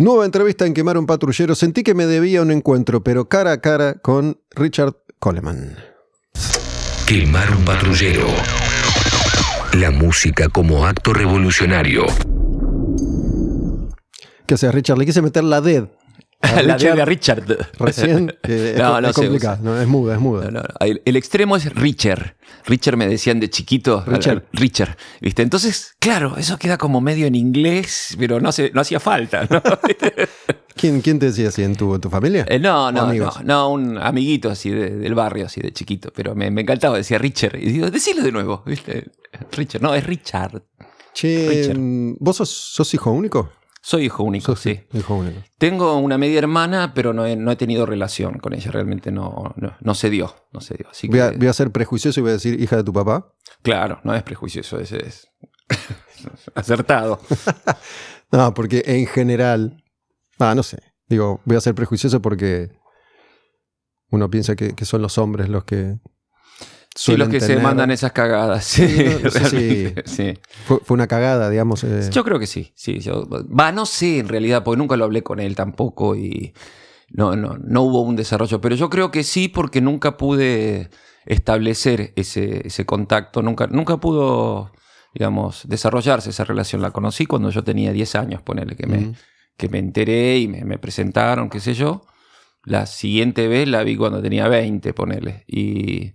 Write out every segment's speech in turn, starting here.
Nueva entrevista en Quemar un Patrullero. Sentí que me debía un encuentro, pero cara a cara con Richard Coleman. Quemar un patrullero. La música como acto revolucionario. ¿Qué haces, Richard? Le quise meter la dead. A la Richard de Richard. Recién, es, No, no es se complicado. No, es muda, es muda. No, no, no. El, el extremo es Richard. Richard me decían de chiquito. Richard. Richard. ¿Viste? Entonces, claro, eso queda como medio en inglés, pero no, se, no hacía falta. ¿no? ¿Quién, quién te decía así en tu, tu familia? Eh, no, no, no, no, un amiguito así de- del barrio, así de chiquito, pero me, me encantaba, decía Richard. Y digo, decilo de nuevo, ¿viste? Richard, no, es Richard. Che, Richard. mm, ¿vos sos, sos hijo único? Soy hijo único, Sos sí. hijo único. Tengo una media hermana, pero no he, no he tenido relación con ella, realmente no, no, no se dio, no se dio. Así Voy a, que, voy a ser prejuicioso y voy a decir hija de tu papá. claro, no es prejuicioso, ese es acertado. No, porque en general. Ah, no sé. Digo, voy a ser prejuicioso porque uno piensa que, que son los hombres los que. Sí, los que se mandan esas cagadas. Sí, no, realmente, sí. Fue, fue una cagada, digamos. eh. Yo creo que sí, sí. yo- va, no sé en realidad, porque nunca lo hablé con él tampoco y no, no, no hubo un desarrollo, pero yo creo que sí porque nunca pude establecer ese, ese contacto, nunca, nunca pudo, digamos, desarrollarse esa relación. La conocí cuando yo tenía 10 años, ponele, que me, que me enteré y me, me presentaron, qué sé yo. La siguiente vez la vi cuando tenía 20, ponele. Y,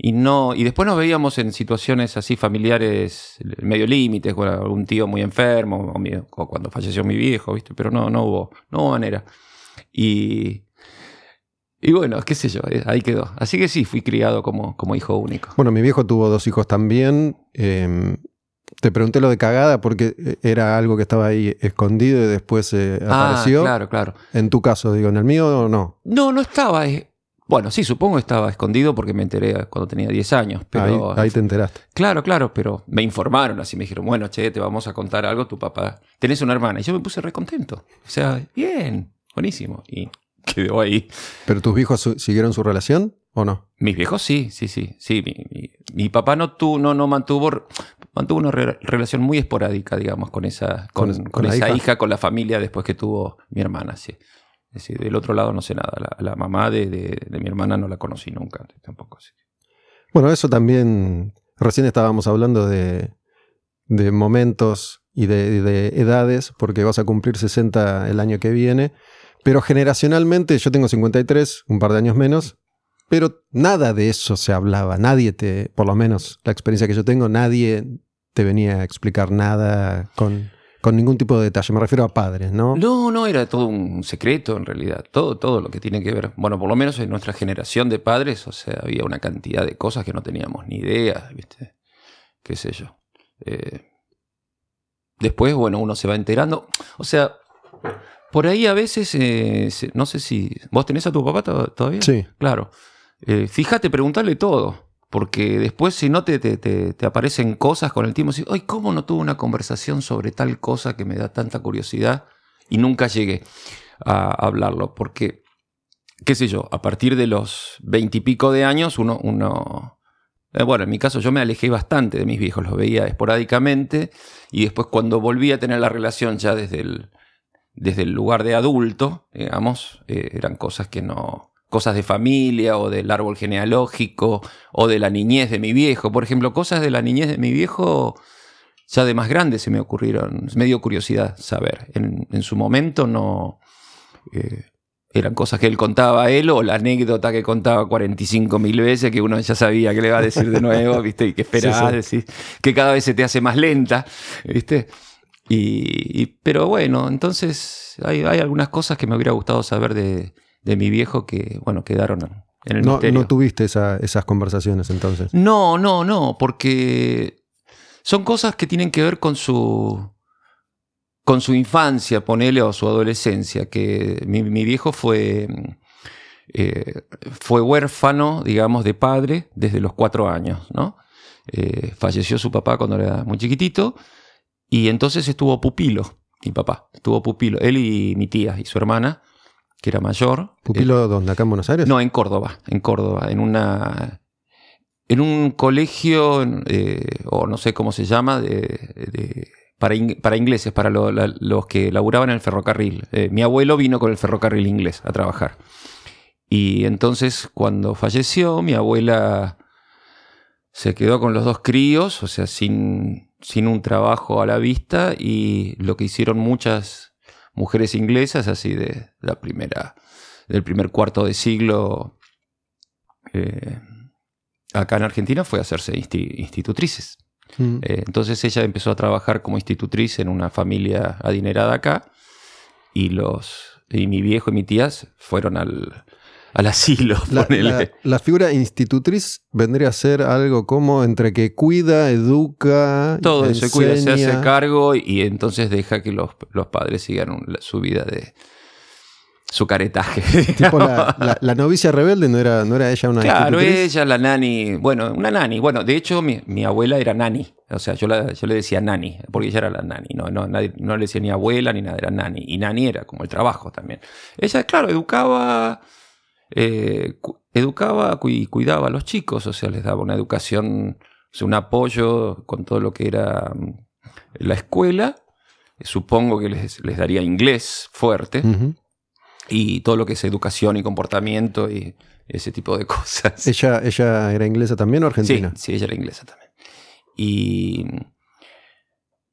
y no, y después nos veíamos en situaciones así familiares, medio límites, con algún tío muy enfermo, o, mi- o cuando falleció mi viejo, ¿viste? Pero no, no hubo, no hubo manera. Y, y bueno, qué sé yo, eh, ahí quedó. Así que sí, fui criado como, como hijo único. Bueno, mi viejo tuvo dos hijos también. eh, te pregunté lo de cagada porque eh, era algo que estaba ahí escondido y después eh, apareció. Ah, claro, claro. En tu caso, digo, en el mío no. No, no estaba. eh, Bueno, sí, supongo que estaba escondido porque me enteré cuando tenía 10 años. Pero Ahí, ahí te enteraste. Claro, claro, pero me informaron así, me dijeron, bueno, che, te vamos a contar algo, tu papá, tenés una hermana. Y yo me puse recontento. O sea, bien, buenísimo. Y quedó ahí. ¿Pero tus viejos su- siguieron su relación o no? Mis viejos sí, sí, sí, sí. Mi, mi- mi papá no, tu, no, no mantuvo, mantuvo una re- relación muy esporádica, digamos, con esa, con, Con- con con la esa hija. hija? con la familia después que tuvo mi hermana, sí. Es decir, del otro lado no sé nada. La, mamá de, de- mi hermana no la conocí nunca, tampoco. sí. Bueno, eso también. Recién estábamos hablando de, de momentos y de, de edades, porque vas a cumplir 60 el año que viene. Pero generacionalmente, yo tengo 53, un par de años menos, pero nada de eso se hablaba. Nadie te, por lo menos la experiencia que yo tengo, nadie te venía a explicar nada con, con ningún tipo de detalle. Me refiero a padres, ¿no? No, no, era todo un secreto en realidad. Todo, todo lo que tiene que ver. Bueno, por lo menos en nuestra generación de padres, o sea, había una cantidad de cosas que no teníamos ni idea, ¿viste? Qué sé yo. Eh, después, bueno, uno se va enterando. O sea, por ahí a veces, eh, no sé si. ¿Vos tenés a tu papá to- todavía? Sí. Claro. Eh, fíjate, preguntarle todo. Porque después, si no te, te, te- aparecen cosas con el tiempo, decís, ay, ¿cómo no tuve una conversación sobre tal cosa que me da tanta curiosidad? Y nunca llegué a hablarlo. Porque, qué sé yo, a partir de los veintipico de años, uno. uno eh, bueno, en mi caso yo me alejé bastante de mis viejos, los veía esporádicamente. Y después, cuando volví a tener la relación ya desde el, desde el lugar de adulto, digamos, eh, eran cosas que no. Cosas de familia o del árbol genealógico o de la niñez de mi viejo. Por ejemplo, cosas de la niñez de mi viejo ya de más grande se me ocurrieron. Me dio curiosidad saber. En, en su momento no. eh, eran cosas que él contaba a él o la anécdota que contaba 45 mil veces que uno ya sabía que le va a decir de nuevo, ¿viste? Y que Sí, sí. decís, que cada vez se te hace más lenta, ¿viste? Y, y- pero bueno, entonces hay, hay algunas cosas que me hubiera gustado saber de, de mi viejo que, bueno, quedaron en el No, misterio. no tuviste esa- esas conversaciones entonces. No, no, no, porque son cosas que tienen que ver con su con su infancia, ponele, o su adolescencia, que mi, mi viejo fue eh, fue huérfano, digamos, de padre desde los cuatro años, ¿no? Eh, falleció su papá cuando era muy chiquitito y entonces estuvo pupilo, mi papá, estuvo pupilo, él y mi tía y su hermana, que era mayor. ¿Pupilo dónde? ¿Acá en Buenos Aires? No, en Córdoba, en Córdoba, en una en un colegio, eh, o no sé cómo se llama, de, de para, para ingleses, para lo- la- los que laburaban en el ferrocarril. Eh, mi abuelo vino con el ferrocarril inglés a trabajar. Y entonces cuando falleció, mi abuela se quedó con los dos críos, o sea, sin, sin un trabajo a la vista, y lo que hicieron muchas mujeres inglesas, así de la primera, del primer cuarto de siglo eh, acá en Argentina, fue hacerse insti- institutrices. Mm. Eh, entonces ella empezó a trabajar como institutriz en una familia adinerada acá y los y mi viejo y mi tías fueron al, al asilo. La, ponele. la- la figura institutriz vendría a ser algo como entre que cuida, educa, Todo eso, se cuida, se hace enseña. cargo y, entonces deja que los, los padres sigan un- su vida de su caretaje. Tipo la, novicia rebelde no era, no era ella una Claro, institutriz. ella, la nani, bueno, una nani. Bueno, de hecho, mi, mi abuela era nani. O sea, yo, la- yo le decía nani, porque ella era la nani. No, no, nadie- no le decía ni abuela ni nada, era nani. Y nani era como el trabajo también. Ella, claro, educaba, eh, educaba y cuidaba a los chicos, o sea, les daba una educación, un apoyo con todo lo que era mm, la escuela. Supongo que les, les daría inglés fuerte y todo lo que es educación y comportamiento y ese tipo de cosas. ella, ¿Ella era inglesa también o Sí, argentina? sí, ella era inglesa también. Y,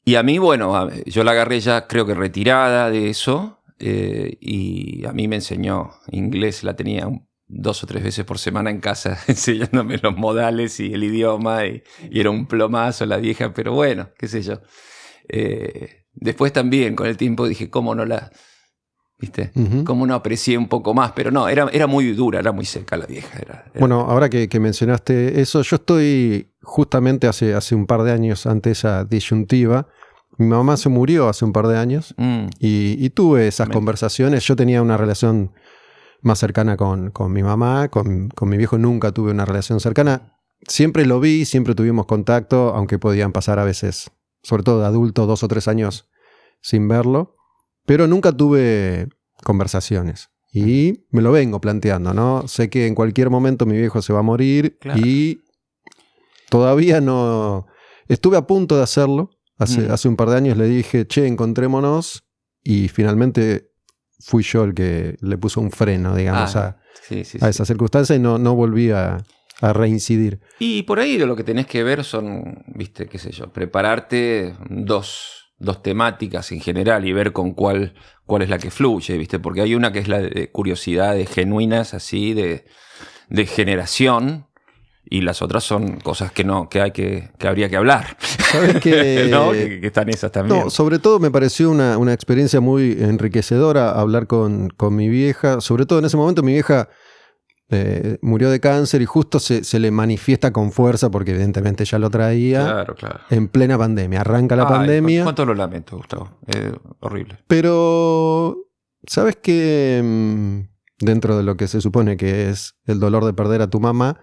y a mí, bueno, yo la agarré ya creo que retirada de eso eh, y a mí me enseñó inglés, la tenía dos o tres veces por semana en casa enseñándome los modales y el idioma y, y era un plomazo la vieja, pero bueno, qué sé yo. Eh, después también con el tiempo dije, ¿cómo no la... ¿Viste? ¿Cómo no aprecié un poco más? Pero no, era, era muy dura, era muy seca la vieja. Era, era- Bueno, ahora que, que mencionaste eso, yo estoy justamente hace, hace un par de años ante esa disyuntiva. Mi mamá se murió hace un par de años Mm, y, y tuve esas conversaciones. Yo tenía una relación más cercana con, con mi mamá, con, con mi viejo nunca tuve una relación cercana. Siempre lo vi, siempre tuvimos contacto, aunque podían pasar a veces, sobre todo de adulto, dos o tres años sin verlo, pero nunca tuve conversaciones. Y me lo vengo planteando, ¿no? Sé que en cualquier momento mi viejo se va a morir Claro. y todavía no... Estuve a punto de hacerlo. Hace, Mm. hace un par de años le dije, che, encontrémonos. Y finalmente fui yo el que le puso un freno, digamos, Ah, sí, sí, a, a esa circunstancia y no, no volví a, a reincidir. Y por ahí lo que tenés que ver son, viste, qué sé yo, prepararte dos, dos temáticas en general y ver con cuál, cuál es la que fluye, viste, porque hay una que es la de curiosidades genuinas, así, de, de generación, y las otras son cosas que no, que hay que, que habría que hablar. ¿Sabes. Que, que están esas también. No, sobre todo me pareció una, una experiencia muy enriquecedora hablar con, con mi vieja. Sobre todo en ese momento mi vieja eh, murió de cáncer y justo se, se le manifiesta con fuerza porque evidentemente ya lo traía claro, claro. en plena pandemia. Arranca la Ay, pandemia. ¿Cuánto lo lamento, Gustavo? Eh, horrible. Pero, ¿sabes qué? Mm, Dentro de lo que se supone que es el dolor de perder a tu mamá,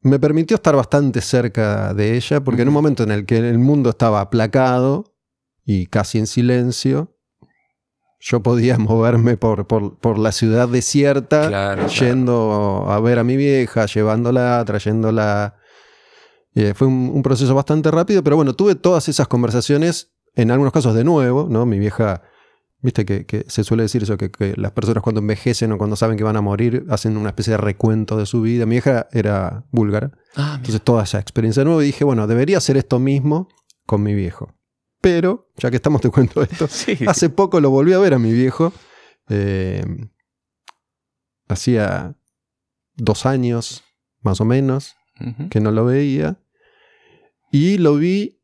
me permitió estar bastante cerca de ella, porque en un momento en el que el mundo estaba aplacado y casi en silencio, yo podía moverme por, por, por la ciudad desierta, Claro, claro. yendo a ver a mi vieja, llevándola, trayéndola. Eh, fue un, un proceso bastante rápido, pero bueno, tuve todas esas conversaciones, en algunos casos de nuevo, ¿no? Mi vieja, viste que, que se suele decir eso, que, que las personas cuando envejecen o cuando saben que van a morir, hacen una especie de recuento de su vida. Mi vieja era búlgara, Ah, entonces toda esa experiencia de nuevo y dije, bueno, debería hacer esto mismo con mi viejo. Pero, ya que estamos te cuento esto, Sí. Hace poco lo volví a ver a mi viejo. eh, hacía dos años, más o menos, que no lo veía. Y lo vi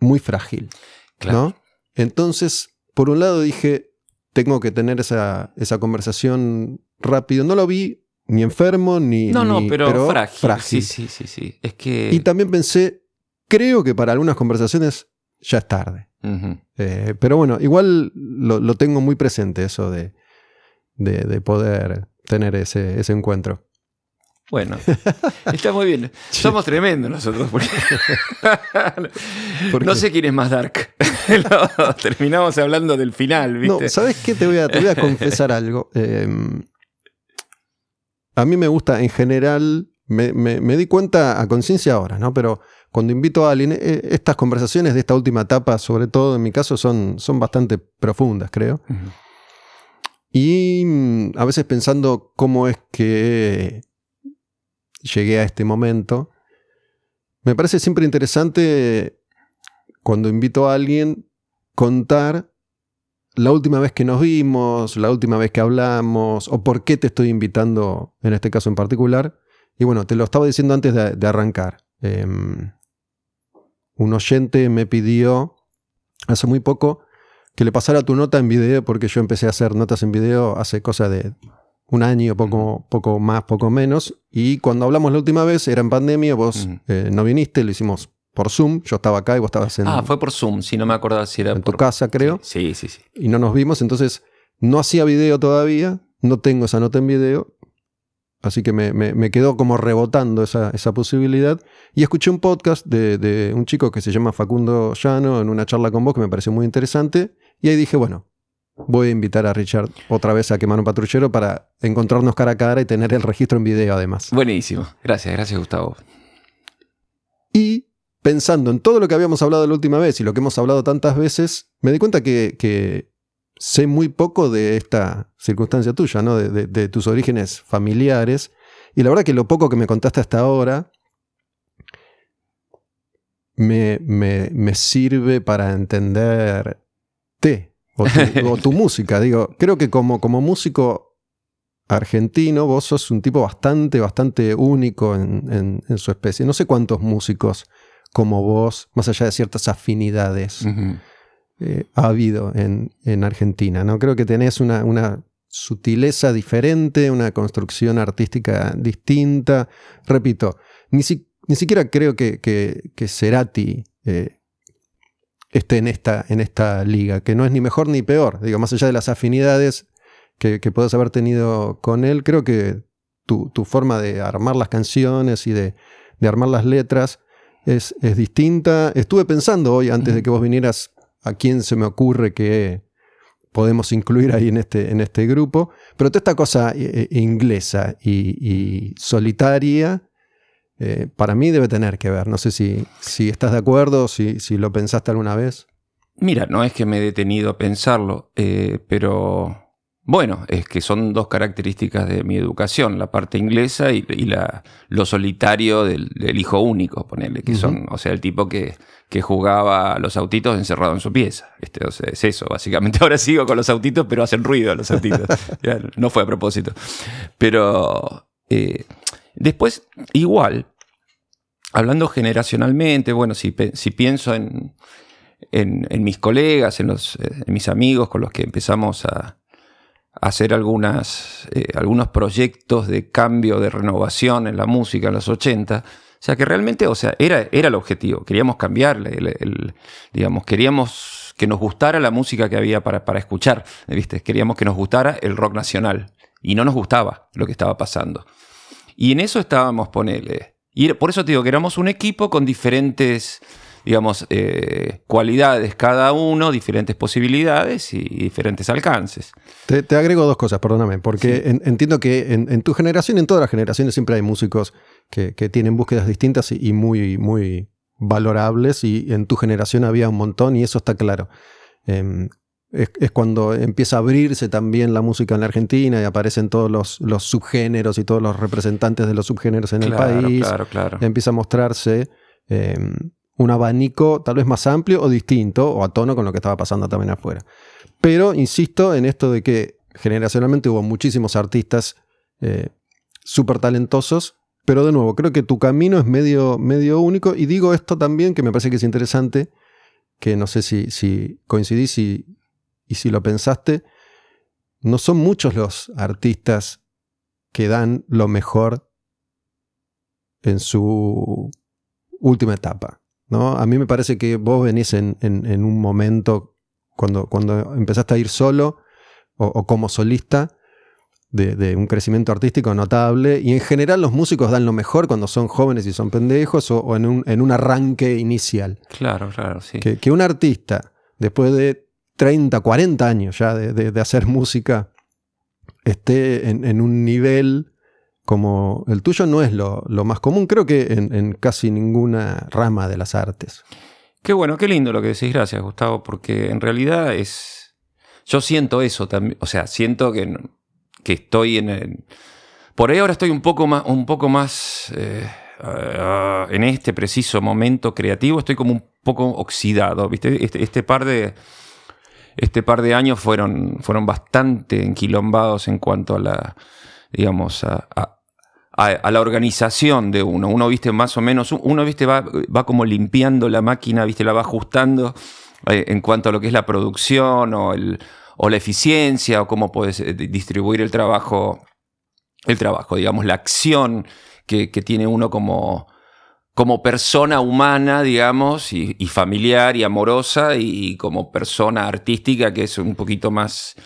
muy frágil, Claro. ¿no? Entonces, por un lado dije, tengo que tener esa, esa conversación rápido. No lo vi ni enfermo, ni... No, no, ni- pero, frágil. Sí, sí, sí, sí. Es que. Y también pensé, creo que para algunas conversaciones ya es tarde. Eh, pero bueno, igual lo, lo tengo muy presente eso de, de, de poder tener ese, ese encuentro. Bueno, está muy bien. Somos tremendos nosotros. porque- ¿Por no sé quién es más dark. No, terminamos hablando del final, ¿viste? No, ¿sabes qué? Te voy a, te voy a confesar algo. Eh, a mí me gusta en general, me, me- me di cuenta a conciencia ahora, ¿no? Pero cuando invito a alguien, eh, estas conversaciones de esta última etapa, sobre todo en mi caso, son, son bastante profundas, creo. Y mm, a veces pensando cómo es que llegué a este momento, me parece siempre interesante cuando invito a alguien contar la última vez que nos vimos, la última vez que hablamos, o por qué te estoy invitando en este caso en particular. Y bueno, te lo estaba diciendo antes de, arrancar. Em, un oyente me pidió hace muy poco que le pasara tu nota en video, porque yo empecé a hacer notas en video hace cosa de un año, poco, poco más, poco menos. Y cuando hablamos la última vez, era en pandemia, vos eh, no viniste, lo hicimos por Zoom. Yo estaba acá y vos estabas en. Ah, fue por Zoom, si no me acordaba si era en tu casa, creo. Sí, sí, sí. Y no nos vimos, entonces no hacía video todavía, no tengo esa nota en video. Así que me, quedó como rebotando esa, posibilidad. Y escuché un podcast de, un chico que se llama Facundo Llano en una charla con vos que me pareció muy interesante. Y ahí dije, bueno, voy a invitar a Richard otra vez a quemar un patrullero para encontrarnos cara a cara y tener el registro en video además. Buenísimo. Gracias, gracias Gustavo. Y pensando en todo lo que habíamos hablado la última vez y lo que hemos hablado tantas veces, me di cuenta que, que sé muy poco de esta circunstancia tuya, ¿no? De, tus orígenes familiares. Y la verdad que lo poco que me contaste hasta ahora me, me, sirve para entenderte o tu, o tu, música. Digo, creo que como, como músico argentino, vos sos un tipo bastante, bastante único en, en, su especie. No sé cuántos músicos como vos, más allá de ciertas afinidades. Eh, ha habido en, Argentina. ¿no? Creo que tenés una, sutileza diferente, una construcción artística distinta. Repito, ni, siquiera creo que, que, Cerati eh, esté en esta, en esta liga, que no es ni mejor ni peor. Digo, más allá de las afinidades que, que puedas haber tenido con él, creo que tu, forma de armar las canciones y de, armar las letras es, es, distinta. Estuve pensando hoy, antes de que vos vinieras a quién se me ocurre que podemos incluir ahí en este, en este grupo. Pero toda esta cosa eh, eh, inglesa y, solitaria, eh, para mí debe tener que ver. No sé si, si estás de acuerdo, si, si lo pensaste alguna vez. Mira, no es que me he detenido a pensarlo, pero bueno, es que son dos características de mi educación, la parte inglesa y, la, lo solitario del, hijo único, ponerle, que son, o sea, el tipo que, que, jugaba a los autitos encerrado en su pieza. Este, o sea, es eso, básicamente. Ahora sigo con los autitos, pero hacen ruido los autitos. no fue a propósito. Pero eh, después, igual, hablando generacionalmente, bueno, si, si pienso en, en, mis colegas, en, los, mis amigos con los que empezamos a hacer algunas, eh, algunos proyectos de cambio, de renovación en la música en los 80. O sea que realmente, o sea, era, era el objetivo. Queríamos cambiarle, el, digamos, queríamos que nos gustara la música que había para, para escuchar, ¿viste? Queríamos que nos gustara el rock nacional. Y no nos gustaba lo que estaba pasando. Y en eso estábamos, ponele. Y por eso te digo que éramos un equipo con diferentes digamos, eh, cualidades cada uno, diferentes posibilidades y diferentes alcances. Te, agrego dos cosas, perdóname, porque entiendo que en, tu generación, en todas las generaciones, siempre hay músicos que, tienen búsquedas distintas y, muy, muy valorables, y en tu generación había un montón, y eso está claro. Em, es, cuando empieza a abrirse también la música en la Argentina y aparecen todos los, subgéneros y todos los representantes de los subgéneros en el país. Claro, claro. Empieza a mostrarse em, un abanico tal vez más amplio o distinto o a tono con lo que estaba pasando también afuera. Pero insisto en esto de que generacionalmente hubo muchísimos artistas eh, súper talentosos, pero de nuevo, creo que tu camino es medio, medio único y digo esto también que me parece que es interesante, que no sé si, si coincidís y, y si lo pensaste, no son muchos los artistas que dan lo mejor en su última etapa. ¿no? A mí me parece que vos venís en, un momento, cuando, cuando empezaste a ir solo o, como solista, de, un crecimiento artístico notable. Y en general los músicos dan lo mejor cuando son jóvenes y son pendejos o, en, un, arranque inicial. Claro, claro, sí. Que, un artista, después de 30, 40 años ya de, hacer música, esté en, un nivel como el tuyo no es lo, más común, creo que en, en, casi ninguna rama de las artes. Qué bueno, qué lindo lo que decís, gracias Gustavo, porque en realidad es... Yo siento eso también, o sea, siento que, que estoy en... El, por ahí ahora estoy un poco más, un poco más eh, uh, en este preciso momento creativo, estoy como un poco oxidado, ¿viste? Este, este par de este par de años fueron, fueron bastante enquilombados en cuanto a la, digamos, a, la organización de uno. Uno, viste, más o menos, uno, viste, va, va como limpiando la máquina, viste, la va ajustando eh, en cuanto a lo que es la producción o, el, o la eficiencia o cómo puedes eh, distribuir el trabajo, el trabajo, digamos, la acción que tiene uno como, como persona humana, digamos, y, familiar y amorosa, y, como persona artística, que es un poquito más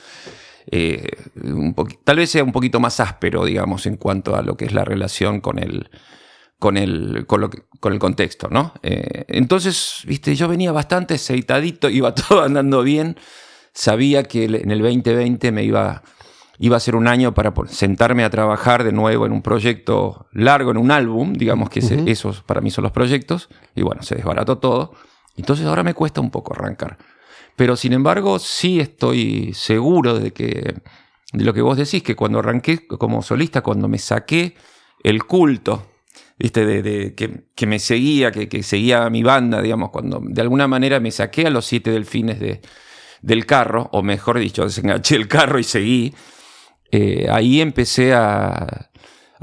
eh, un tal vez sea un poquito más áspero, digamos, en cuanto a lo que es la relación con el, con el, con, lo con el contexto, ¿no? Eh, entonces, viste, yo venía bastante aceitadito, iba todo andando bien, sabía que en el 2020 me iba, iba a ser un año para sentarme a trabajar de nuevo en un proyecto largo, en un álbum, digamos que esos para mí son los proyectos, y bueno, se desbarató todo. Entonces ahora me cuesta un poco arrancar. Pero sin embargo, sí estoy seguro de que de lo que vos decís, que cuando arranqué como solista, cuando me saqué el culto, ¿viste? De, que, me seguía, que, seguía a mi banda, digamos, cuando de alguna manera me saqué a los siete delfines de, del carro, o mejor dicho, desenganché el carro y seguí, eh, ahí empecé a,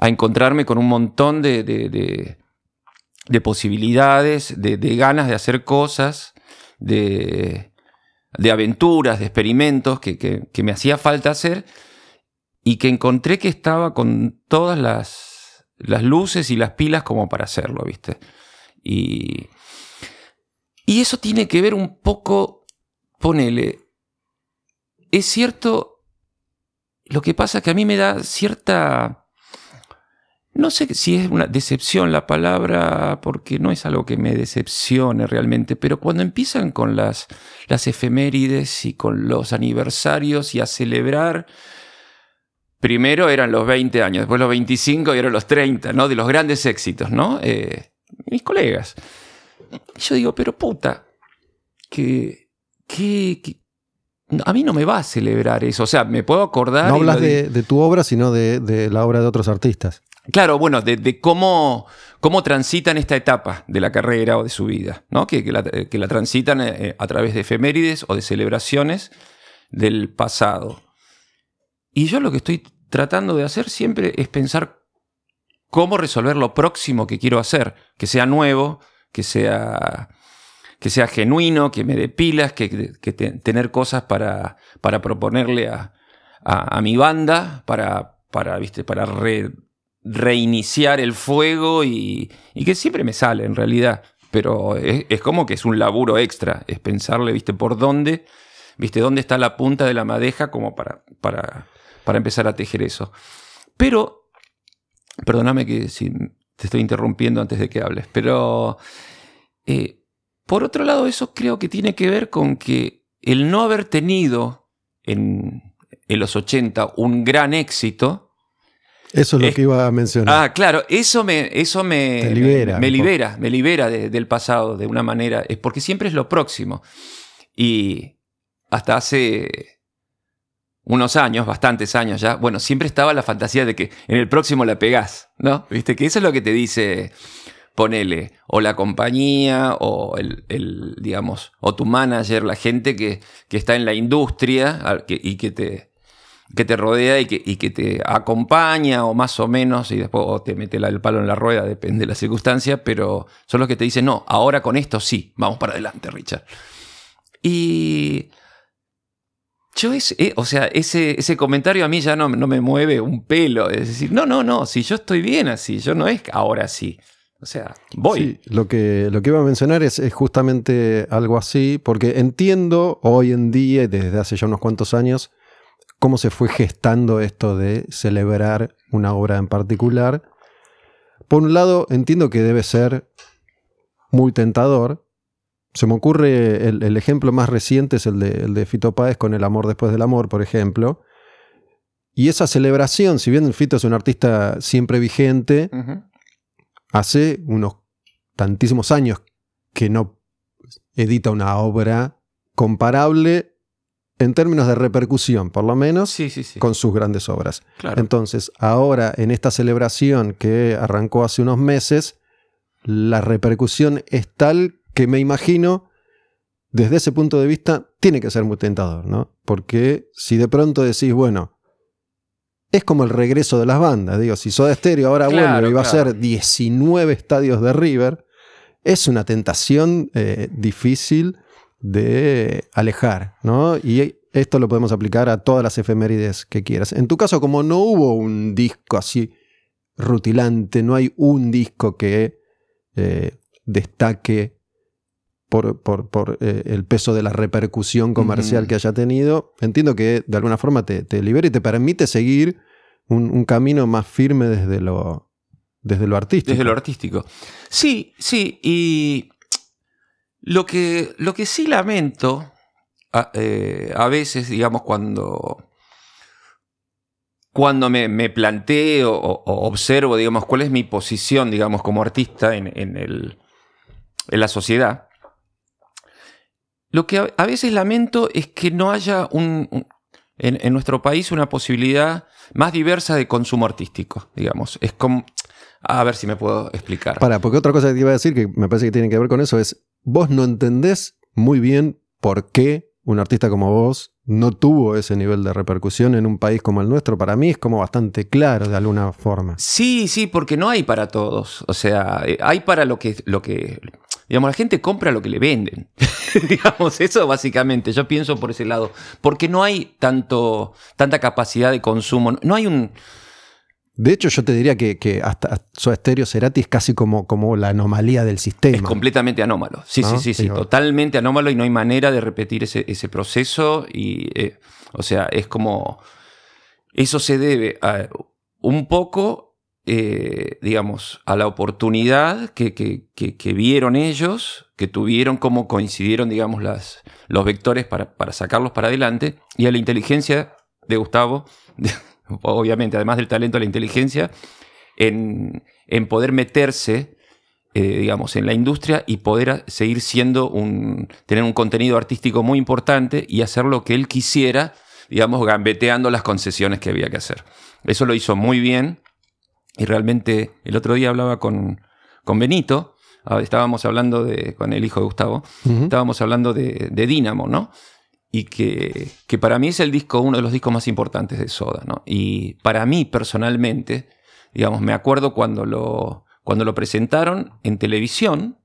encontrarme con un montón de, de posibilidades, de, ganas de hacer cosas, de, aventuras, de experimentos que, me hacía falta hacer y que encontré que estaba con todas las, las luces y las pilas como para hacerlo, ¿viste? Y, y eso tiene que ver un poco, ponele, es cierto, lo que pasa que a mí me da cierta no sé si es una decepción la palabra, porque no es algo que me decepcione realmente, pero cuando empiezan con las, las efemérides y con los aniversarios y a celebrar, primero eran los 20 años, después los 25 y ahora los 30, ¿no? De los grandes éxitos, ¿no? Eh, mis colegas. yo digo, pero puta, que, que, a mí no me va a celebrar eso. O sea, me puedo acordar. No hablas de, de, tu obra, sino de, de, la obra de otros artistas. Claro, bueno, de, cómo, cómo transitan esta etapa de la carrera o de su vida, ¿no? que, que, la, transitan eh, a través de efemérides o de celebraciones del pasado. Y yo lo que estoy tratando de hacer siempre es pensar cómo resolver lo próximo que quiero hacer, que sea nuevo, que sea, que sea genuino, que me dé pilas, que, tener cosas para, para proponerle a, a, mi banda, para, para, ¿viste? para reiniciar el fuego y, que siempre me sale en realidad. Pero es, como que es un laburo extra, es pensarle, viste, por dónde, viste, dónde está la punta de la madeja como para, para, para empezar a tejer eso. Pero, perdóname que si te estoy interrumpiendo antes de que hables, pero eh, por otro lado eso creo que tiene que ver con que el no haber tenido en, en los 80 un gran éxito, eso es lo que iba a mencionar. Ah, claro, eso me, eso me, libera. Me, libera, me libera del pasado de una manera. Es porque siempre es lo próximo. Y hasta hace unos años, bastantes años ya, bueno, siempre estaba la fantasía de que en el próximo la pegás, ¿no? Viste, que eso es lo que te dice, ponele, o la compañía, o el, digamos, o tu manager, la gente que, que está en la industria y que te, que te rodea y que, que, te acompaña o más o menos y después te mete el palo en la rueda, depende de la circunstancia, pero son los que te dicen, no, ahora con esto sí, vamos para adelante, Richard. Y yo es, eh, o sea, ese, ese comentario a mí ya no, no, me mueve un pelo, es decir, no, no, no, si yo estoy bien así, yo no es ahora sí. O sea, voy. lo que, lo que iba a mencionar es, es, justamente algo así, porque entiendo hoy en día, desde hace ya unos cuantos años, cómo se fue gestando esto de celebrar una obra en particular. Por un lado, entiendo que debe ser muy tentador. Se me ocurre, el, ejemplo más reciente es el de, el de Fito Páez con El amor después del amor, por ejemplo. Y esa celebración, si bien Fito es un artista siempre vigente. Hace unos tantísimos años que no edita una obra comparable en términos de repercusión, por lo menos, Sí, sí, sí. con sus grandes obras. Claro. Entonces, ahora en esta celebración que arrancó hace unos meses, la repercusión es tal que me imagino, desde ese punto de vista, tiene que ser muy tentador, ¿no? Porque si de pronto decís, bueno, es como el regreso de las bandas, digo, si Soda Stereo ahora Claro, vuelve y va a ser 19 estadios de River, es una tentación eh, difícil de alejar, ¿no? Y esto lo podemos aplicar a todas las efemérides que quieras. En tu caso, como no hubo un disco así rutilante, no hay un disco que eh, destaque por, por- por, eh, el peso de la repercusión comercial que haya tenido, entiendo que de alguna forma te, te libera y te permite seguir un, un camino más firme desde lo, desde lo artístico. Desde lo artístico. Sí, sí, y lo que, lo que sí lamento a, eh, a veces, digamos, cuando, cuando me, me planteo o, o observo, digamos, cuál es mi posición, digamos, como artista en, en el- en la sociedad, lo que a, veces lamento es que no haya un, un- en, en nuestro país una posibilidad más diversa de consumo artístico, digamos. Es como... A ver si me puedo explicar. Para, porque otra cosa que te iba a decir que me parece que tiene que ver con eso es, vos no entendés muy bien por qué un artista como vos no tuvo ese nivel de repercusión en un país como el nuestro. Para mí es como bastante claro de alguna forma. Sí, sí, porque no hay para todos. O sea, eh, hay para lo que, lo que. Digamos, la gente compra lo que le venden. digamos, eso básicamente. Yo pienso por ese lado. Porque no hay tanto, tanta capacidad de consumo. No hay un. De hecho, yo te diría que, que hasta Soda Stereo Cerati es casi como, como la anomalía del sistema. Es completamente anómalo. Sí, ¿No? sí, sí, sí. Digo- Totalmente anómalo y no hay manera de repetir ese, ese proceso. Y, eh, o sea, es como. Eso se debe a un poco, eh, digamos, a la oportunidad que, que- vieron ellos, que tuvieron, cómo coincidieron, digamos, las, los vectores para, para sacarlos para adelante, y a la inteligencia de Gustavo, obviamente, además del talento, la inteligencia, en, en poder meterse, eh, digamos, en la industria y poder seguir siendo un, tener un contenido artístico muy importante y hacer lo que él quisiera, digamos, gambeteando las concesiones que había que hacer. Eso lo hizo muy bien y realmente el otro día hablaba con, con Benito, ah, estábamos hablando de, con el hijo de Gustavo, estábamos hablando de, de Dynamo, ¿no? Y que, que para mí es el disco, uno de los discos más importantes de Soda, ¿no? Y para mí personalmente, digamos, me acuerdo cuando lo, cuando lo presentaron en televisión,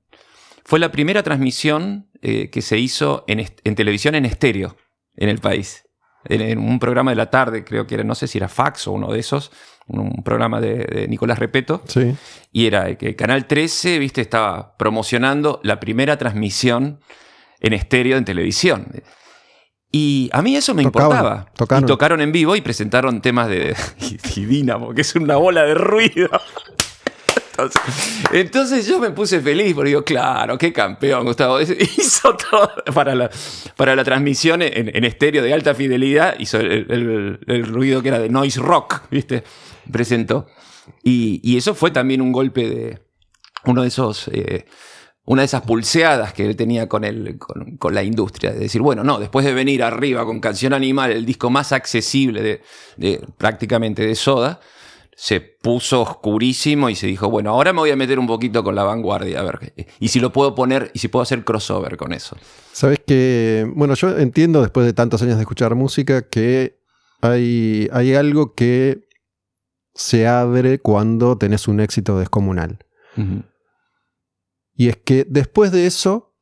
fue la primera transmisión eh, que se hizo en, en televisión en estéreo en el país. En, un programa de la tarde, creo que era, no sé si era Fax o uno de esos, un programa de, de Nicolás Repeto. Sí. Y era que Canal 13, viste, estaba promocionando la primera transmisión en estéreo en televisión. Y a mí eso me Tocaban, importaba. tocaron. Y tocaron en vivo y presentaron temas de y, y Dínamo, que es una bola de ruido. Entonces, entonces yo me puse feliz porque digo, claro, qué campeón, Gustavo. Hizo todo para la, para la transmisión en, en estéreo de alta fidelidad, hizo el, el- el ruido que era de noise rock, ¿viste? Presentó. Y, y eso fue también un golpe de uno de esos. eh, una de esas pulseadas que él tenía con, el, con, con la industria. De decir, bueno, no, después de venir arriba con Canción Animal, el disco más accesible de, de- prácticamente de Soda, se puso oscurísimo y se dijo, bueno, ahora me voy a meter un poquito con la vanguardia, a ver, y si lo puedo poner, y si puedo hacer crossover con eso. Sabes que, bueno, yo entiendo después de tantos años de escuchar música que hay, hay algo que se abre cuando tenés un éxito descomunal. Y es que después de eso,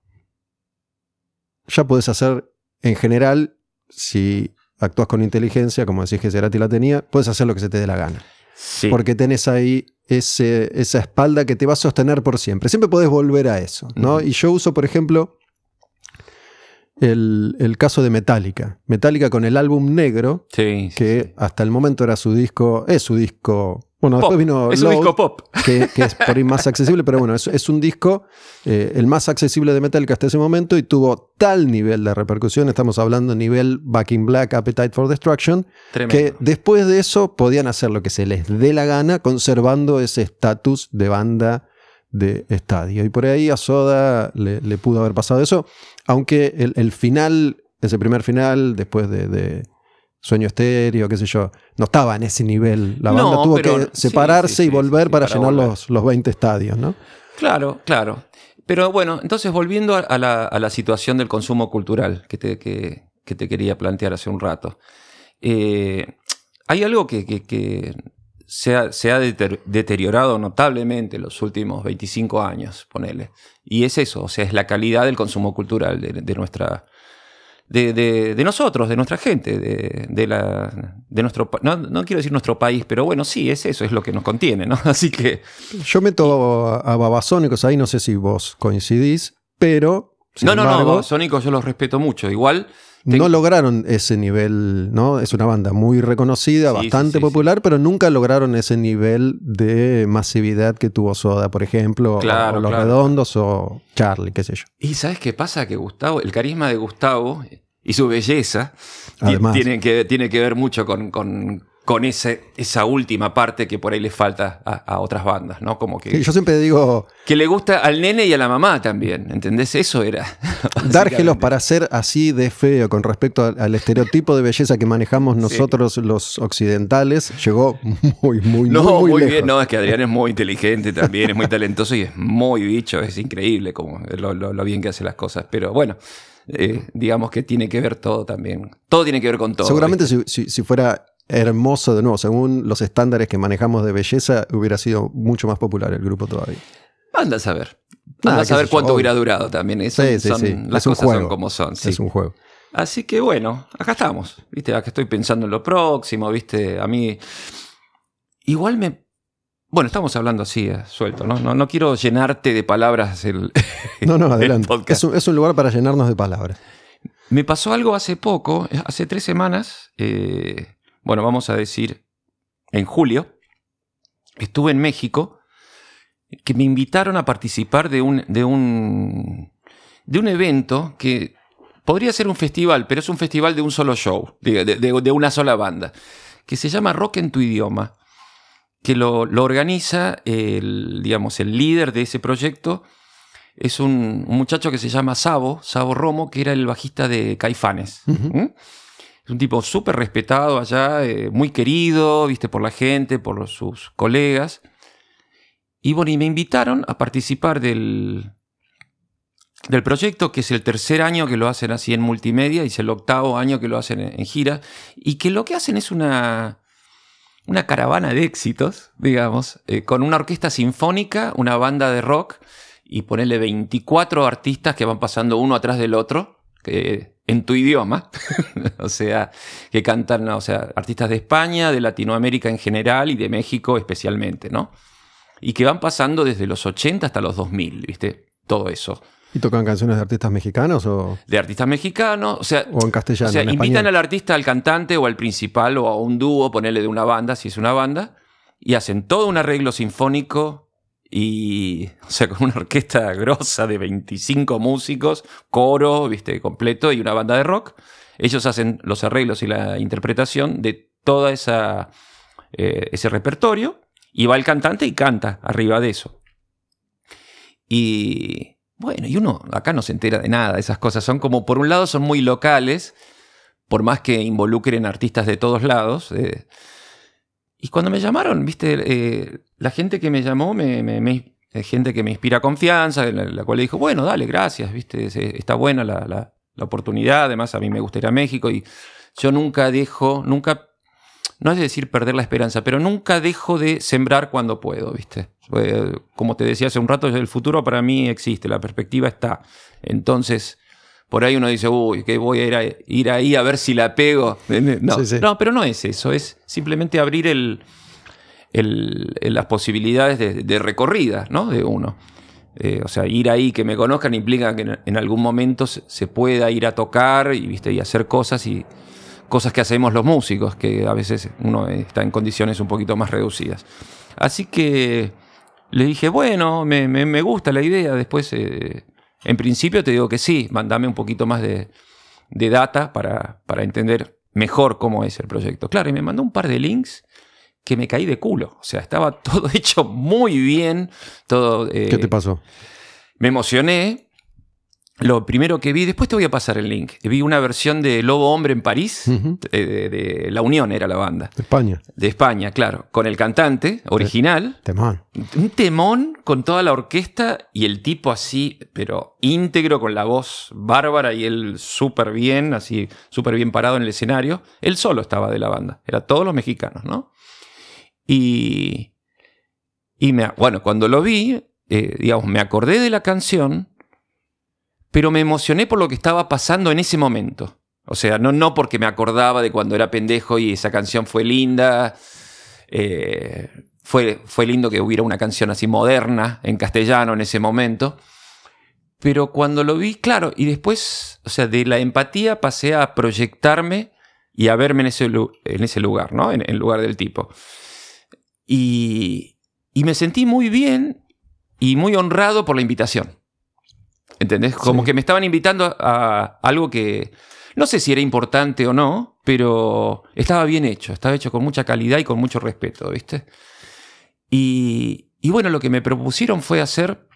ya podés hacer, en general, si actúas con inteligencia, como decís que Cerati la tenía, puedes hacer lo que se te dé la gana. Sí. Porque tenés ahí ese- esa espalda que te va a sostener por siempre. Siempre podés volver a eso, ¿no? Y yo uso, por ejemplo, el, el caso de Metallica. Metallica con el álbum negro, sí, que sí. hasta el momento era su disco, es su disco Bueno, Pop. después vino Es un disco pop. Que, que es por ahí más accesible, pero bueno, es, es un disco eh, el más accesible de Metallica hasta ese momento y tuvo tal nivel de repercusión, estamos hablando nivel Back in Black, Appetite for Destruction, Tremendo. que después de eso podían hacer lo que se les dé la gana, conservando ese estatus de banda de estadio. Y por ahí a Soda le, le pudo haber pasado eso, aunque el, el final, ese primer final, después de, de Sueño Estéreo, qué sé yo, no estaba en ese nivel. La No, banda tuvo pero- que separarse sí, y volver sí, para, para llenar volver. Los, los 20 estadios, ¿no? Claro, claro. Pero bueno, entonces volviendo a- la, a la situación del consumo cultural que te, que, que te quería plantear hace un rato. Eh, hay algo que, que- que se, ha, se ha deter- deteriorado notablemente en los últimos 25 años, ponele. Y es eso, o sea, es la calidad del consumo cultural de, de nuestra... De, de- de nosotros, de nuestra gente, de, de la, de nuestro... No, no quiero decir nuestro país, pero bueno, sí, es eso, es lo que nos contiene, ¿no? Así que... Yo meto a, a Babasónicos ahí, no sé si vos coincidís, pero. no, no, embargo, no, Sónico yo los respeto mucho. Igual. No lograron ese nivel, ¿no? Es una banda muy reconocida, Sí, bastante sí, popular, pero nunca lograron ese nivel de masividad que tuvo Soda, por ejemplo, o- Claro, o Los claro. Redondos o Charlie, qué sé yo. Y ¿sabes qué pasa? Que Gustavo, el carisma de Gustavo y su belleza Además. tienen que, tiene que ver mucho con, con, con ese, esa última parte que por ahí le falta a, a otras bandas, ¿no? Como que, Sí, yo siempre digo, que le gusta al nene y a la mamá también, ¿entendés? Eso era. dárgelos para ser así de feo con respecto al, al estereotipo de belleza que manejamos nosotros los occidentales, llegó muy, muy, No, muy, muy, muy, lejos. bien. No, es que Adrián es muy inteligente también, es muy talentoso y es muy bicho. Es increíble como lo, lo- lo bien que hace las cosas. Pero bueno, eh, digamos que tiene que ver todo también. Todo tiene que ver con todo. Seguramente si- si fuera hermoso de nuevo, según los estándares que manejamos de belleza, hubiera sido mucho más popular el grupo todavía. Anda a saber. Ah, Anda a saber yo, cuánto hubiera durado también. Sí, sí, son- sí. Las Es cosas son como son. sí. Es un juego. Así que bueno, acá estamos. ¿Viste? Acá estoy pensando en lo próximo, ¿viste? A mí. Igual me. Bueno, estamos hablando así, eh, suelto, ¿no? ¿no? No quiero llenarte de palabras el, No, no, el adelante. Es un, es un lugar para llenarnos de palabras. Me pasó algo hace poco, eh, hace tres semanas, eh, bueno, vamos a decir, en julio, estuve en México, que me invitaron a participar de un, de un, de un evento que podría ser un festival, pero es un festival de un solo show, de, de- una sola banda, que se llama Rock en tu idioma, que lo, lo organiza el, digamos, el líder de ese proyecto, es un, un muchacho que se llama Sabo, Sabo Romo, que era el bajista de Caifanes. ¿Mm? Es un tipo súper respetado allá, eh, muy querido, viste, por la gente, por sus colegas. Y bueno, y me invitaron a participar del, del proyecto, que es el tercer año que lo hacen así en multimedia y es el octavo año que lo hacen en, gira. Y que lo que hacen es una, una caravana de éxitos, digamos, eh, con una orquesta sinfónica, una banda de rock y ponerle 24 artistas que van pasando uno atrás del otro, que, en tu idioma, o sea, que cantan, o sea, artistas de España, de Latinoamérica en general y de México especialmente, ¿no? Y que van pasando desde los 80 hasta los 2000, ¿viste? Todo eso. ¿Y tocan canciones de artistas mexicanos o, De artistas mexicanos, o sea, o en castellano? o sea, en invitan al artista, al cantante o al principal o a un dúo, ponerle de una banda, si es una banda, y hacen todo un arreglo sinfónico y, o sea, con una orquesta grosa de 25 músicos, coro, viste, completo y una banda de rock. Ellos hacen los arreglos y la interpretación de toda esa eh, ese repertorio y va el cantante y canta arriba de eso. Y bueno, y uno acá no se entera de nada, esas cosas son como, por un lado son muy locales, por más que involucren artistas de todos lados. eh. Y cuando me llamaron, viste, Eh, la gente que me llamó, me, me- me- eh, gente que me inspira confianza, la, la cual le dijo, bueno, dale, gracias, viste, está buena la, la- la oportunidad, además a mí me gusta ir a México y yo nunca dejo, nunca, no es decir perder la esperanza, pero nunca dejo de sembrar cuando puedo, viste. Como te decía hace un rato, el futuro para mí existe, la perspectiva está. Entonces, por ahí uno dice, uy, que voy a ir, a- ir ahí a ver si la pego. No, Sí, sí. no, pero no es eso, es simplemente abrir el, las posibilidades de, de recorrida ¿no? de uno. Eh, o sea, ir ahí, que me conozcan, implica que en, algún momento se, pueda ir a tocar y, ¿viste? y hacer cosas y cosas que hacemos los músicos, que a veces uno está en condiciones un poquito más reducidas. Así que le dije, bueno, me, me- me gusta la idea. Después, eh, en principio te digo que sí, mandame un poquito más de, de data para, para entender mejor cómo es el proyecto. Claro, y me mandó un par de links que me caí de culo. O sea, estaba todo hecho muy bien. Todo, eh, ¿Qué te pasó? me emocioné. Lo primero que vi, después te voy a pasar el link. Vi una versión de Lobo Hombre en París, eh, de, de La Unión era la banda, España. de España, claro, con el cantante original, Temón. un temón con toda la orquesta y el tipo así, pero íntegro, con la voz bárbara y él súper bien, así, súper bien parado en el escenario. Él solo estaba de la banda, era todos los mexicanos, ¿no? Y, y me, bueno, cuando lo vi, eh, digamos, me acordé de la canción, pero me emocioné por lo que estaba pasando en ese momento. O sea, no, no porque me acordaba de cuando era pendejo y esa canción fue linda. eh, fue, fue lindo que hubiera una canción así moderna en castellano en ese momento. Pero cuando lo vi, claro, y después, o sea, de la empatía pasé a proyectarme y a verme en ese, en ese lugar, ¿no? En el lugar del tipo. Y, y me sentí muy bien y muy honrado por la invitación. ¿Entendés? Como Sí. que me estaban invitando a algo que no sé si era importante o no, pero estaba bien hecho, estaba hecho con mucha calidad y con mucho respeto, ¿viste? Y, y bueno, lo que me propusieron fue hacer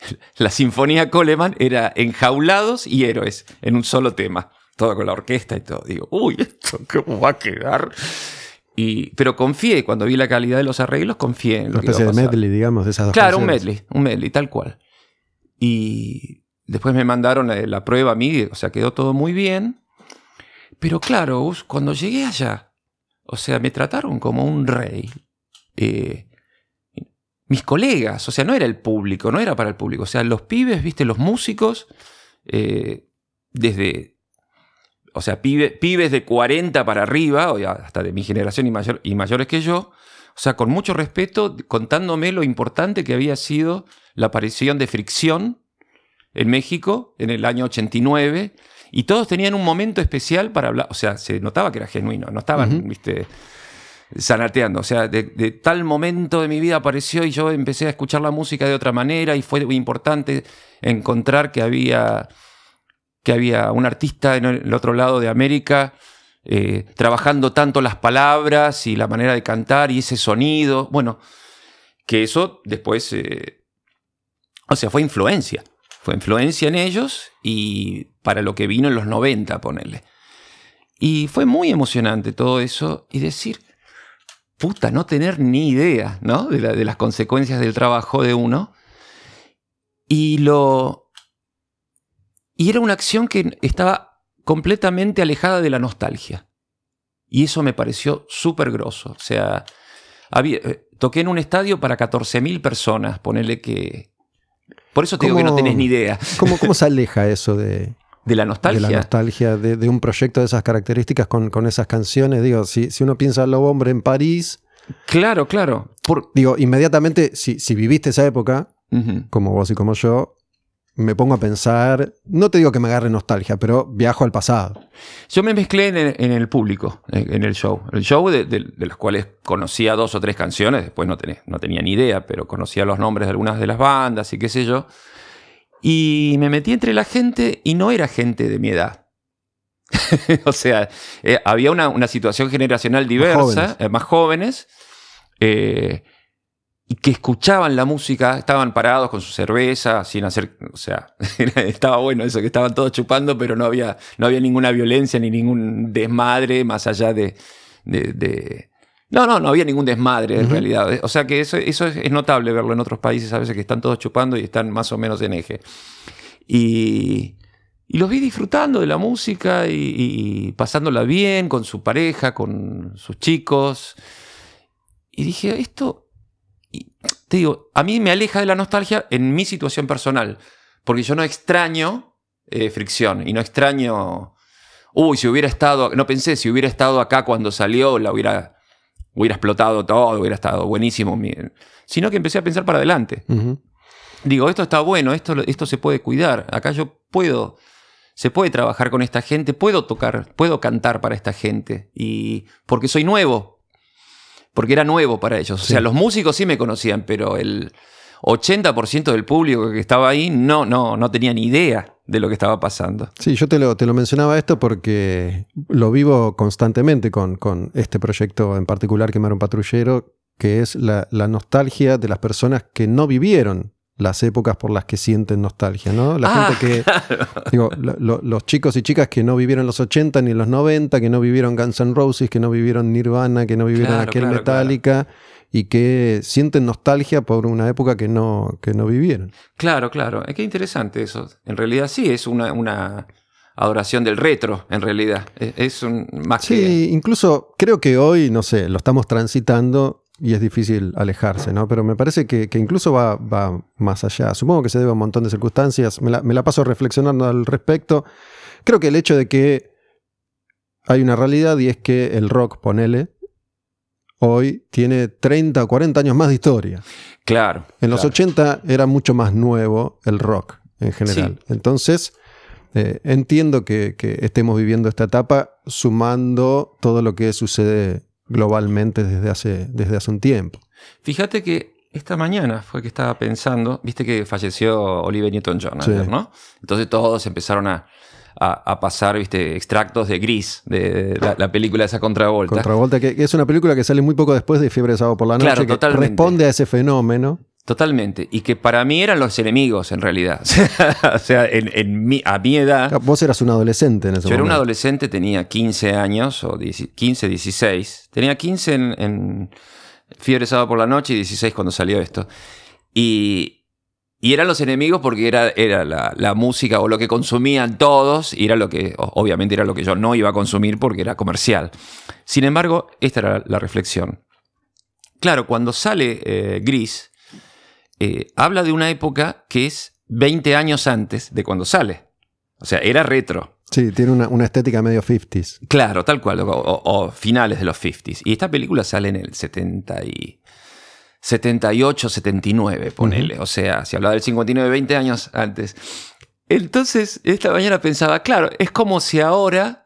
la Sinfonía Coleman, era enjaulados y héroes en un solo tema, todo con la orquesta y todo. Digo, uy, ¿esto cómo va a quedar? Y, pero confié, cuando vi la calidad de los arreglos, confié en lo Una que iba a especie de pasar. medley, digamos, de esas dos Claro, un medley, un medley, tal cual. Y después me mandaron la, la prueba a mí, o sea, quedó todo muy bien. Pero claro, cuando llegué allá, o sea, me trataron como un rey. Eh, mis colegas, o sea, no era el público, no era para el público. O sea, los pibes, viste, los músicos, eh, desde, o sea, pibe- pibes de 40 para arriba, o ya hasta de mi generación y, mayor, y mayores que yo, o sea, con mucho respeto, contándome lo importante que había sido la aparición de Fricción en México en el año 89. Y todos tenían un momento especial para hablar. O sea, se notaba que era genuino. No estaban, Ujú. viste, zanateando. O sea, de, de tal momento de mi vida apareció y yo empecé a escuchar la música de otra manera. Y fue muy importante encontrar que había, que había un artista en el otro lado de América eh, trabajando tanto las palabras y la manera de cantar y ese sonido. Bueno, que eso después, eh, o sea, fue influencia. Fue influencia en ellos y para lo que vino en los 90, ponerle. Y fue muy emocionante todo eso y decir, puta, no tener ni idea, ¿no? De, la- de las consecuencias del trabajo de uno. Y lo. Y era una acción que estaba completamente alejada de la nostalgia. Y eso me pareció súper grosso. O sea, había, eh, toqué en un estadio para 14.000 personas, ponerle que... Por eso te digo que no ¿Cómo- tenés ni idea ¿Cómo, ¿Cómo se aleja eso de, de la nostalgia. de la nostalgia de, de un proyecto de esas características con, con esas canciones? Digo, si, si uno piensa en Lobo Hombre en París, Claro, claro. Por... digo, inmediatamente, si, si viviste esa época, como vos y como yo, me pongo a pensar, no te digo que me agarre nostalgia, pero viajo al pasado. Yo me mezclé en el, en el público, en, en el show. El show de, de- de los cuales conocía dos o tres canciones, después no, tenía- no tenía ni idea, pero conocía los nombres de algunas de las bandas y qué sé yo. Y me metí entre la gente y no era gente de mi edad. o sea, eh, había una, una situación generacional diversa, jóvenes. eh, más jóvenes, eh, y que escuchaban la música, estaban parados con su cerveza, sin hacer, o sea, estaba bueno eso, que estaban todos chupando, pero no había, no había ninguna violencia ni ningún desmadre más allá de... de- de- No, no, no había ningún desmadre en Ujú. realidad. O sea que eso, eso es, es notable verlo en otros países a veces que están todos chupando y están más o menos en eje. Y, y los vi disfrutando de la música y, y pasándola bien con su pareja, con sus chicos. Y dije, esto, te digo, a mí me aleja de la nostalgia en mi situación personal, porque yo no extraño eh, fricción y no extraño, uy, si hubiera estado, no pensé, si hubiera estado acá cuando salió, la hubiera, hubiera explotado todo, hubiera estado buenísimo, sino que empecé a pensar para adelante. Digo, esto está bueno, esto, esto se puede cuidar. Acá yo puedo se puede trabajar con esta gente, puedo tocar, puedo cantar para esta gente. Y porque soy nuevo, porque era nuevo para ellos. O sea, los músicos sí me conocían, pero el 80% del público que estaba ahí no, no, no tenía ni idea de lo que estaba pasando. Sí, yo te lo, te lo mencionaba esto porque lo vivo constantemente con, con este proyecto en particular, Quemar un Patrullero, que es la, la nostalgia de las personas que no vivieron las épocas por las que sienten nostalgia, ¿no? La Ah, gente que, digo, lo- lo- los chicos y chicas que no vivieron los 80 ni los 90, que no vivieron Guns N' Roses, que no vivieron Nirvana, que no vivieron Claro, aquel claro, Metallica y que sienten nostalgia por una época que no, que no vivieron. Claro, claro. Es que interesante eso. En realidad sí, es una, una adoración del retro, en realidad. Es, es un, más que... Sí, incluso creo que hoy, no sé, lo estamos transitando y es difícil alejarse, ¿no? Pero me parece que, que incluso va, va más allá. Supongo que se debe a un montón de circunstancias. Me la, me la paso reflexionando al respecto. Creo que el hecho de que hay una realidad y es que el rock, ponele, hoy tiene 30 o 40 años más de historia. Claro. En los claro. 80 era mucho más nuevo el rock en general. Entonces, eh, entiendo que, que estemos viviendo esta etapa sumando todo lo que sucede globalmente desde hace, desde hace un tiempo. Fíjate que esta mañana fue que estaba pensando, viste que falleció Olivia Newton-John Sí. ¿no? Entonces todos empezaron a, a- a pasar, viste, extractos de Gris, de la, la película esa contravolta. Contravolta, que, que es una película que sale muy poco después de Fiebre de Sábado por la Noche, Claro, que totalmente. responde a ese fenómeno. Totalmente. Y que para mí eran los enemigos, en realidad. o sea, en, en mi- a mi edad... Vos eras un adolescente en ese Yo era un momento. adolescente, tenía 15 años, o 10 15, 16. Tenía 15 en, en Fiebre Sábado por la Noche y 16 cuando salió esto. Y, y eran los enemigos porque era, era la, la música o lo que consumían todos, y era lo que, obviamente era lo que yo no iba a consumir porque era comercial. Sin embargo, esta era la reflexión. Claro, cuando sale eh, Gris, eh, habla de una época que es 20 años antes de cuando sale. O sea, era retro. Sí, tiene una, una estética medio 50s. Claro, tal cual, o, o- o finales de los 50s. Y esta película sale en el 70 y 78, 79, ponele. O sea, si hablaba del 59, 20 años antes. Entonces, esta mañana pensaba, claro, es como si ahora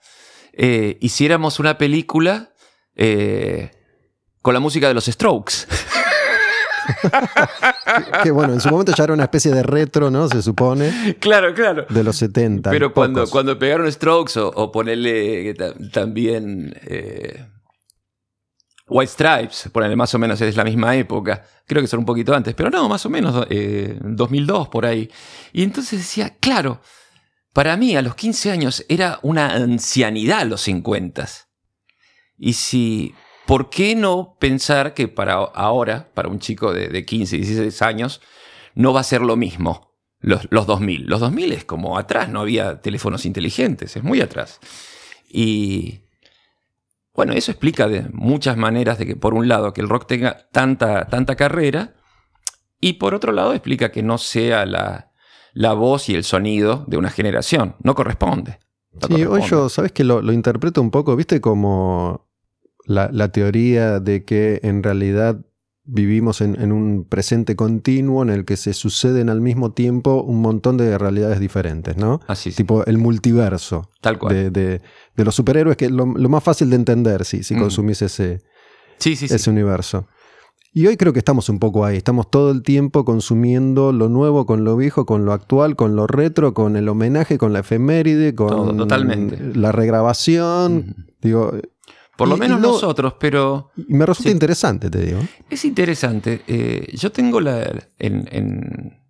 eh, hiciéramos una película eh, con la música de los Strokes. que bueno, en su momento ya era una especie de retro, ¿no? Se supone, claro, claro. de los 70. y Pero cuando, pocos. cuando pegaron Strokes o, o ponerle ta- también eh, White Stripes, ponerle más o menos es la misma época, creo que son un poquito antes, pero no, más o menos eh, 2002 por ahí. Y entonces decía, claro, para mí a los 15 años era una ancianidad los 50. Y si, ¿por qué no pensar que para ahora, para un chico de, de 15, 16 años, no va a ser lo mismo? Los, los 2000. Los 2000 es como atrás, no había teléfonos inteligentes, es muy atrás. Y bueno, eso explica de muchas maneras de que, por un lado, que el rock tenga tanta, tanta carrera, y por otro lado, explica que no sea la, la voz y el sonido de una generación. No corresponde. No Sí, hoy yo, ¿sabes que lo, lo interpreto un poco, viste, como la, la teoría de que en realidad vivimos en, en un presente continuo en el que se suceden al mismo tiempo un montón de realidades diferentes, ¿no? Así, sí, Tipo el multiverso tal cual. de, de- de los superhéroes, que es lo, lo más fácil de entender si, si Mm. consumís ese, sí, sí, sí. ese universo. Y hoy creo que estamos un poco ahí, estamos todo el tiempo consumiendo lo nuevo con lo viejo, con lo actual, con lo retro, con el homenaje, con la efeméride, con Todo, totalmente. la regrabación. Ujú. Digo, Por lo y- y menos no- nosotros, pero me resulta Sí. interesante, te digo. es interesante. Eh, yo tengo la. En, en,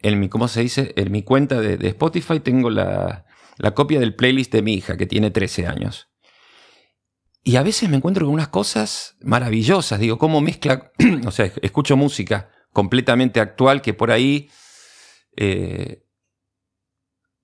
en mi, ¿cómo se dice? En mi cuenta de, de Spotify tengo la, la copia del playlist de mi hija, que tiene 13 años. Y a veces me encuentro con unas cosas maravillosas. Digo, cómo mezcla. o sea, escucho música completamente actual que por ahí. eh,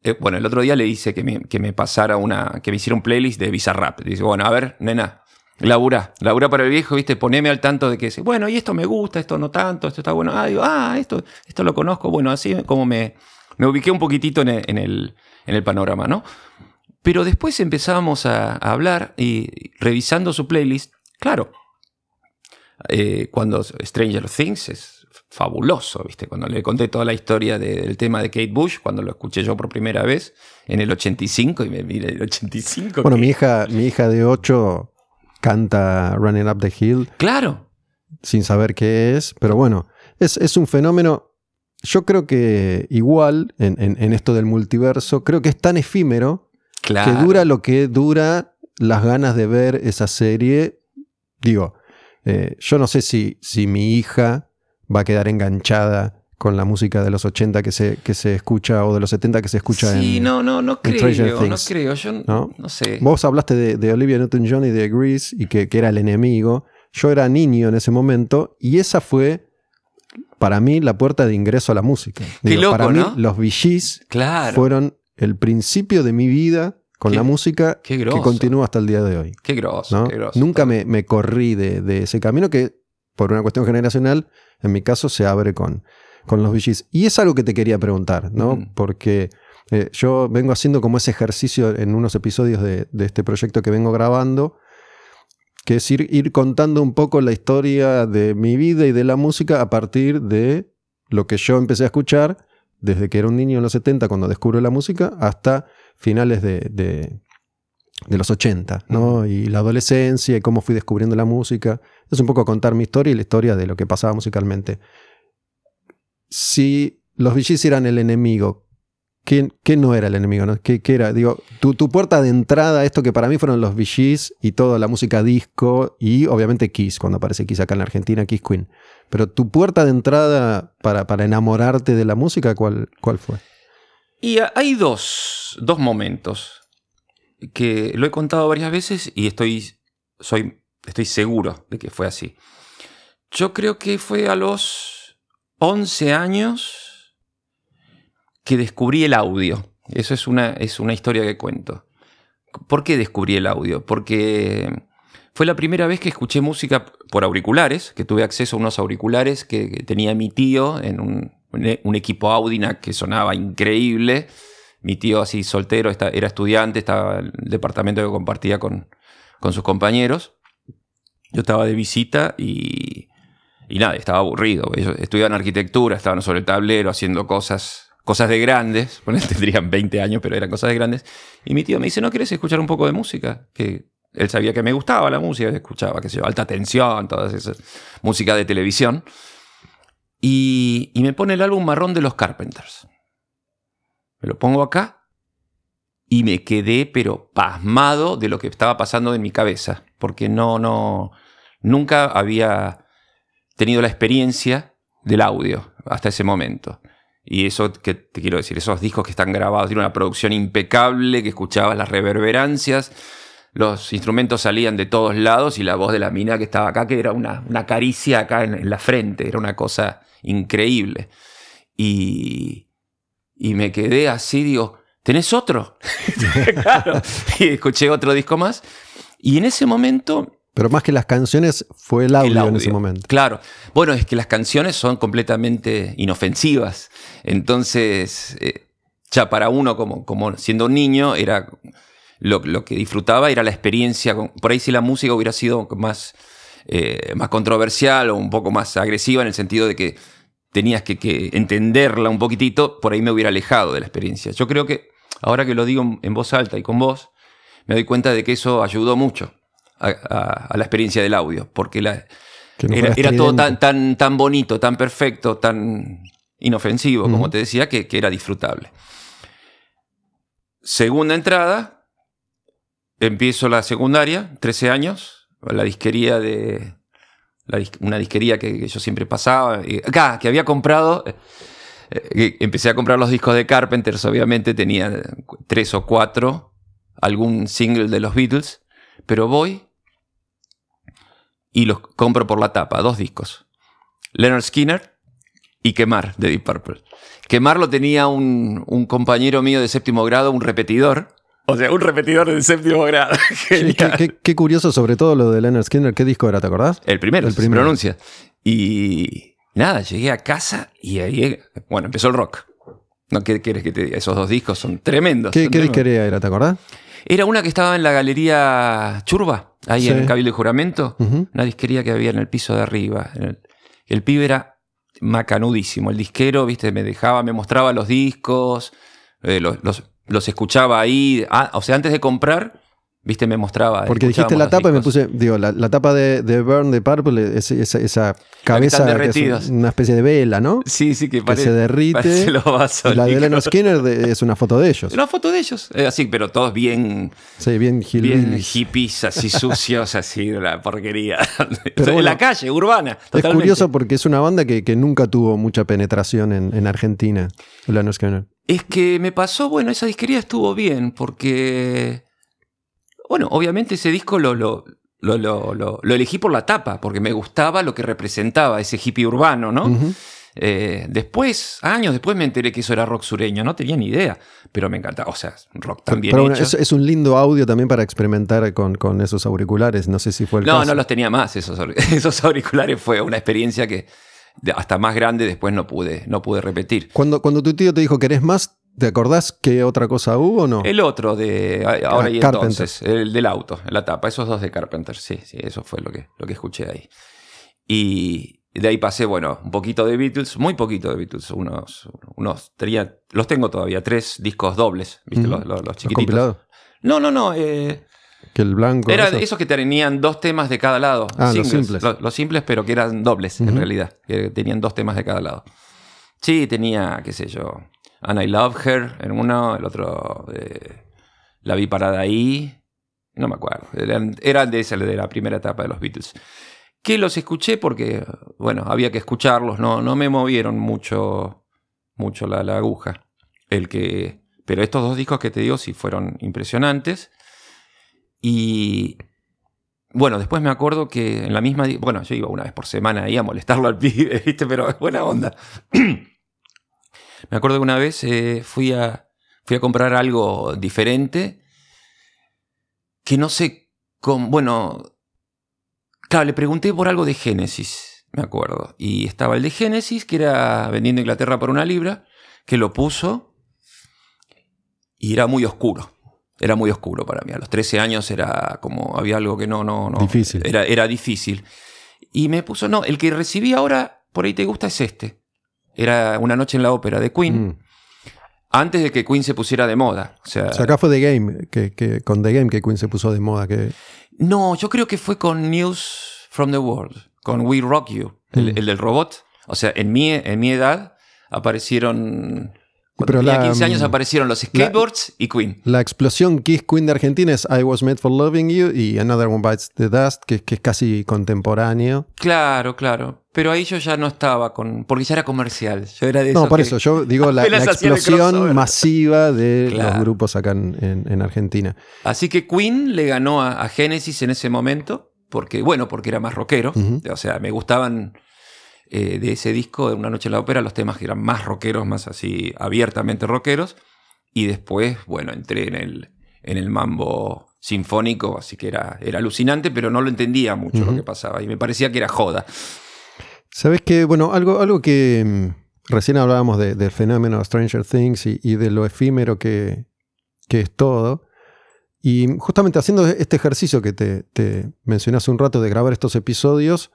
eh, bueno, el otro día le hice que me, que me pasara una. que me hiciera un playlist de Bizarrap. Dice, bueno, a ver, nena, labura, labura para el viejo, ¿viste? Poneme al tanto de que, bueno, y esto me gusta, esto no tanto, esto está bueno. Ah, digo, ah, esto, esto lo conozco. Bueno, así como me, me ubiqué un poquitito en el, en el, panorama, ¿no? Pero después empezábamos a, a hablar y revisando su playlist, claro, eh, cuando Stranger Things es fabuloso, ¿viste? Cuando le conté toda la historia de- del tema de Kate Bush, cuando lo escuché yo por primera vez en el 85, y me mira el 85. Bueno, ¿qué? mi hija, mi hija de 8 canta Running Up the Hill Claro, sin saber qué es, pero bueno, es, es un fenómeno. Yo creo que igual en, en- en esto del multiverso, creo que es tan efímero claro. que dura lo que dura las ganas de ver esa serie. Digo, eh, yo no sé si, si mi hija va a quedar enganchada con la música de los 80 que se, que se escucha o de los 70 que se escucha Sí, en... no, no, no creo, no creo. Yo no, ¿no? sé. Vos hablaste de, de Olivia Newton-John y de Grease y que, que era el enemigo. Yo era niño en ese momento y esa fue para mí la puerta de ingreso a la música. Qué loco, para mí ¿no? los VGs Claro. fueron el principio de mi vida con Qué- la música que continúa hasta el día de hoy. Qué groso, ¿no? qué groso. Nunca me, me corrí de, de ese camino que, por una cuestión generacional, en mi caso se abre con, con los VGs. Y es algo que te quería preguntar, ¿no? Mm. Porque eh, yo vengo haciendo como ese ejercicio en unos episodios de, de este proyecto que vengo grabando, que es ir, ir contando un poco la historia de mi vida y de la música a partir de lo que yo empecé a escuchar desde que era un niño en los 70 cuando descubro la música hasta finales de, de- de los 80, ¿no? Y la adolescencia y cómo fui descubriendo la música. Es un poco contar mi historia y la historia de lo que pasaba musicalmente. Si los VGs eran el enemigo, ¿qué, qué no era el enemigo? no? ¿Qué, qué era? Digo, tu, tu puerta de entrada a esto que para mí fueron los VGs y toda la música disco y obviamente Kiss, cuando aparece Kiss acá en la Argentina, Kiss Queen. Pero tu puerta de entrada para, para enamorarte de la música, ¿cuál, cuál fue? Y hay dos, dos momentos que lo he contado varias veces y estoy, soy, estoy seguro de que fue así. Yo creo que fue a los 11 años que descubrí el audio. Eso es una, es una historia que cuento. ¿Por qué descubrí el audio? Porque fue la primera vez que escuché música por auriculares, que tuve acceso a unos auriculares que, tenía mi tío en un, un equipo Audina que sonaba increíble. Mi tío así soltero era estudiante, estaba en el departamento que compartía con, con sus compañeros. Yo estaba de visita y, y nada, estaba aburrido. Ellos estudiaban arquitectura, estaban sobre el tablero haciendo cosas, cosas de grandes. Bueno, tendrían 20 años, pero eran cosas de grandes. Y mi tío me dice, ¿no quieres escuchar un poco de música? Que él sabía que me gustaba la música, escuchaba, qué sé yo, alta tensión, todas esas música de televisión. Y me pone el álbum marrón de los Carpenters. Me lo pongo acá y me quedé, pero pasmado de lo que estaba pasando en mi cabeza. Porque no, no, nunca había tenido la experiencia del audio hasta ese momento. Y eso que te quiero decir, esos discos que están grabados, tiene una producción impecable, que escuchabas las reverberancias, los instrumentos salían de todos lados y la voz de la mina que estaba acá, que era una, una caricia acá en, en la frente, era una cosa increíble. Y, y me quedé así, digo, ¿tenés otro? claro. Y escuché otro disco más. Y en ese momento Pero más que las canciones, fue el audio, en ese momento. Claro. Bueno, es que las canciones son completamente inofensivas. Entonces, eh, ya para uno, como, como siendo un niño, era lo, lo que disfrutaba era la experiencia. con- Por ahí si la música hubiera sido más, eh, más controversial o un poco más agresiva en el sentido de que tenías que, que entenderla un poquitito, por ahí me hubiera alejado de la experiencia. Yo creo que ahora que lo digo en- voz alta y con vos, me doy cuenta de que eso ayudó mucho a, a- a la experiencia del audio, porque la, Que no era, todo tan, tan, tan bonito, tan perfecto, tan inofensivo, como te decía, que, que era disfrutable. Segunda entrada, empiezo la secundaria, 13 años, la disquería de... la una disquería que, yo siempre pasaba, y- acá, que había comprado... eh, eh, empecé a comprar los discos de Carpenters, obviamente tenía tres o cuatro, algún single de los Beatles, pero voy y los compro por la tapa, dos discos. Leonard Skinner y Quemar de Deep Purple. Quemar lo tenía un, un compañero mío de séptimo grado, un repetidor. O sea, un repetidor de séptimo grado. Sí, qué, qué- qué curioso, sobre todo lo de Leonard Skinner. ¿Qué disco era, te acordás? El primero, El el primero. se pronuncia. Y nada, llegué a casa y ahí, bueno, empezó el rock. ¿No qué quieres que te diga? Esos dos discos son tremendos. ¿Qué, son qué tremendos. disquería era, te acordás? Era una que estaba en la galería Churba, ahí Sí. en Cabildo y Juramento. Ujú. Una disquería que había en el piso de arriba. El, el pibe era macanudísimo. El disquero, viste, me dejaba, me mostraba los discos, eh, los, los- los escuchaba ahí. Ah, o sea, antes de comprar, viste, me mostraba. Porque dijiste la tapa y me puse, digo, la, la tapa de, de Burn de Purple, es- esa, esa cabeza que es derretidos. una especie de vela, ¿no? Sí, sí, que, que parece, se derrite. los vasos la de. Leonard Skinner de- es una foto de ellos. Una foto de ellos. Eh, así, pero todos bien, Sí, bien bien hippies, así sucios, así, la porquería. Pero en bueno, la calle, urbana. Es curioso porque es una banda que, que nunca tuvo mucha penetración en, en Argentina, Leonard Skinner. Es que me pasó, bueno, esa disquería estuvo bien porque, bueno, obviamente ese disco lo, lo, lo, lo, lo- lo elegí por la tapa, porque me gustaba lo que representaba ese hippie urbano, ¿no? Eh, después, años después me enteré que eso era rock sureño, no tenía ni idea, pero me encantaba, o sea, rock tan bien Pero bueno, hecho. es, es un lindo audio también para experimentar con, con esos auriculares. No sé si fue el No, caso. no los tenía más, esos, esos auriculares fue una experiencia que hasta más grande después no pude, no pude repetir. Cuando, cuando tu tío te dijo, ¿querés más? ¿Te acordás qué otra cosa hubo o no? El otro de ahora Ah, y Carpenter. entonces, el del auto, la tapa, esos dos de Carpenter, sí, sí, eso fue lo que, lo que escuché ahí. Y de ahí pasé, bueno, un poquito de Beatles, muy poquito de Beatles, unos, unos tenía, los tengo todavía, tres discos dobles, ¿viste? Los, los- los ¿Los chiquititos. compilados? No, no, no, eh, Que el blanco. era eso. esos que tenían dos temas de cada lado. Ah, los simples. Lo- Los, simples, pero que eran dobles, en realidad. Que tenían dos temas de cada lado. Sí, tenía, qué sé yo, And I Love Her en uno, el otro, eh, La vi parada ahí. No me acuerdo. Eran, eran de esa, de la primera etapa de los Beatles. Que los escuché porque, bueno, había que escucharlos. No, no me movieron mucho, mucho la, la aguja. El que, pero estos dos discos que te digo sí fueron impresionantes. Y bueno, después me acuerdo que en la misma. Bueno, yo iba una vez por semana ahí a molestarlo al pibe, ¿viste? Pero es buena onda. me acuerdo que una vez eh, fui, a, fui a comprar algo diferente que no sé cómo. Bueno, claro, le pregunté por algo de Génesis, me acuerdo. Y estaba el de Génesis, que era vendiendo Inglaterra por una libra, que lo puso y era muy oscuro. Era muy oscuro para mí. A los 13 años era como, había algo que no, no, no. Difícil. Era, era difícil. Y me puso, no, el que recibí ahora, por ahí te gusta, es este. Era Una noche en la ópera de Queen, Mm. antes de que Queen se pusiera de moda. O sea, O sea, acá fue The Game, que, que- con The Game que Queen se puso de moda. Que, no, yo creo que fue con News from the World, con We Rock You, el, Mm. el del robot. O sea, en mi, en mi edad aparecieron. Cuando Pero tenía la, 15 años mm, aparecieron los skateboards y Queen. la explosión Kiss Queen de Argentina es I Was Made for Loving You y Another One Bites the Dust, que, que es casi contemporáneo. Claro, claro. Pero ahí yo ya no estaba con. Porque ya era comercial. Yo era de No, por que- eso, yo digo la, explosión masiva de los grupos acá en, en- en Argentina. Así que Queen le ganó a, a Genesis en ese momento, porque, bueno, porque era más rockero. O sea, me gustaban eh, de ese disco, de Una Noche en la Ópera, los temas que eran más rockeros, más así abiertamente rockeros. Y después, bueno, entré en el, en el mambo sinfónico, así que era, era alucinante, pero no lo entendía mucho lo que pasaba. Y me parecía que era joda. Sabes que, bueno, algo, algo que mm, recién hablábamos de- del fenómeno Stranger Things y, y de lo efímero que, que es todo. Y justamente haciendo este ejercicio que te, te mencioné hace un rato de grabar estos episodios,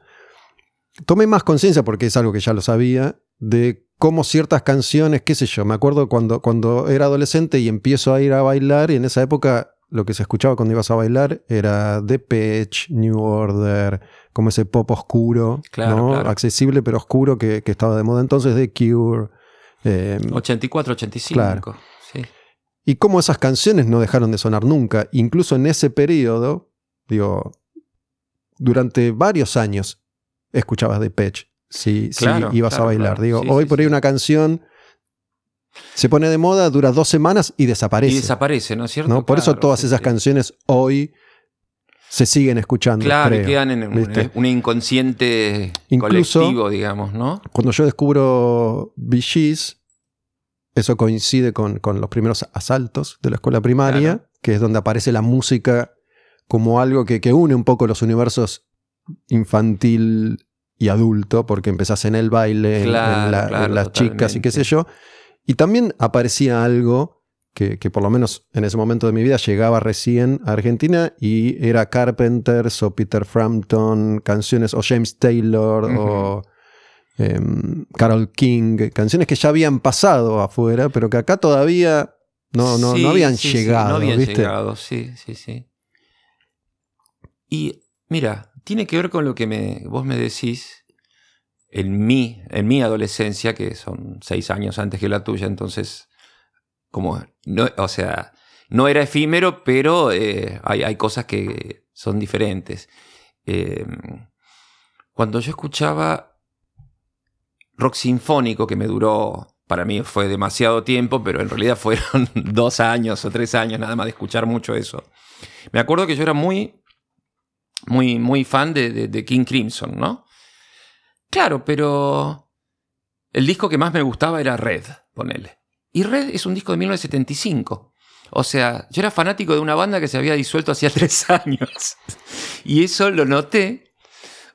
tomé más conciencia, porque es algo que ya lo sabía, de cómo ciertas canciones, qué sé yo, me acuerdo cuando, cuando era adolescente y empiezo a ir a bailar y en esa época lo que se escuchaba cuando ibas a bailar era Depeche, New Order, como ese pop oscuro, Claro, ¿no? claro. accesible pero oscuro que, que estaba de moda entonces, The Cure. eh, 84, 85. Claro. Sí. y cómo esas canciones no dejaron de sonar nunca, incluso en ese periodo, digo, durante varios años escuchabas Depeche si, si Claro, ibas claro, a bailar. claro. Digo, Sí, hoy sí, por ahí sí. una canción se pone de moda, dura dos semanas y desaparece. Y desaparece, ¿no es cierto? ¿no? Por eso todas esas canciones hoy se siguen escuchando. Claro, y creo. quedan en un, un inconsciente Incluso- colectivo, digamos, ¿no? Cuando yo descubro Gees, eso coincide con, con los primeros asaltos de la escuela primaria, que es donde aparece la música como algo que, que une un poco los universos infantil y adulto, porque empezás en el baile, en- Claro, en, la- claro, en las chicas y qué sé yo. Y también aparecía algo que, que por lo menos en ese momento de mi vida llegaba recién a Argentina y era Carpenters o Peter Frampton, canciones o James Taylor o em, Carol King, canciones que ya habían pasado afuera, pero que acá todavía no, no, Sí, no habían sí, sí, llegado, no habían ¿viste? llegado, sí, sí, sí. Y mira, tiene que ver con lo que me, vos me decís en mi, en mi adolescencia, que son seis años antes que la tuya, entonces, como, no, o sea, no era efímero, pero eh, hay, hay cosas que son diferentes. Eh, cuando yo escuchaba rock sinfónico, que me duró, para mí fue demasiado tiempo, pero en realidad fueron dos años o tres años nada más de escuchar mucho eso. Me acuerdo que yo era muy, muy, muy fan de, de- King Crimson, ¿no? Claro, pero el disco que más me gustaba era Red, ponele. Y Red es un disco de 1975. O sea, yo era fanático de una banda que se había disuelto hacía tres años. Y eso lo noté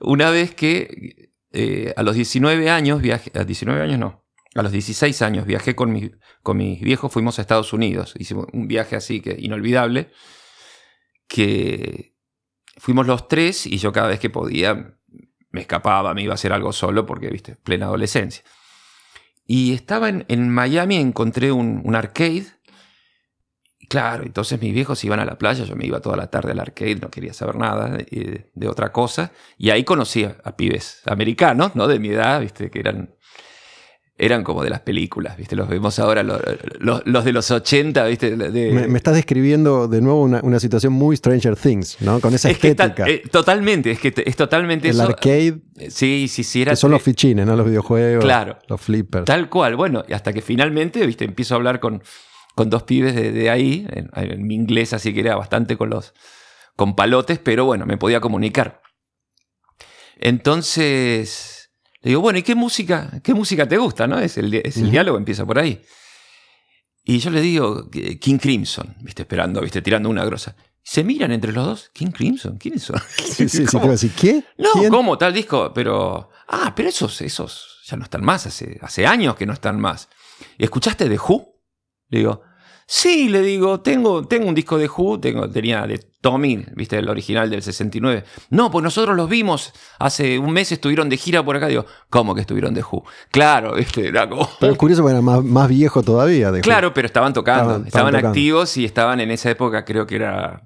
una vez que eh, a los 19 años viajé, a 19 años no, a los 16 años viajé con, mi- con mis viejos, fuimos a Estados Unidos, hicimos un viaje así que inolvidable, que fuimos los tres y yo cada vez que podía me escapaba, me iba a hacer algo solo porque, viste, plena adolescencia. Y estaba en, en Miami, encontré un, un arcade. Claro, entonces mis viejos iban a la playa, yo me iba toda la tarde al arcade, no quería saber nada de, de otra cosa. Y ahí conocí a, a pibes americanos, ¿no? De mi edad, viste, que eran, eran como de las películas, viste, los vemos ahora, los, los- los de los 80, viste. de- Me, me estás describiendo de nuevo una, una situación muy Stranger Things, ¿no? Con esa es que ta- estética. eh, totalmente, es que es totalmente el eso. arcade, Sí, sí, sí, era que son los fichines, ¿no? Los videojuegos, Claro. los flippers. Tal cual, bueno, hasta que finalmente, viste, empiezo a hablar con, con dos pibes de, de ahí, en, en mi inglés así que era bastante con los con palotes, pero bueno, me podía comunicar. Entonces, le digo, bueno, ¿y qué música, qué música te gusta, no? Es el, es el diálogo, empieza por ahí. Y yo le digo, King Crimson, viste, esperando, viste, tirando una grosa. Se miran entre los dos, King Crimson, ¿quiénes son? Sí, sí, ¿Cómo? ¿qué? No, ¿Quién? ¿cómo tal disco? Pero. Ah, pero esos, esos ya no están más, hace, hace años que no están más. ¿Y escuchaste de Who? Le digo, sí, le digo, tengo, tengo un disco de Who, tengo, tenía de Tommy, viste, el original del 69. No, pues nosotros los vimos, hace un mes estuvieron de gira por acá. Digo, ¿cómo que estuvieron de Who? Claro, viste, era como. Pero es curioso porque era más, más viejo todavía. de Claro, pero estaban tocando, Estaban- estaban, estaban tocando. activos y estaban en esa época, creo que era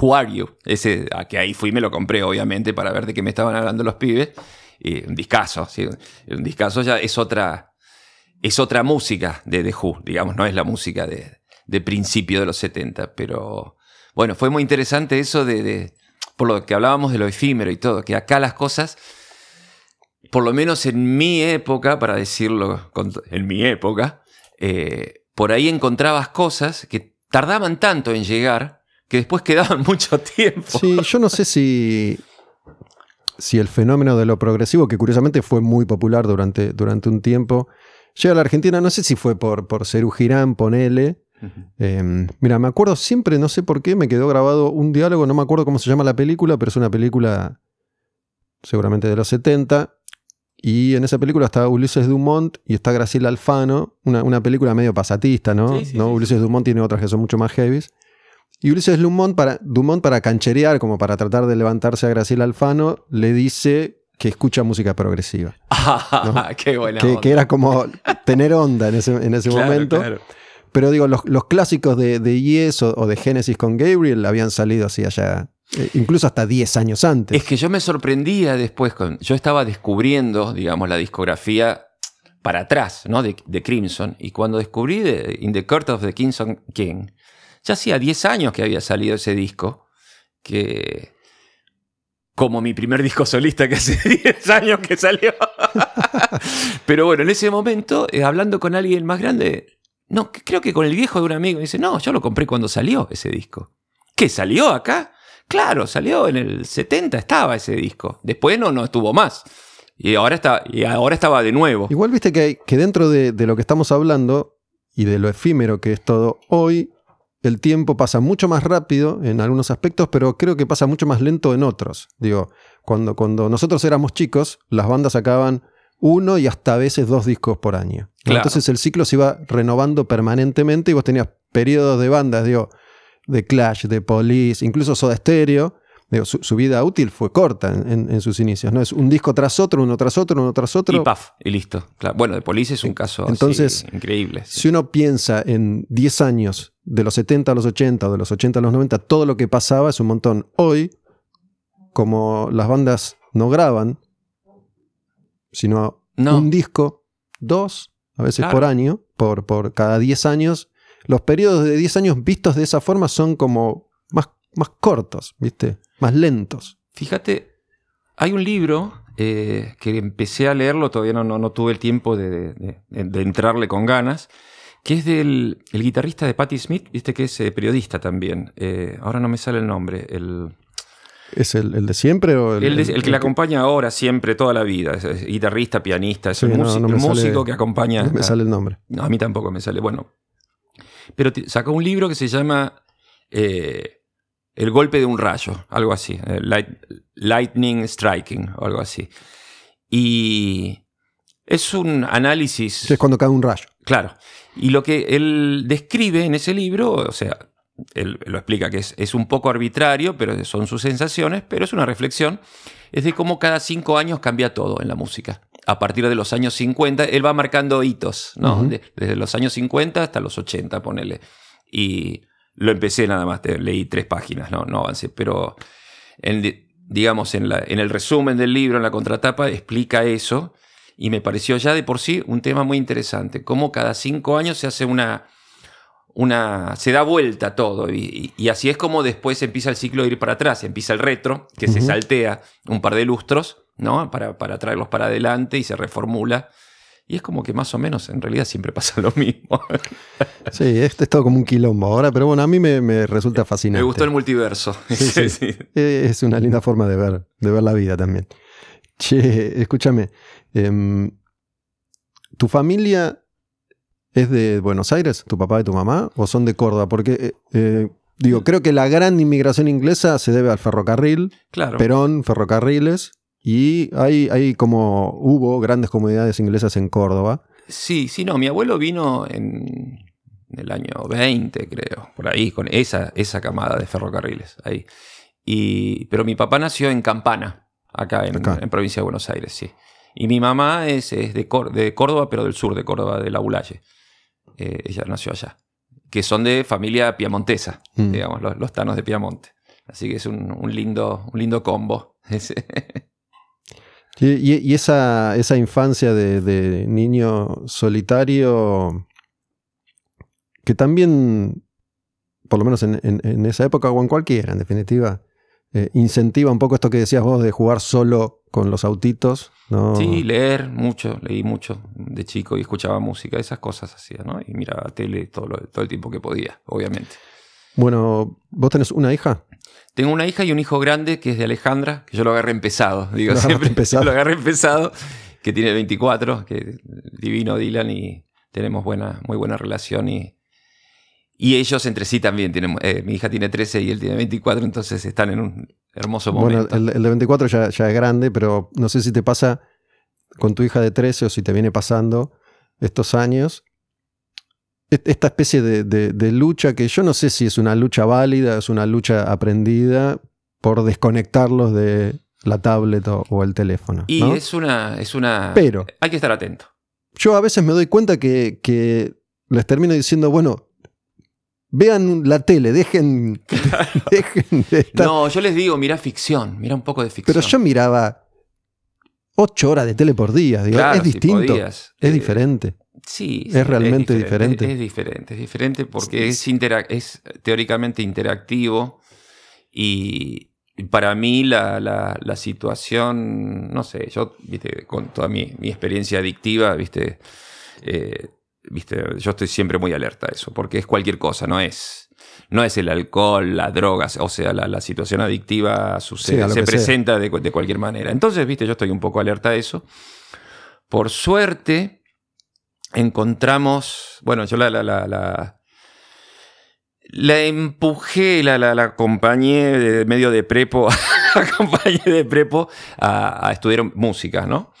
Who Are You, ese a que ahí fui y me lo compré, obviamente, para ver de qué me estaban hablando los pibes. Y un discazo, ¿sí? un discazo ya es otra, es otra música de The Who, digamos, no es la música de, de principio de los 70, pero bueno, fue muy interesante eso de, por lo que hablábamos de lo efímero y todo, que acá las cosas, por lo menos en mi época, para decirlo, en mi época, eh, por ahí encontrabas cosas que tardaban tanto en llegar que después quedaban mucho tiempo. Sí, yo no sé si, si el fenómeno de lo progresivo, que curiosamente fue muy popular durante, durante un tiempo, llega a la Argentina, no sé si fue por, por Cerú Girán, ponele. Eh, mira, me acuerdo siempre, no sé por qué, me quedó grabado un diálogo, no me acuerdo cómo se llama la película, pero es una película seguramente de los 70. Y en esa película está Ulises Dumont y está Graciela Alfano, una, una película medio pasatista, ¿no? Sí, sí, ¿No? sí, Ulises Dumont tiene otras que son mucho más heavies. Y Ulises Dumont para, Dumont, para cancherear, como para tratar de levantarse a Graciela Alfano, le dice que escucha música progresiva. Ah, qué buena. Que, onda. que era como tener onda en ese, en ese Claro, momento. claro. Pero digo, los, los clásicos de, de Yes o, o de Genesis con Gabriel habían salido así allá, eh, incluso hasta 10 años antes. Es que yo me sorprendía después, con, yo estaba descubriendo, digamos, la discografía para atrás, ¿no? De, de Crimson. Y cuando descubrí de In the Court of the Crimson King, ya hacía 10 años que había salido ese disco, que como mi primer disco solista que hace 10 años que salió. Pero bueno, en ese momento, eh, hablando con alguien más grande, no, creo que con el viejo de un amigo, dice, no, yo lo compré cuando salió ese disco. ¿Qué salió acá? Claro, salió en el 70, estaba ese disco. Después no, no estuvo más. Y ahora, está, y ahora estaba de nuevo. Igual viste que dentro de, de lo que estamos hablando y de lo efímero que es todo hoy, el tiempo pasa mucho más rápido en algunos aspectos, pero creo que pasa mucho más lento en otros. Digo, cuando, cuando nosotros éramos chicos, las bandas sacaban uno y hasta a veces dos discos por año. Claro. Entonces el ciclo se iba renovando permanentemente y vos tenías periodos de bandas, digo, de Clash, de Police, incluso Soda Stereo, digo, su, su vida útil fue corta en, en- en sus inicios, ¿no? Es un disco tras otro, uno tras otro, uno tras otro. Y paf, y listo. Claro. Bueno, de Police es un caso así Entonces, increíble. sí. Si uno piensa en 10 años, de los 70 a los 80 o de los 80 a los 90, todo lo que pasaba es un montón. Hoy, como las bandas no graban, sino No. un disco, dos, a veces Claro. por año, por, por cada 10 años, los periodos de 10 años vistos de esa forma son como más, más cortos, ¿viste? Más lentos. Fíjate, hay un libro eh, que empecé a leerlo, todavía no, no, no tuve el tiempo de, de- de entrarle con ganas, que es del el guitarrista de Patti Smith, viste que es eh, periodista también. Eh, ahora no me sale el nombre. El, ¿Es el, el de siempre o el, el, el que le acompaña ahora, siempre, toda la vida. Es, es guitarrista, pianista, es Sí, un no, músico, no sale- músico que acompaña. No me sale el nombre. No, a mí tampoco me sale. Bueno. Pero sacó un libro que se llama eh, El golpe de un rayo, algo así. Light- lightning Striking, o algo así. Y es un análisis. Es cuando cae un rayo. Claro. Y lo que él describe en ese libro, o sea, él lo explica que es, es un poco arbitrario, pero son sus sensaciones, pero es una reflexión, es de cómo cada cinco años cambia todo en la música. A partir de los años 50, él va marcando hitos, ¿no? Desde los años 50 hasta los 80, ponele. Y lo empecé nada más, leí tres páginas, no, no avancé, pero en, digamos, en, la- en el resumen del libro, en la contratapa, explica eso y me pareció ya de por sí un tema muy interesante, cómo cada cinco años se hace una, una se da vuelta todo y, así es como después empieza el ciclo de ir para atrás, empieza el retro, que se saltea un par de lustros, ¿no? Para, para traerlos para adelante y se reformula. Y es como que más o menos en realidad siempre pasa lo mismo. Sí, este es todo como un quilombo ahora, pero bueno, a mí me, me resulta fascinante. Me gustó el multiverso. Sí, sí. Es una linda forma de ver, de ver la vida también. Che, escúchame. Em, ¿Tu familia es de Buenos Aires, tu papá y tu mamá, o son de Córdoba? Porque, eh, eh, digo, creo que la gran inmigración inglesa se debe al ferrocarril, Claro. Perón, ferrocarriles, y hay, hay como hubo grandes comunidades inglesas en Córdoba. Sí, sí, no, mi abuelo vino en el año 20, creo, por ahí, con esa, esa camada de ferrocarriles, ahí. Y, pero mi papá nació en Campana, acá en, Acá. en provincia de Buenos Aires, sí. Y mi mamá es, es de, Cór- de Córdoba, pero del sur de Córdoba, de la Ulaye. Eh, ella nació allá. Que son de familia piamontesa, Mm. digamos, los, los tanos de Piamonte. Así que es un, un lindo, un lindo combo. Y, y- y esa, esa infancia de, de niño solitario, que también, por lo menos en, en- en esa época o en cualquiera, en definitiva, eh, incentiva un poco esto que decías vos de jugar solo con los autitos. ¿no? Sí, leer mucho, leí mucho de chico y escuchaba música, esas cosas hacía, ¿no? Y miraba tele todo, lo- todo el tiempo que podía, obviamente. Bueno, ¿vos tenés una hija? Tengo una hija y un hijo grande que es de Alejandra, que yo lo agarré empezado, digo siempre. empezado. Lo agarré empezado, que tiene 24, que divino Dylan y tenemos buena, muy buena relación y, y ellos entre sí también tienen, eh, mi hija tiene 13 y él tiene 24, entonces están en un hermoso Bueno, momento. el, el de 24 ya, ya es grande, pero no sé si te pasa con tu hija de 13 o si te viene pasando estos años. Esta especie de, de- de lucha que yo no sé si es una lucha válida, es una lucha aprendida por desconectarlos de la tablet o, o el teléfono. y ¿no? es una, es una... Pero Hay que estar atento. yo a veces me doy cuenta que, que les termino diciendo, bueno, vean la tele, dejen, dejen de estar No, yo les digo, mira ficción, mira un poco de ficción. Pero yo miraba ocho horas de tele por día, digo, Claro, es si distinto, podías. es Eh, diferente. Sí, Es sí, realmente diferente. Es, diferente, es diferente porque es, es teóricamente interactivo y para mí la, la- la situación, no sé, yo, viste, con toda mi, mi experiencia adictiva, viste, eh, viste, yo estoy siempre muy alerta a eso, porque es cualquier cosa, no es, no es el alcohol, las drogas, o sea, la, la situación adictiva sucede, Sí, se presenta de, cu- de cualquier manera. Entonces, viste, yo estoy un poco alerta a eso. Por suerte, encontramos, bueno, yo la, la, la, la, la empujé, la, la, la acompañé de medio de prepo, la acompañé de prepo a, a estudiar música, ¿no?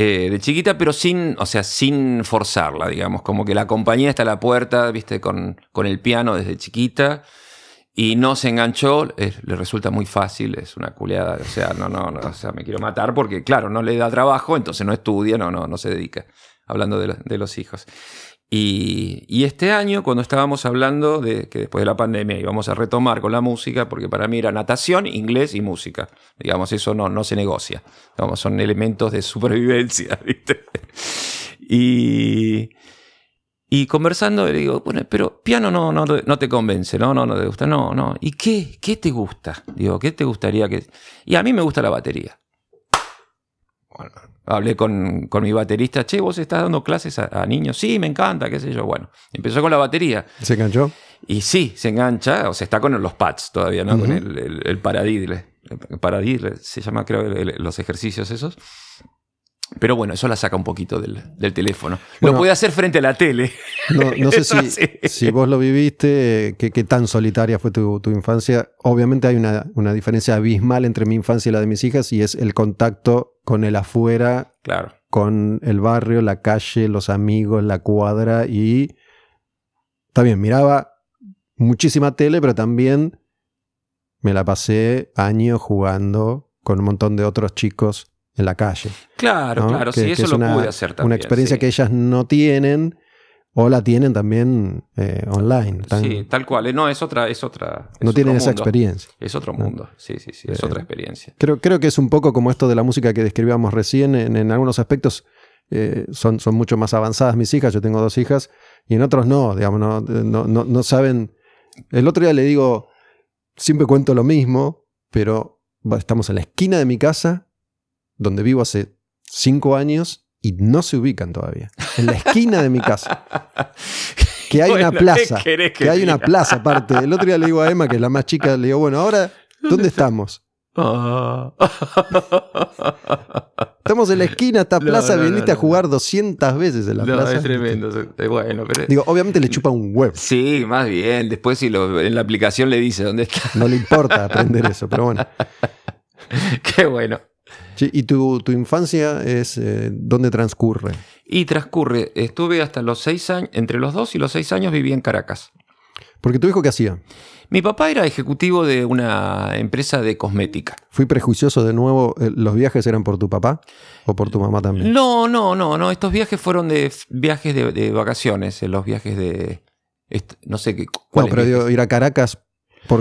Eh, de chiquita, pero sin, o sea, sin forzarla, digamos, como que la acompañé hasta la puerta, viste, con, con el piano desde chiquita. y no se enganchó, le resulta muy fácil, es una culeada, o sea, no, no, no, o sea, me quiero matar porque, claro, no le da trabajo, entonces no estudia, no, no, no se dedica, hablando de, lo- de los hijos. Y, este año, cuando estábamos hablando de que después de la pandemia íbamos a retomar con la música, porque para mí era natación, inglés y música. Digamos, eso no, no se negocia. Digamos, son elementos de supervivencia, ¿viste? Y, y conversando le digo, bueno, pero piano no, no, no te convence, ¿no? No, no te gusta, no, no. ¿Y qué? ¿Qué te gusta? Digo, ¿qué te gustaría que...? Y a mí me gusta la batería. Bueno, hablé con, con mi baterista, che, vos estás dando clases a, a niños, sí, me encanta, qué sé yo. Bueno, empezó con la batería. ¿Se enganchó? Y sí, se engancha, o sea, está con los pads todavía, ¿no? Con el, el, el paradidle. El paradidle se llama, creo, el- los ejercicios esos. Pero bueno, eso la saca un poquito del, del teléfono. Bueno. lo puede hacer frente a la tele. No, no sé si, si vos lo viviste, eh, qué, qué tan solitaria fue tu, tu infancia. Obviamente hay una, una diferencia abismal entre mi infancia y la de mis hijas y es el contacto con el afuera, Claro. con el barrio, la calle, los amigos, la cuadra y también miraba muchísima tele, pero también me la pasé años jugando con un montón de otros chicos en la calle. Claro, ¿no? claro, Que- sí, que eso es lo una- pude hacer también. Una experiencia sí. que ellas no tienen o la tienen también eh, online. Tan- Sí, tal cual. eh, No, es otra, es otra. es no tienen esa experiencia. Es otro mundo. Sí, sí, sí. Es Eh, otra experiencia. Creo, creo que es un poco como esto de la música que describíamos recién. En, en algunos aspectos eh, son, son mucho más avanzadas mis hijas. Yo tengo dos hijas y en otros no. Digamos, no, no, no- no saben. El otro día le digo, siempre cuento lo mismo, pero estamos en la esquina de mi casa, donde vivo hace cinco años. Y no se ubican todavía. En la esquina de mi casa. Que hay una Bueno, ¿qué plaza. querés Que hay una plaza aparte. El otro día le digo a Emma, que es la más chica, le digo, bueno, ahora, ¿dónde estamos? Ah. Estamos en la esquina esta No, plaza, no, viniste no, a jugar 200 veces en la plaza. es tremendo. es- Bueno, pero. Digo, obviamente le chupa un huevo. Sí, más bien. Después, si lo, en la aplicación le dice dónde está. No le importa aprender eso, pero bueno. Qué bueno. ¿Y tu, tu infancia es eh, dónde transcurre? Y transcurre, estuve hasta los seis años, entre los dos y los seis años viví en Caracas. Porque tu hijo, ¿qué hacía? Mi papá era ejecutivo de una empresa de cosmética. ¿Fui prejuicioso de nuevo? eh, ¿Los viajes eran por tu papá o por tu mamá también? No, no, no, no. Estos viajes fueron de viajes de, de vacaciones, eh, los viajes de. no sé qué. No, pero digo, ir a Caracas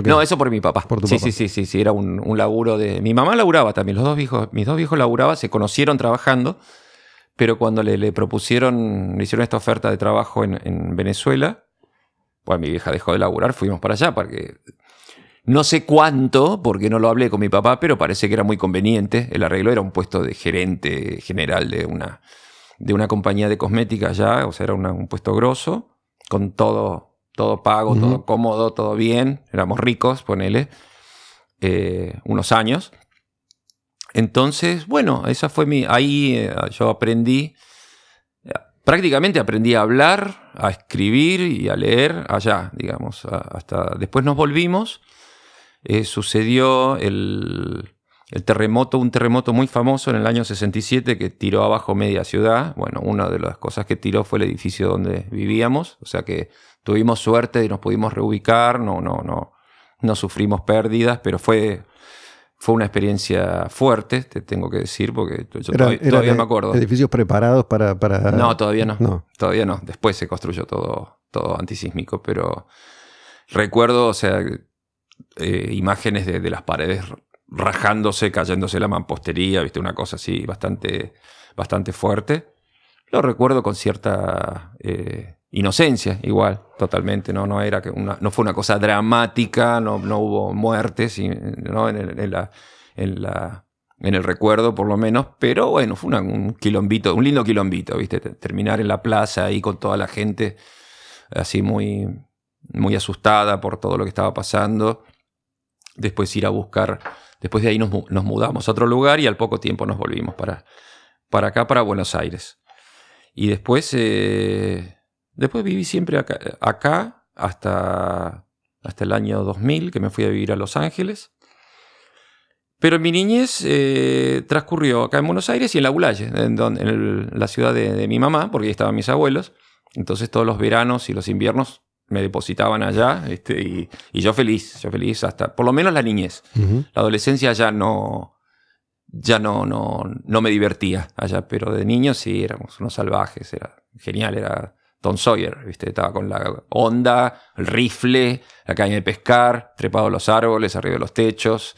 No, eso por mi papá. Por tu sí, papá. sí, sí, sí, sí, era un, un laburo de. Mi mamá laburaba también, los dos viejos, mis dos viejos laburaban, se conocieron trabajando, pero cuando le, le propusieron, le hicieron esta oferta de trabajo en, en Venezuela, pues mi vieja dejó de laburar, fuimos para allá, porque no sé cuánto, porque no lo hablé con mi papá, pero parece que era muy conveniente. El arreglo era un puesto de gerente general de una, de una compañía de cosmética allá, o sea, era una- un puesto grosso, con todo, todo pago, todo cómodo, todo bien. Éramos ricos, ponele, eh, unos años. Entonces, bueno, esa fue mi. Ahí eh, yo aprendí. eh, Prácticamente aprendí a hablar, a escribir y a leer allá, digamos. a- Hasta después nos volvimos. Eh, sucedió el, el terremoto, un terremoto muy famoso en el año 67 que tiró abajo media ciudad. Bueno, una de las cosas que tiró fue el edificio donde vivíamos. O sea que tuvimos suerte y nos pudimos reubicar. No, no, no, no sufrimos pérdidas, pero fue, fue una experiencia fuerte, te tengo que decir, porque yo todavía, todavía me acuerdo. edificios preparados para... para- No, todavía no. No. Todavía no. Después se construyó todo, todo antisísmico, pero recuerdo, o sea, eh, imágenes de, de las paredes rajándose, cayéndose la mampostería, viste, una cosa así bastante, bastante fuerte. Lo recuerdo con cierta eh, inocencia, igual, totalmente. No, no, era que una, no fue una cosa dramática, no, no hubo muertes ¿no? en, el, en la, en, el recuerdo, por lo menos. Pero bueno, fue un quilombito, un lindo quilombito, ¿viste? Terminar en la plaza ahí con toda la gente así muy, muy asustada por todo lo que estaba pasando. Después ir a buscar, después de ahí nos, nos mudamos a otro lugar y al poco tiempo nos volvimos para, para acá, para Buenos Aires. Y después, eh, después viví siempre acá, acá hasta, hasta el año 2000, que me fui a vivir a Los Ángeles. Pero mi niñez eh, transcurrió acá en Buenos Aires y en La Gulaye, en, donde- en el- la ciudad de, de mi mamá, porque ahí estaban mis abuelos. Entonces todos los veranos y los inviernos me depositaban allá este, y, y yo feliz, yo feliz hasta, por lo menos la niñez. Ujú. La adolescencia ya no, ya no, no, no me divertía allá, pero de niño sí éramos unos salvajes, era genial, era Tom Sawyer, ¿viste? Estaba con la onda, el rifle, la caña de pescar, trepado a los árboles, arriba de los techos,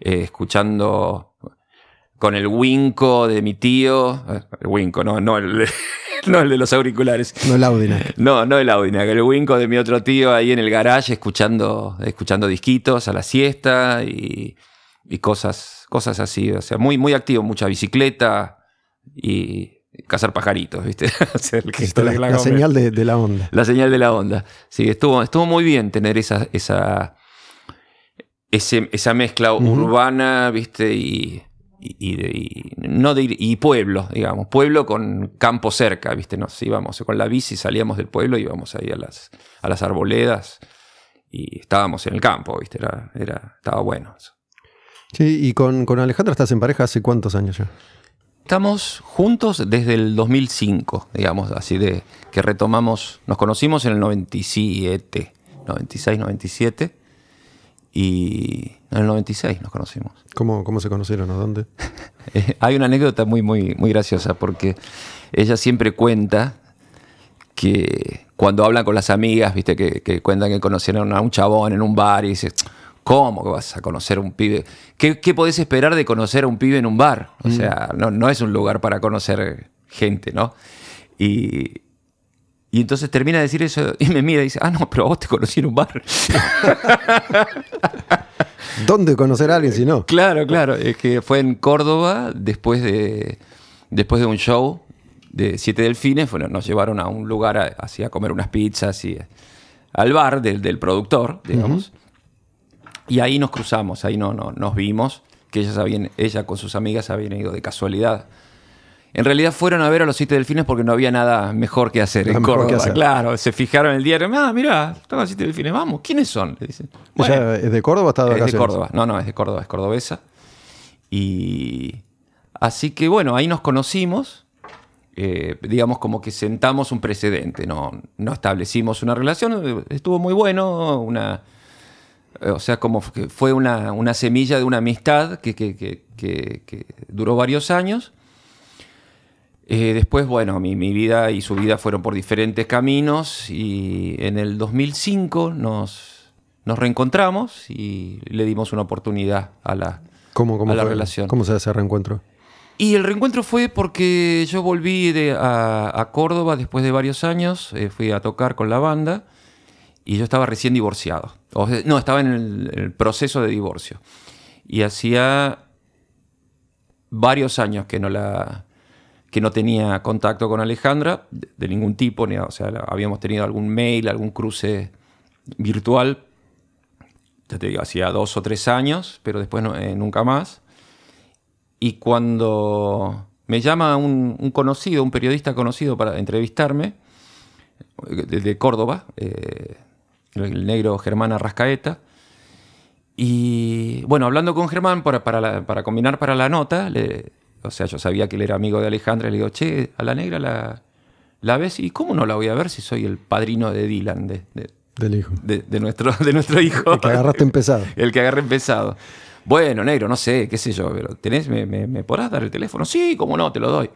eh, escuchando con el winco de mi tío, eh, el winco, no, no el, no el de los auriculares, No el Audina. no, no el Audi, el winco de mi otro tío ahí en el garage escuchando, escuchando disquitos a la siesta y, y cosas, cosas así. O sea, muy, muy activo, mucha bicicleta y cazar pajaritos, ¿viste? Hacer el gesto la, de la goma. señal de, de la onda. La señal de la onda. Sí, estuvo, estuvo muy bien tener esa, esa, ese- esa mezcla urbana, ¿viste? Y, y, y de- y no de ir- y pueblo, digamos. Pueblo con campo cerca, ¿viste? Nos íbamos con la bici, salíamos del pueblo, íbamos ahí a las, a las arboledas y estábamos en el campo, ¿viste? Era, era, estaba bueno eso. Sí, y con, con Alejandra estás en pareja hace cuántos años ya. Estamos juntos desde el 2005, digamos, así de que retomamos, nos conocimos en el 97, 96, 97 y en el 96 nos conocimos. ¿Cómo, cómo se conocieron o dónde? Eh, hay una anécdota muy, muy, muy graciosa porque ella siempre cuenta que cuando hablan con las amigas, viste, que, que cuentan que conocieron a un chabón en un bar y dice, ¿cómo que vas a conocer a un pibe? ¿Qué, qué podés esperar de conocer a un pibe en un bar? O sea, no, no es un lugar para conocer gente, ¿no? Y, y entonces termina de decir eso y me mira y dice, ah, no, pero vos te conocí en un bar. ¿Dónde conocer a alguien si no? Claro, claro. Es que fue en Córdoba después de, después de un show de Siete Delfines. Bueno, nos llevaron a un lugar a- así a comer unas pizzas y al bar del, del productor, digamos. Y ahí nos cruzamos, ahí no, no, nos vimos, que ellas habían, ella con sus amigas habían ido de casualidad. En realidad fueron a ver a los Siete Delfines porque no había nada mejor que hacer Nada en Córdoba. hacer. Claro, se fijaron en el diario. Ah, mira, están los Siete Delfines, vamos, ¿quiénes son? Le dicen. Bueno, ¿Ella es de Córdoba o está de es de? Córdoba. No, no, es de Córdoba, es cordobesa. Y así que bueno, ahí nos conocimos. eh, digamos como que sentamos un precedente, no, no establecimos una relación, estuvo muy bueno, una, o sea, como que fue una, una semilla de una amistad que, que- que- duró varios años. Eh, después, bueno, mi, mi vida y su vida fueron por diferentes caminos y en el 2005 nos, nos reencontramos y le dimos una oportunidad a la, ¿Cómo, cómo a la fue? relación. ¿Cómo se hace ese reencuentro? Y el reencuentro fue porque yo volví de- a, a Córdoba después de varios años, eh, fui a tocar con la banda y yo estaba recién divorciado. O sea, no, estaba en el, el proceso de divorcio. Y hacía varios años que no la que no tenía contacto con Alejandra de, de ningún tipo, ni, o sea, la- habíamos tenido algún mail, algún cruce virtual, ya te digo, hacía dos o tres años, pero después no- eh, nunca más. Y cuando me llama un, un conocido, un periodista conocido para entrevistarme, de, de Córdoba, eh, el negro Germán Arrascaeta, y bueno, hablando con Germán para, para, la- para combinar para la nota, le- o sea, yo sabía que él era amigo de Alejandra, le digo, che, a la negra la, la ves, y ¿cómo no la voy a ver si soy el padrino de Dylan, de, de- Del hijo. de- de nuestro, de nuestro hijo? El que agarraste empezado. El que agarré empezado. Bueno, negro, no sé, qué sé yo, pero ¿tenés, me, me, me podrás dar el teléfono? Sí, cómo no, te lo doy.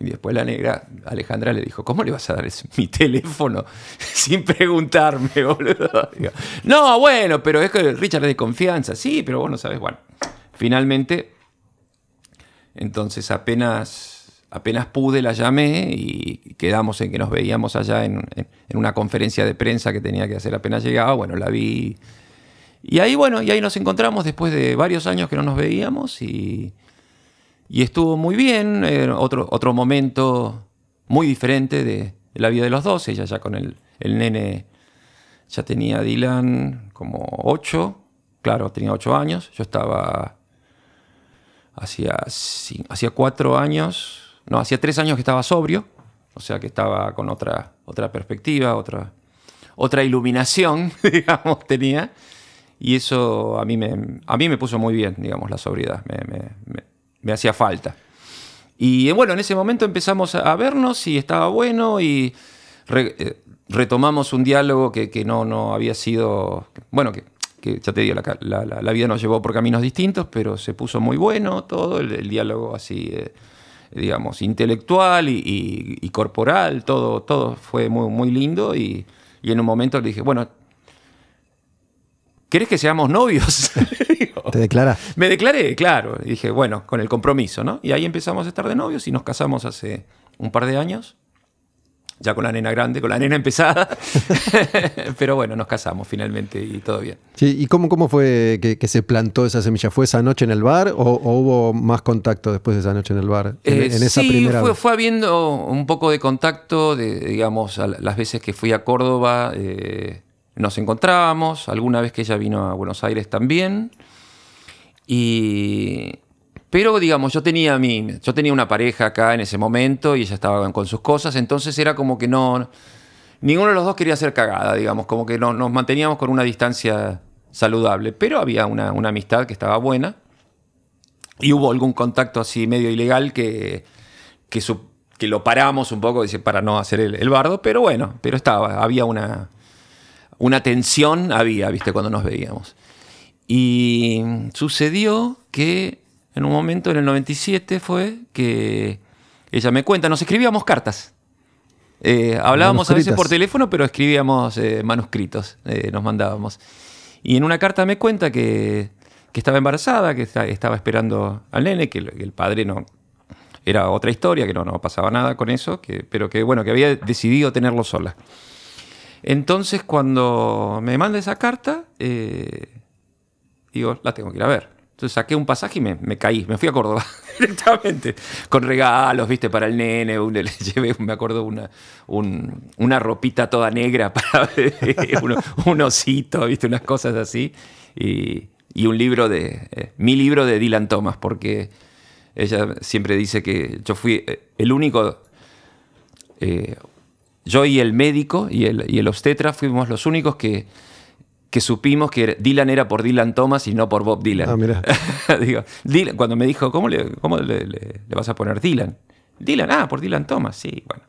Y después la negra, Alejandra, le dijo, ¿cómo le vas a dar ese- mi teléfono sin preguntarme, boludo? No, bueno, pero es que Richard es de confianza. Sí, pero vos no sabes. Bueno, finalmente, entonces apenas, apenas pude, la llamé y quedamos en que nos veíamos allá en, en- en una conferencia de prensa que tenía que hacer apenas llegaba. Bueno, la vi. Y ahí, bueno, y ahí nos encontramos después de varios años que no nos veíamos y, y estuvo muy bien. eh, otro, otro momento muy diferente de, la vida de los dos. Ella ya con el, el nene, ya tenía Dylan como ocho. Claro, tenía ocho años. Yo estaba hacía, hacía años, no, hacía tres años que estaba sobrio, o sea que estaba con otra, otra perspectiva, otra, otra iluminación, digamos, tenía. Y eso a mí me, a mí me puso muy bien, digamos, la sobriedad, me hacía falta. Y eh, bueno, en ese momento empezamos a vernos y estaba bueno y eh, retomamos un diálogo que, que no, no había sido, bueno, que, ya te digo, la, la- vida nos llevó por caminos distintos, pero se puso muy bueno todo, el, diálogo así, eh, digamos, intelectual y corporal, todo, todo fue muy, muy lindo y, y en un momento le dije, bueno, ¿querés que seamos novios? Digo, Te declara. me declaré, claro. Y dije, bueno, con el compromiso, ¿no? Y ahí empezamos a estar de novios y nos casamos hace un par de años. Ya con la nena grande, con la nena empezada. Pero bueno, nos casamos finalmente y todo bien. Sí, ¿Y cómo, cómo fue que, que se plantó esa semilla? ¿Fue esa noche en el bar o, o hubo más contacto después de esa noche en el bar? En, Eh, en esa sí, primera fue, vez. fue habiendo un poco de contacto, de, digamos, las veces que fui a Córdoba eh, nos encontrábamos, alguna vez que ella vino a Buenos Aires también. Y, pero, digamos, yo tenía, mi, yo tenía una pareja acá en ese momento y ella estaba con sus cosas, entonces era como que no... Ninguno de los dos quería hacer cagada, digamos, como que no- nos manteníamos con una distancia saludable, pero había una, una amistad que estaba buena. Y hubo algún contacto así medio ilegal que, que, lo paramos un poco para no hacer el, el bardo, pero bueno, pero estaba, había una, una tensión, había, viste, cuando nos veíamos. Y sucedió que en un momento, en el 97, fue que ella me cuenta, nos escribíamos cartas. Eh, hablábamos a veces por teléfono, pero escribíamos eh, manuscritos, eh, nos mandábamos. Y en una carta me cuenta que, que estaba embarazada, que esta- estaba esperando al nene, que el, que el padre no. Era otra historia, que no, no pasaba nada con eso, que, pero que bueno, que había decidido tenerlo sola. Entonces, cuando me manda esa carta, eh, digo, la tengo que ir a ver. Entonces saqué un pasaje y me, me caí, me fui a Córdoba directamente, con regalos, viste, para el nene, le llevé, me acuerdo, una, un- una ropita toda negra para un, un osito, viste, unas cosas así, y, y un libro de, eh, mi libro de Dylan Thomas, porque ella siempre dice que yo fui eh, el único yo y el médico y el, y el obstetra fuimos los únicos que, que supimos que Dylan era por Dylan Thomas y no por Bob Dylan. Ah. Digo, Dylan- cuando me dijo, ¿cómo, le, cómo le, le- le vas a poner Dylan? Dylan, ah, por Dylan Thomas, sí, bueno.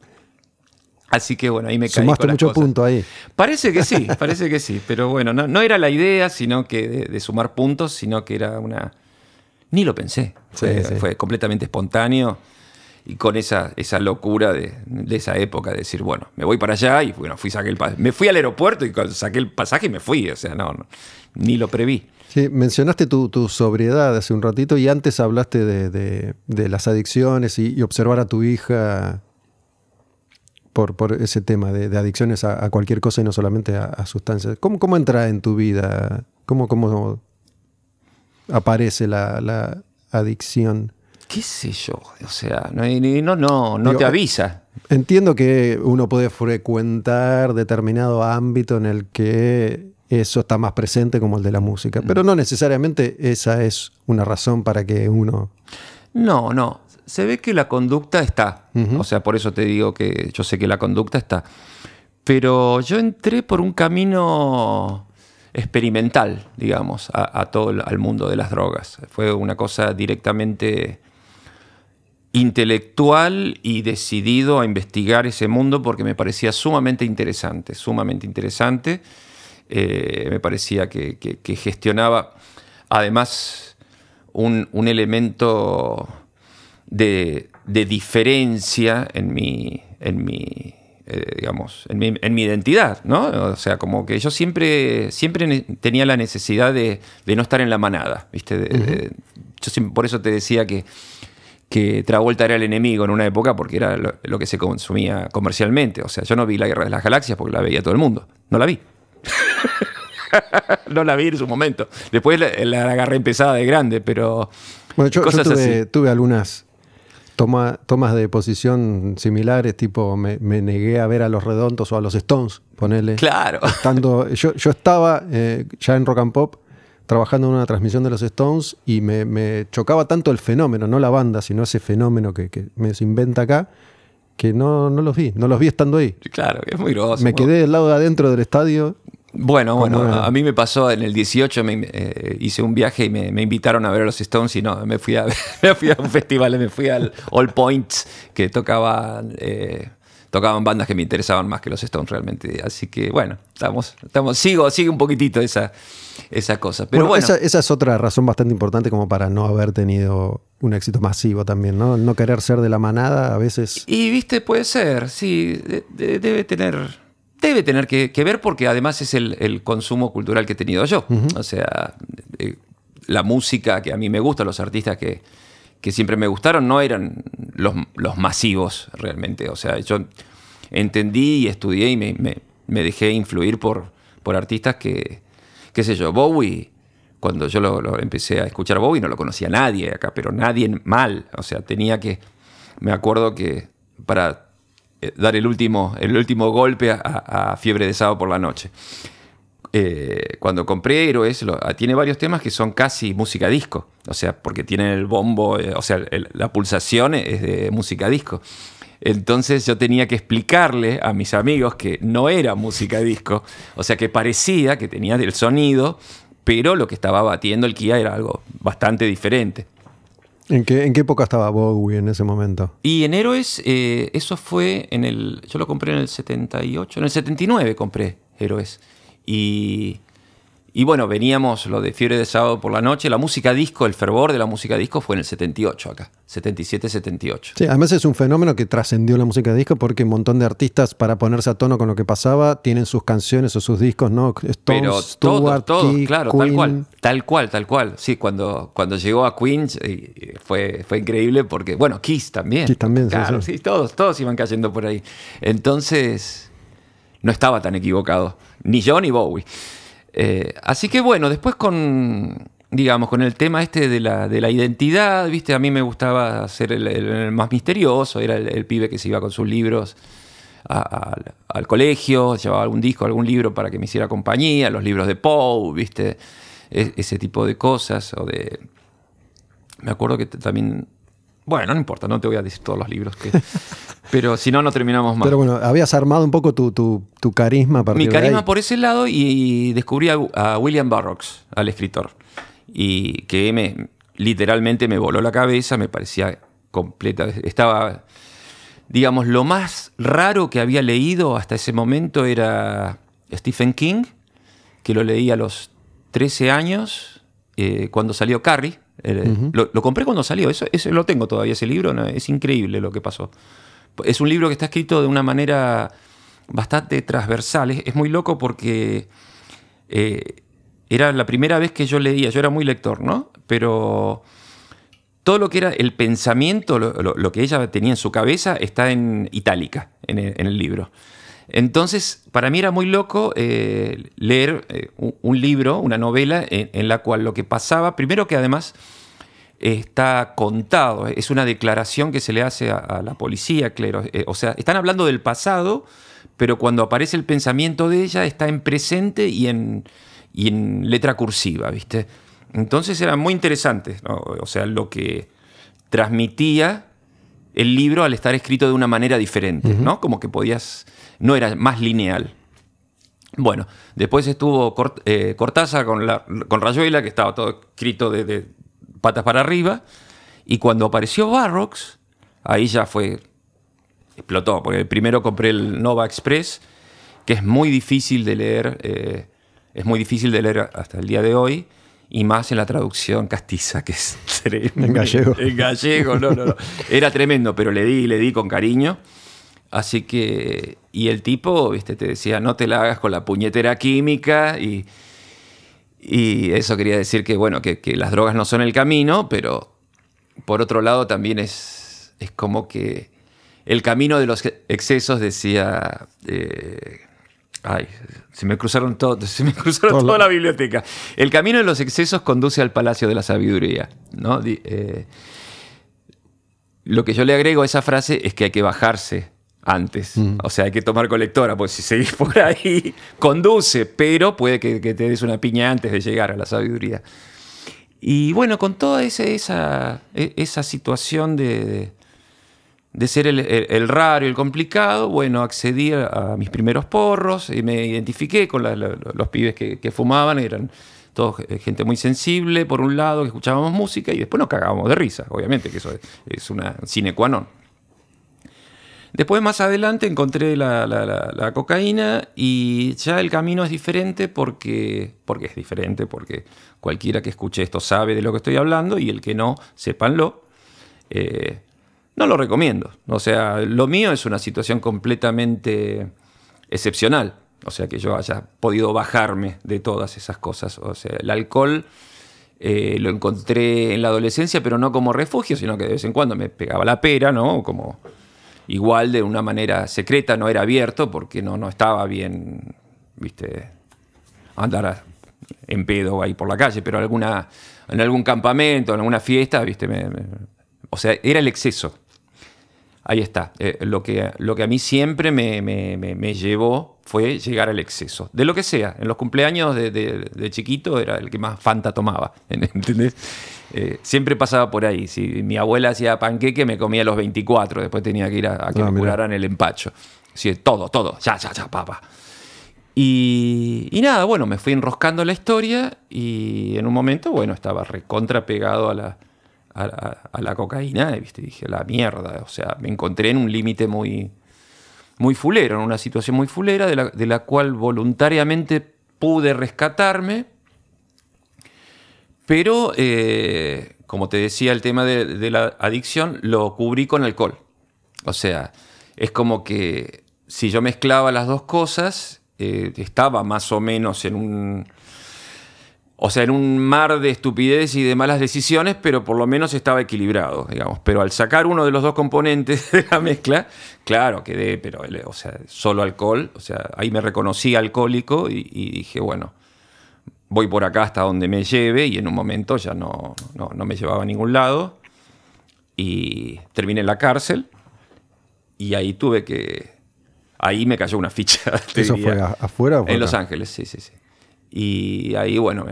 Así que bueno, ahí me caí Sumaste con mucho punto ahí. Parece que sí, parece que sí, pero bueno, no, no era la idea, sino que de, de sumar puntos, sino que era una... Ni lo pensé, fue, Sí, sí. fue completamente espontáneo y con esa, esa locura de, de esa época de decir, bueno, me voy para allá y bueno, fui, saqué el me fui al aeropuerto y saqué el pasaje y me fui, o sea, no, ni lo preví. Sí, mencionaste tu, tu sobriedad hace un ratito y antes hablaste de, de- las adicciones y, observar a tu hija por, por ese tema de, adicciones a, cualquier cosa y no solamente a, a sustancias. ¿Cómo, ¿Cómo entra en tu vida? ¿Cómo, cómo aparece la, la adicción? ¿Qué sé yo? O sea, no, no, no, no Digo, te avisa. Entiendo que uno puede frecuentar determinado ámbito en el que eso está más presente como el de la música, pero no necesariamente esa es una razón para que uno... No, no. Se ve que la conducta está. O sea, por eso te digo que yo sé que la conducta está. Pero yo entré por un camino experimental, digamos, a, a todo el al mundo de las drogas. Fue una cosa directamente intelectual y decidido a investigar ese mundo porque me parecía sumamente interesante, sumamente interesante. Eh, me parecía que, que- que gestionaba además un, un elemento de, de diferencia en mi, en mi eh, digamos, en mi, en mi identidad, ¿no? O sea, como que yo siempre, siempre tenía la necesidad de, de no estar en la manada, ¿viste? De- yo siempre- por eso te decía que, que Travolta era el enemigo en una época porque era lo, lo que se consumía comercialmente. O sea, yo no vi la Guerra de las Galaxias porque la veía todo el mundo. No la vi. no la vi en su momento. Después la, la agarré empezada de grande, pero Bueno, yo, yo cosas tuve, así. tuve algunas toma- tomas de posición similares, tipo me, me negué a ver a los Redondos o a los Stones, ponele. Claro. Estando, yo, yo estaba eh, ya en Rock and Pop trabajando en una transmisión de los Stones y me, me chocaba tanto el fenómeno, no la banda, sino ese fenómeno que, que me se inventa acá, que no, no los vi, no los vi estando ahí. Claro, es muy groso. Me quedé del lado de adentro del estadio. Bueno, bueno, a mí me pasó en el 18, me, eh, hice un viaje y me, me invitaron a ver a los Stones y no, me fui a, me fui a un festival, me fui al All Points que tocaban eh, tocaban bandas que me interesaban más que los Stones realmente. Así que bueno, estamos, estamos, sigo, sigue un poquitito esa, esa cosa. Pero bueno, Esa, esa, es otra razón bastante importante como para no haber tenido un éxito masivo también, ¿no? No querer ser de la manada a veces. Y viste, puede ser, sí, de, de, debe tener, debe tener que, que, ver porque además es el, el, consumo cultural que he tenido yo. Uh -huh. O sea, eh, la música que a mí me gusta, los artistas que, que siempre me gustaron, no eran los, los, masivos realmente. O sea, yo entendí y estudié y me, me, me dejé influir por, por artistas que, qué sé yo, Bowie cuando yo lo, lo, empecé a escuchar a Bowie no lo conocía nadie acá, pero nadie mal. O sea, tenía que. Me acuerdo que para eh, dar el último, el último golpe a, a Fiebre de Sábado por la Noche. Eh, cuando compré Héroes, lo, tiene varios temas que son casi música disco. O sea, porque tiene el bombo, eh, o sea, el, la pulsación es de música disco. Entonces yo tenía que explicarle a mis amigos que no era música disco, o sea que parecía que tenía el sonido, pero lo que estaba batiendo el Kia era algo bastante diferente. ¿En qué, ¿En qué, época estaba Bowie en ese momento? Y en Héroes, eh, eso fue en el. Yo lo compré en el 78, en el 79 compré Héroes. Y, y bueno, veníamos lo de Fiebre de Sábado por la Noche. La música disco, el fervor de la música disco fue en el 78 acá, 77-78. Sí, además es un fenómeno que trascendió la música disco porque un montón de artistas, para ponerse a tono con lo que pasaba, tienen sus canciones o sus discos, ¿no? Stones, Pero Stewart, todo, todo, Key, claro, Queen. tal cual. Tal cual, tal cual. Sí, cuando, cuando llegó a Queen fue, fue increíble porque, bueno, Kiss también. Kiss también, claro, sí, sí. todos, todos iban cayendo por ahí. Entonces, no estaba tan equivocado. Ni yo ni Bowie. Eh, así que bueno, después con, digamos, con el tema este de la, de la identidad, viste, a mí me gustaba ser el, más misterioso, era el, pibe que se iba con sus libros al colegio, llevaba algún disco, algún libro para que me hiciera compañía, los libros de Poe, viste, e, ese tipo de cosas, o de... Me acuerdo que también bueno, no importa, no te voy a decir todos los libros que. pero si no, no terminamos más. Pero bueno, habías armado un poco tu, tu, tu carisma Mi carisma de por ese lado y, y descubrí a, a, William Burroughs, al escritor. Y que me literalmente me voló la cabeza, me parecía completa. Estaba. Digamos, lo más raro que había leído hasta ese momento era Stephen King, que lo leí a los 13 años, eh, cuando salió Carrie Uh -huh. lo, lo, compré cuando salió, eso, eso, lo tengo todavía, ese libro, no, es increíble lo que pasó. Es un libro que está escrito de una manera bastante transversal, es, es muy loco porque eh, era la primera vez que yo leía, yo era muy lector, ¿no? Pero todo lo que era el pensamiento, lo, lo, lo que ella tenía en su cabeza, está en itálica, en el, en el libro. Entonces, para mí era muy loco eh, leer eh, un, libro, una novela, en, en, la cual lo que pasaba, primero que además está contado, es una declaración que se le hace a, a la policía, claro, eh, o sea, están hablando del pasado, pero cuando aparece el pensamiento de ella está en presente y en, y en letra cursiva, ¿viste? Entonces era muy interesante, ¿no? o sea, lo que transmitía el libro al estar escrito de una manera diferente, uh -huh. ¿no? Como que podías no era más lineal. Bueno, después estuvo Cort, eh, Cortázar con, la, con Rayuela, que estaba todo escrito de, de, patas para arriba, y cuando apareció Barrocks, ahí ya fue, explotó, porque primero compré el Nova Express, que es muy difícil de leer, eh, es muy difícil de leer hasta el día de hoy, y más en la traducción castiza, que es tremendo. En gallego. En gallego, no, no, no. Era tremendo, pero le di, le di con cariño. Así que, y el tipo, viste, te decía, no te la hagas con la puñetera química y, y eso quería decir que, bueno, que, que, las drogas no son el camino, pero por otro lado también es, es como que el camino de los excesos decía, eh, ay, se me cruzaron todo, se me cruzaron toda la biblioteca. El camino de los excesos conduce al palacio de la sabiduría, ¿no? Eh, lo que yo le agrego a esa frase es que hay que bajarse antes. Mm. O sea, hay que tomar colectora, porque si seguís por ahí, conduce, pero puede que, que, te des una piña antes de llegar a la sabiduría. Y bueno, con toda ese, esa, e, esa situación de, de ser el, el, el, raro y el complicado, bueno, accedí a, a, mis primeros porros y me identifiqué con la, la, los pibes que, que fumaban, eran todos gente muy sensible, por un lado, que escuchábamos música y después nos cagábamos de risa, obviamente, que eso es, es una sine qua non. Después, más adelante, encontré la, cocaína y ya el camino es diferente porque, porque es diferente, porque cualquiera que escuche esto sabe de lo que estoy hablando y el que no, sépanlo. Eh, no lo recomiendo. O sea, lo mío es una situación completamente excepcional. O sea, que yo haya podido bajarme de todas esas cosas. O sea, el alcohol eh, lo encontré en la adolescencia, pero no como refugio, sino que de vez en cuando me pegaba la pera, ¿no? Como igual de una manera secreta, no era abierto porque no, no estaba bien, viste, andar en pedo ahí por la calle, pero alguna, en algún campamento, en alguna fiesta, viste, me- o sea, era el exceso. Ahí está. Eh, lo, que, lo que a mí siempre me, me- me- me llevó fue llegar al exceso. De lo que sea. En los cumpleaños de, de- de chiquito era el que más Fanta tomaba. ¿Entendés? Eh, siempre pasaba por ahí. Si mi abuela hacía panqueque, me comía a los 24. Después tenía que ir a, a que Ah, me curaran el empacho. Sí, todo, todo. Ya, ya, ya, papá. Y, y nada, bueno, me fui enroscando la historia y en un momento, bueno, estaba recontra pegado a la, a, la- cocaína, ¿viste? dije, la mierda, o sea, me encontré en un límite muy, muy fulero, en una situación muy fulera, de la, de la cual voluntariamente pude rescatarme, pero, eh, como te decía, el tema de, de la adicción lo cubrí con alcohol. O sea, es como que si yo mezclaba las dos cosas, eh, estaba más o menos en un... O sea, en un mar de estupidez y de malas decisiones, pero por lo menos estaba equilibrado, digamos. Pero al sacar uno de los dos componentes de la mezcla, claro, quedé, pero, el- o sea, solo alcohol. O sea, ahí me reconocí alcohólico y, y dije, bueno, voy por acá hasta donde me lleve y en un momento ya no, no, no me llevaba a ningún lado. Y terminé en la cárcel y ahí tuve que... Ahí me cayó una ficha. ¿Eso diría. fue afuera o fue En Los? Ángeles, sí, sí, sí. Y ahí, bueno,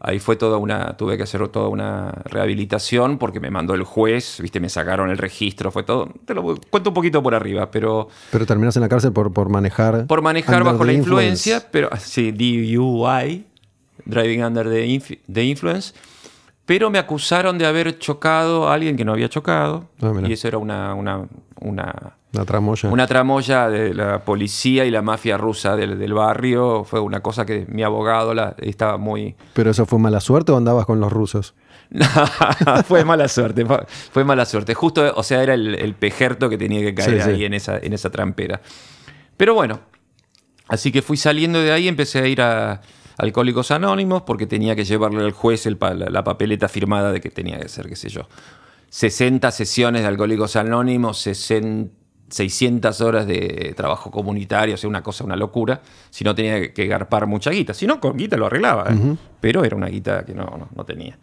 ahí fue toda una, tuve que hacer toda una rehabilitación porque me mandó el juez, viste, me sacaron el registro, fue todo, te lo cuento un poquito por arriba, pero Pero terminas en la cárcel por, por manejar. por manejar bajo la influence. influencia, pero sí, DUI, Driving Under the, Inf- the Influence, pero me acusaron de haber chocado a alguien que no había chocado, Ah, y eso era una, una, una, La tramoya. una tramoya de la policía y la mafia rusa del, del barrio, fue una cosa que mi abogado la, estaba muy... ¿Pero eso fue mala suerte o andabas con los rusos? fue mala suerte, fue, mala suerte. Justo, o sea, era el, el pejerto que tenía que caer Sí, sí. ahí en esa, en esa trampera. Pero bueno, así que fui saliendo de ahí, empecé a ir a Alcohólicos Anónimos porque tenía que llevarle al juez el la, la papeleta firmada de que tenía que ser, qué sé yo, 60 sesiones de Alcohólicos Anónimos, 60 600 horas de trabajo comunitario, o sea, una cosa, una locura. Si no tenía que garpar mucha guita. Si no, con guita lo arreglaba, ¿eh? pero era una guita que no, no, no tenía.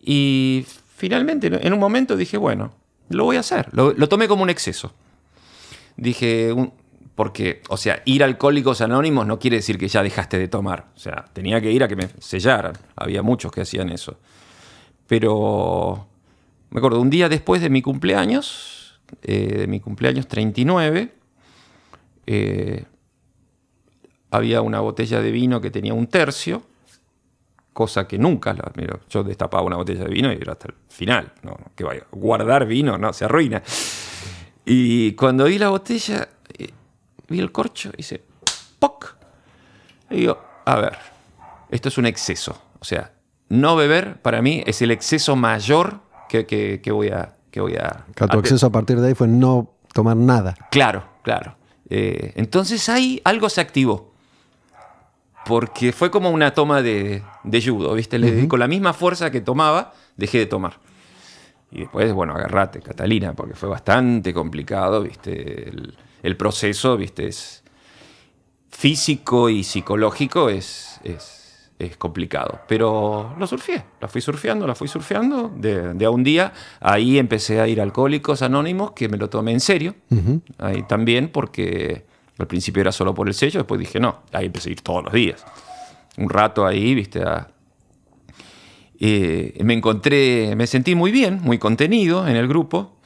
Y finalmente, en un momento dije, bueno, lo voy a hacer. Lo, lo tomé como un exceso. Dije, un- porque, o sea, ir a alcohólicos anónimos no quiere decir que ya dejaste de tomar. O sea, tenía que ir a que me sellaran. Había muchos que hacían eso. Pero me acuerdo, un día después de mi cumpleaños, eh, de mi cumpleaños 39, eh, había una botella de vino que tenía un tercio, cosa que nunca, la, mira, yo destapaba una botella de vino y era hasta el final, no, que vaya, guardar vino, no, se arruina. Y cuando vi la botella, eh, vi el corcho y hice ¡poc! Y digo, a ver, esto es un exceso. O sea, no beber para mí es el exceso mayor que- que voy a... Que voy a Que tu acceso a partir de ahí fue no tomar nada. Claro, claro. Eh, entonces ahí algo se activó. Porque fue como una toma de, de judo, ¿viste? Le- Con la misma fuerza que tomaba, dejé de tomar. Y después, bueno, agarrate, Catalina, porque fue bastante complicado, ¿viste? El, el proceso, ¿viste? Es físico y psicológico es, es, es complicado. Pero lo surfeé, la fui surfeando, la fui surfeando. De, de a un día, ahí empecé a ir a Alcohólicos Anónimos, que me lo tomé en serio. Ahí también, porque al principio era solo por el sello, después dije, no, ahí empecé a ir todos los días. Un rato ahí, ¿viste? A, eh, me encontré, me sentí muy bien, muy contenido en el grupo.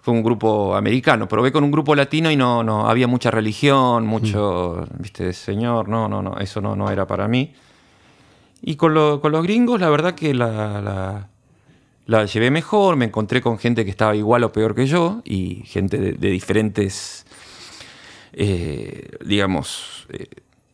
Fue un grupo americano, probé con un grupo latino y no, no había mucha religión, mucho, viste, señor, no, no, no, eso no, no era para mí. Y con, lo- con los gringos, la verdad que la, la- la llevé mejor, me encontré con gente que estaba igual o peor que yo y gente de, de diferentes, eh, digamos, eh,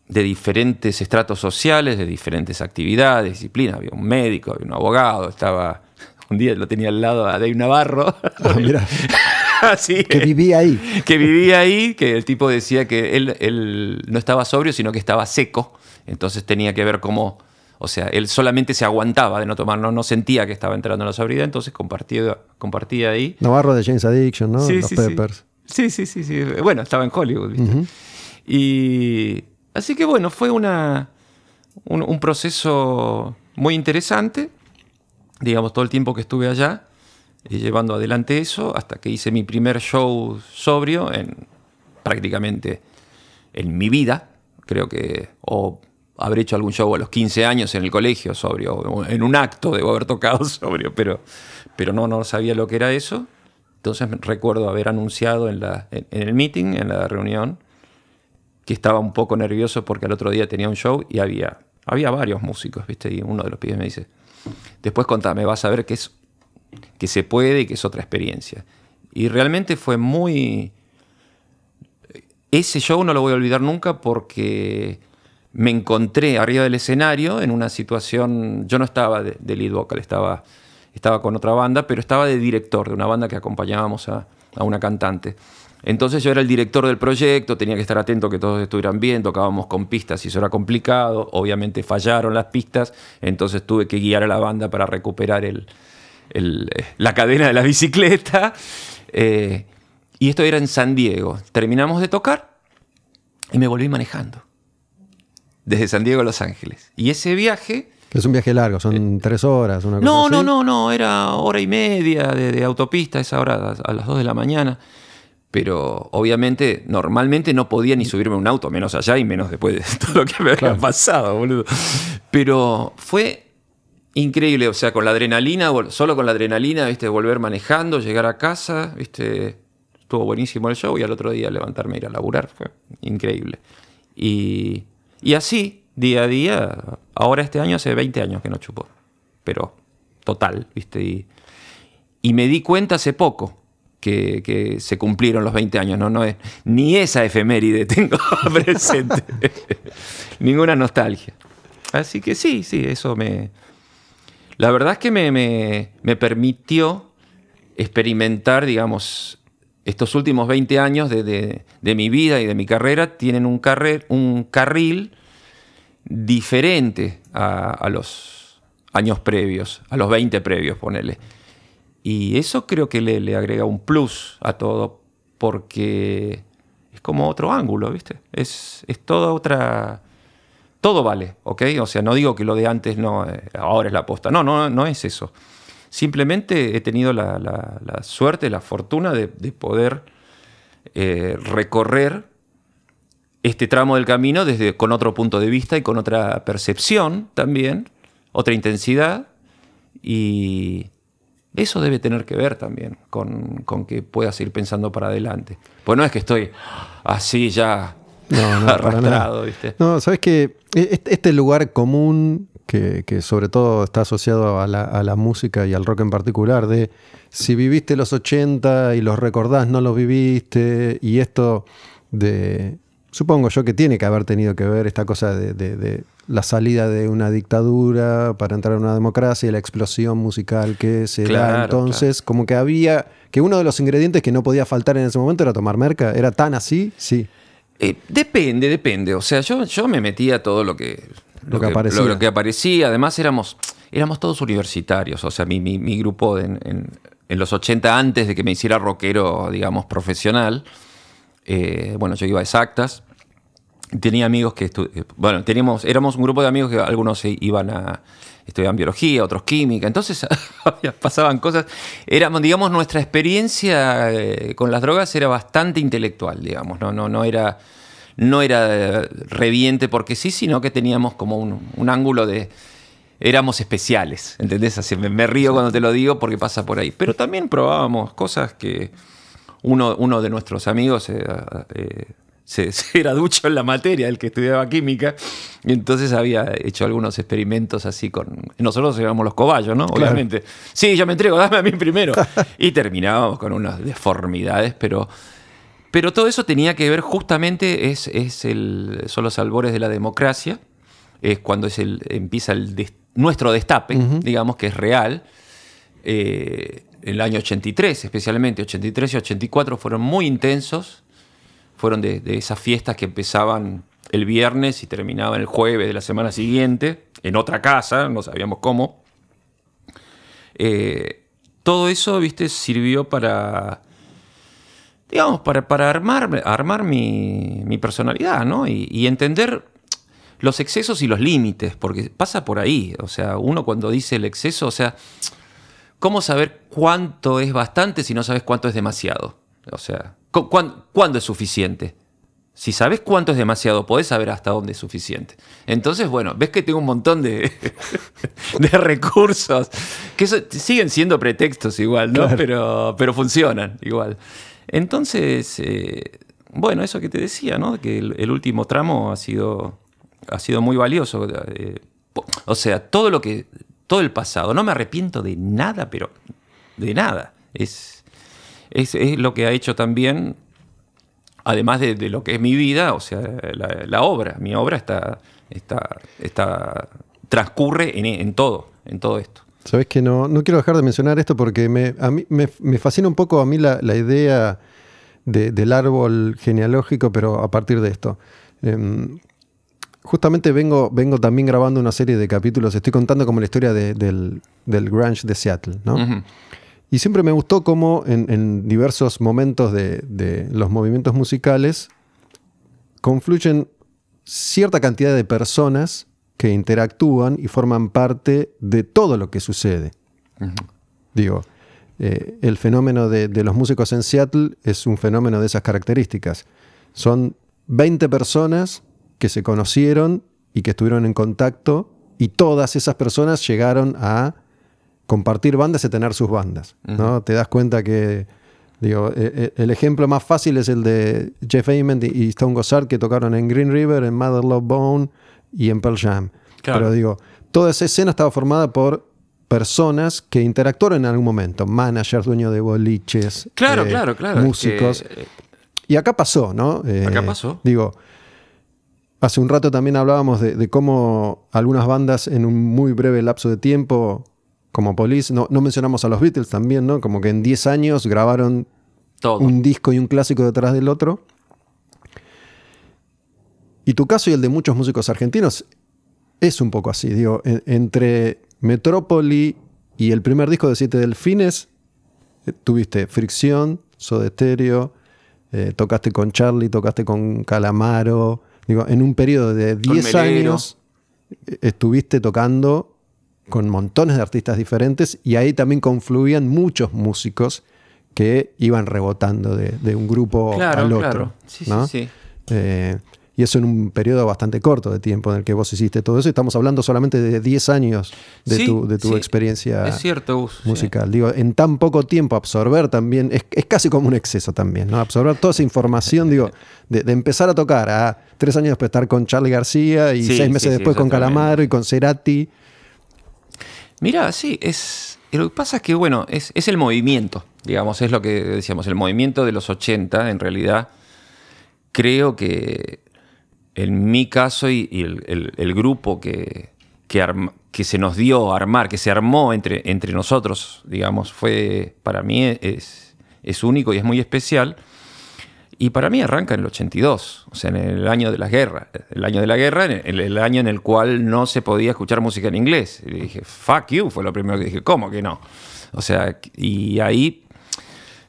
de diferentes estratos sociales, de diferentes actividades, disciplinas. Había un médico, había un abogado, estaba... Un día lo tenía al lado a Dave Navarro. Ah, mira, Así, que vivía ahí. que vivía ahí, que el tipo decía que él, él no estaba sobrio, sino que estaba seco. Entonces tenía que ver cómo, o sea, él solamente se aguantaba de no tomar, no, no sentía que estaba entrando en la sobriedad, entonces compartía, compartía ahí. Navarro de James Addiction, ¿no? Sí, Los sí. Peppers. Sí, sí, sí, sí. Bueno, estaba en Hollywood, ¿viste? Y así que bueno, fue una, un, un proceso muy interesante, digamos, todo el tiempo que estuve allá, y llevando adelante eso, hasta que hice mi primer show sobrio en prácticamente en mi vida, creo que, o habré hecho algún show a los 15 años en el colegio sobrio, en un acto debo haber tocado sobrio, pero, pero no, no sabía lo que era eso. Entonces recuerdo haber anunciado en, la, en, en el meeting, en la reunión, que estaba un poco nervioso porque al otro día tenía un show y había, había varios músicos, ¿viste? Y uno de los pibes me dice, después contame, vas a ver que, es, que se puede y que es otra experiencia. Y realmente fue muy... Ese show no lo voy a olvidar nunca porque me encontré arriba del escenario en una situación, yo no estaba de, lead vocal, estaba, estaba con otra banda, pero estaba de director de una banda que acompañábamos a, a una cantante. Entonces yo era el director del proyecto, tenía que estar atento que todos estuvieran bien, tocábamos con pistas y eso era complicado, obviamente fallaron las pistas, entonces tuve que guiar a la banda para recuperar eh, la cadena de la bicicleta. eh, y esto era en San Diego. Terminamos de tocar y me volví manejando. Desde San Diego a Los Ángeles. Y ese viaje... Es un viaje largo, son tres horas, una cosa Eh, No, así. no, no, no, era hora y media de, de autopista, esa hora a, las 2 de la mañana. Pero obviamente, normalmente no podía ni subirme a un auto, menos allá y menos después de todo lo que me había pasado, boludo. Pero fue increíble, o sea, con la adrenalina, solo con la adrenalina, viste, volver manejando, llegar a casa, viste, estuvo buenísimo el show y al otro día levantarme e ir a laburar, fue increíble. Y, y así, día a día, ahora este año hace 20 años que no chupo, pero total, viste, y, y me di cuenta hace poco que, que se cumplieron los 20 años, no, no es, ni esa efeméride tengo presente, ninguna nostalgia. Así que sí, sí, eso me... La verdad es que me, me- me permitió experimentar, digamos, estos últimos 20 años de, de- mi vida y de mi carrera tienen un, carrer- un carril diferente a, los años previos, a los 20 previos, ponele. Y eso creo que le, le agrega un plus a todo, porque es como otro ángulo, ¿viste? Es, es toda otra... Todo vale, ¿ok? O sea, no digo que lo de antes no, eh, ahora es la posta. No, no, no es eso. Simplemente he tenido la, la- la suerte, la fortuna de, de poder eh, recorrer este tramo del camino desde, con otro punto de vista y con otra percepción también, otra intensidad. Y eso debe tener que ver también con, con que puedas ir pensando para adelante. Pues no es que estoy así ya No, no, arrastrado. ¿viste? No, sabes que este, este lugar común que, que sobre todo está asociado a la, a la música y al rock en particular, de si viviste los 80 y los recordás, no los viviste, y esto de, supongo yo que tiene que haber tenido que ver esta cosa de, de- de la salida de una dictadura para entrar en una democracia y la explosión musical que se da Claro, entonces, como que había, que uno de los ingredientes que no podía faltar en ese momento era tomar merca, era tan así, sí. Eh, depende, depende. O sea, yo, yo me metía a todo lo que, Lo que aparecía. Lo, lo que aparecía. Además, éramos, éramos todos universitarios. O sea, mi, mi- mi grupo en, en- en los 80, antes de que me hiciera rockero, digamos, profesional, eh, bueno, yo iba a exactas. Tenía amigos que, eh, bueno, teníamos, éramos un grupo de amigos que algunos se iban a estudiar biología, otros química, entonces pasaban cosas. Éramos, digamos, nuestra experiencia eh, con las drogas era bastante intelectual, digamos, no, no, no era, no era eh, reviente porque sí, sino que teníamos como un, un ángulo de, éramos especiales, ¿entendés? Así, me, me río cuando te lo digo porque pasa por ahí. Pero también probábamos cosas que uno, uno de nuestros amigos eh, eh, se, era ducho en la materia, el que estudiaba química, y entonces había hecho algunos experimentos así con... Nosotros éramos los cobayos, ¿no? Obviamente. Sí, yo me entrego, dame a mí primero. y terminábamos con unas deformidades, pero... Pero todo eso tenía que ver justamente, es, es el, son los albores de la democracia, es cuando es el, empieza el nuestro destape, digamos que es real. Eh, el año 83 especialmente, 83 y 84 fueron muy intensos, fueron de, esas fiestas que empezaban el viernes y terminaban el jueves de la semana siguiente, en otra casa, no sabíamos cómo. Eh, todo eso, viste, sirvió para, digamos, para, para armar, armar mi, personalidad, ¿no? Y, entender los excesos y los límites, porque pasa por ahí. O sea, uno cuando dice el exceso, o sea, ¿cómo saber cuánto es bastante si no sabes cuánto es demasiado? O sea, ¿cuándo, es suficiente? Si sabes cuánto es demasiado, podés saber hasta dónde es suficiente. Entonces, bueno, ves que tengo un montón de, de recursos que siguen siendo pretextos igual, ¿no? Pero, pero funcionan igual. Entonces, eh, bueno, eso que te decía, ¿no? Que el, último tramo ha sido, ha sido muy valioso. Eh, o sea, todo lo que. Todo el pasado. No me arrepiento de nada, pero de nada. Es es, lo que ha hecho también, además de, lo que es mi vida, o sea, la, obra. Mi obra está, está, está transcurre en, todo, en todo esto. Sabes que no, no quiero dejar de mencionar esto porque me, a mí, me, fascina un poco a mí la, idea del árbol genealógico, pero a partir de esto. Em, justamente vengo, vengo también grabando una serie de capítulos, estoy contando como la historia del, del grunge de Seattle, ¿no? Y siempre me gustó cómo en, diversos momentos de, los movimientos musicales confluyen cierta cantidad de personas que interactúan y forman parte de todo lo que sucede. Digo, eh, el fenómeno de, de, los músicos en Seattle es un fenómeno de esas características. Son 20 personas que se conocieron y que estuvieron en contacto y todas esas personas llegaron a compartir bandas y tener sus bandas. ¿no? Te das cuenta que digo, e, e, el ejemplo más fácil es el de Jeff Ament y Stone Gossard que tocaron en Green River, en Mother Love Bone y en Pearl Jam. Pero digo, toda esa escena estaba formada por personas que interactuaron en algún momento, managers, dueños de boliches, claro, eh, claro, claro, músicos. Eh, y acá pasó, ¿no? Eh, acá pasó. Digo, hace un rato también hablábamos de, de, cómo algunas bandas en un muy breve lapso de tiempo como Police, no, mencionamos a los Beatles también, ¿no? Como que en 10 años grabaron un disco y un clásico detrás del otro. Y tu caso y el de muchos músicos argentinos es un poco así. Digo, entre Metrópoli y el primer disco de Siete Delfines, eh, tuviste Fricción, Soda Stereo, eh, tocaste con Charlie, tocaste con Calamaro. Digo, en un periodo de 10 años eh, estuviste tocando con montones de artistas diferentes y ahí también confluían muchos músicos que iban rebotando de, un grupo al otro. Claro. Sí, sí, sí. Eh, y eso en un periodo bastante corto de tiempo en el que vos hiciste todo eso. Estamos hablando solamente de 10 años de tu, de tu experiencia es cierto, musical. Digo, en tan poco tiempo absorber también, es, casi como un exceso también, ¿no? Absorber toda esa información, digo, de, empezar a tocar a tres años después estar con Charlie García y seis meses después con Calamaro y con Cerati. Mira, sí, es. Lo que pasa es que, bueno, es, el movimiento, digamos, es lo que decíamos, el movimiento de los 80, en realidad, creo que en mi caso y, el, grupo que, que, se nos dio a armar, que se armó entre, entre nosotros, digamos, fue, para mí es, es único y es muy especial y para mí arranca en el 82, o sea, en el año de la guerra. El año de la guerra, el, el año en el cual no se podía escuchar música en inglés. Y dije, fuck you, fue lo primero que dije, ¿cómo que no? O sea, y ahí,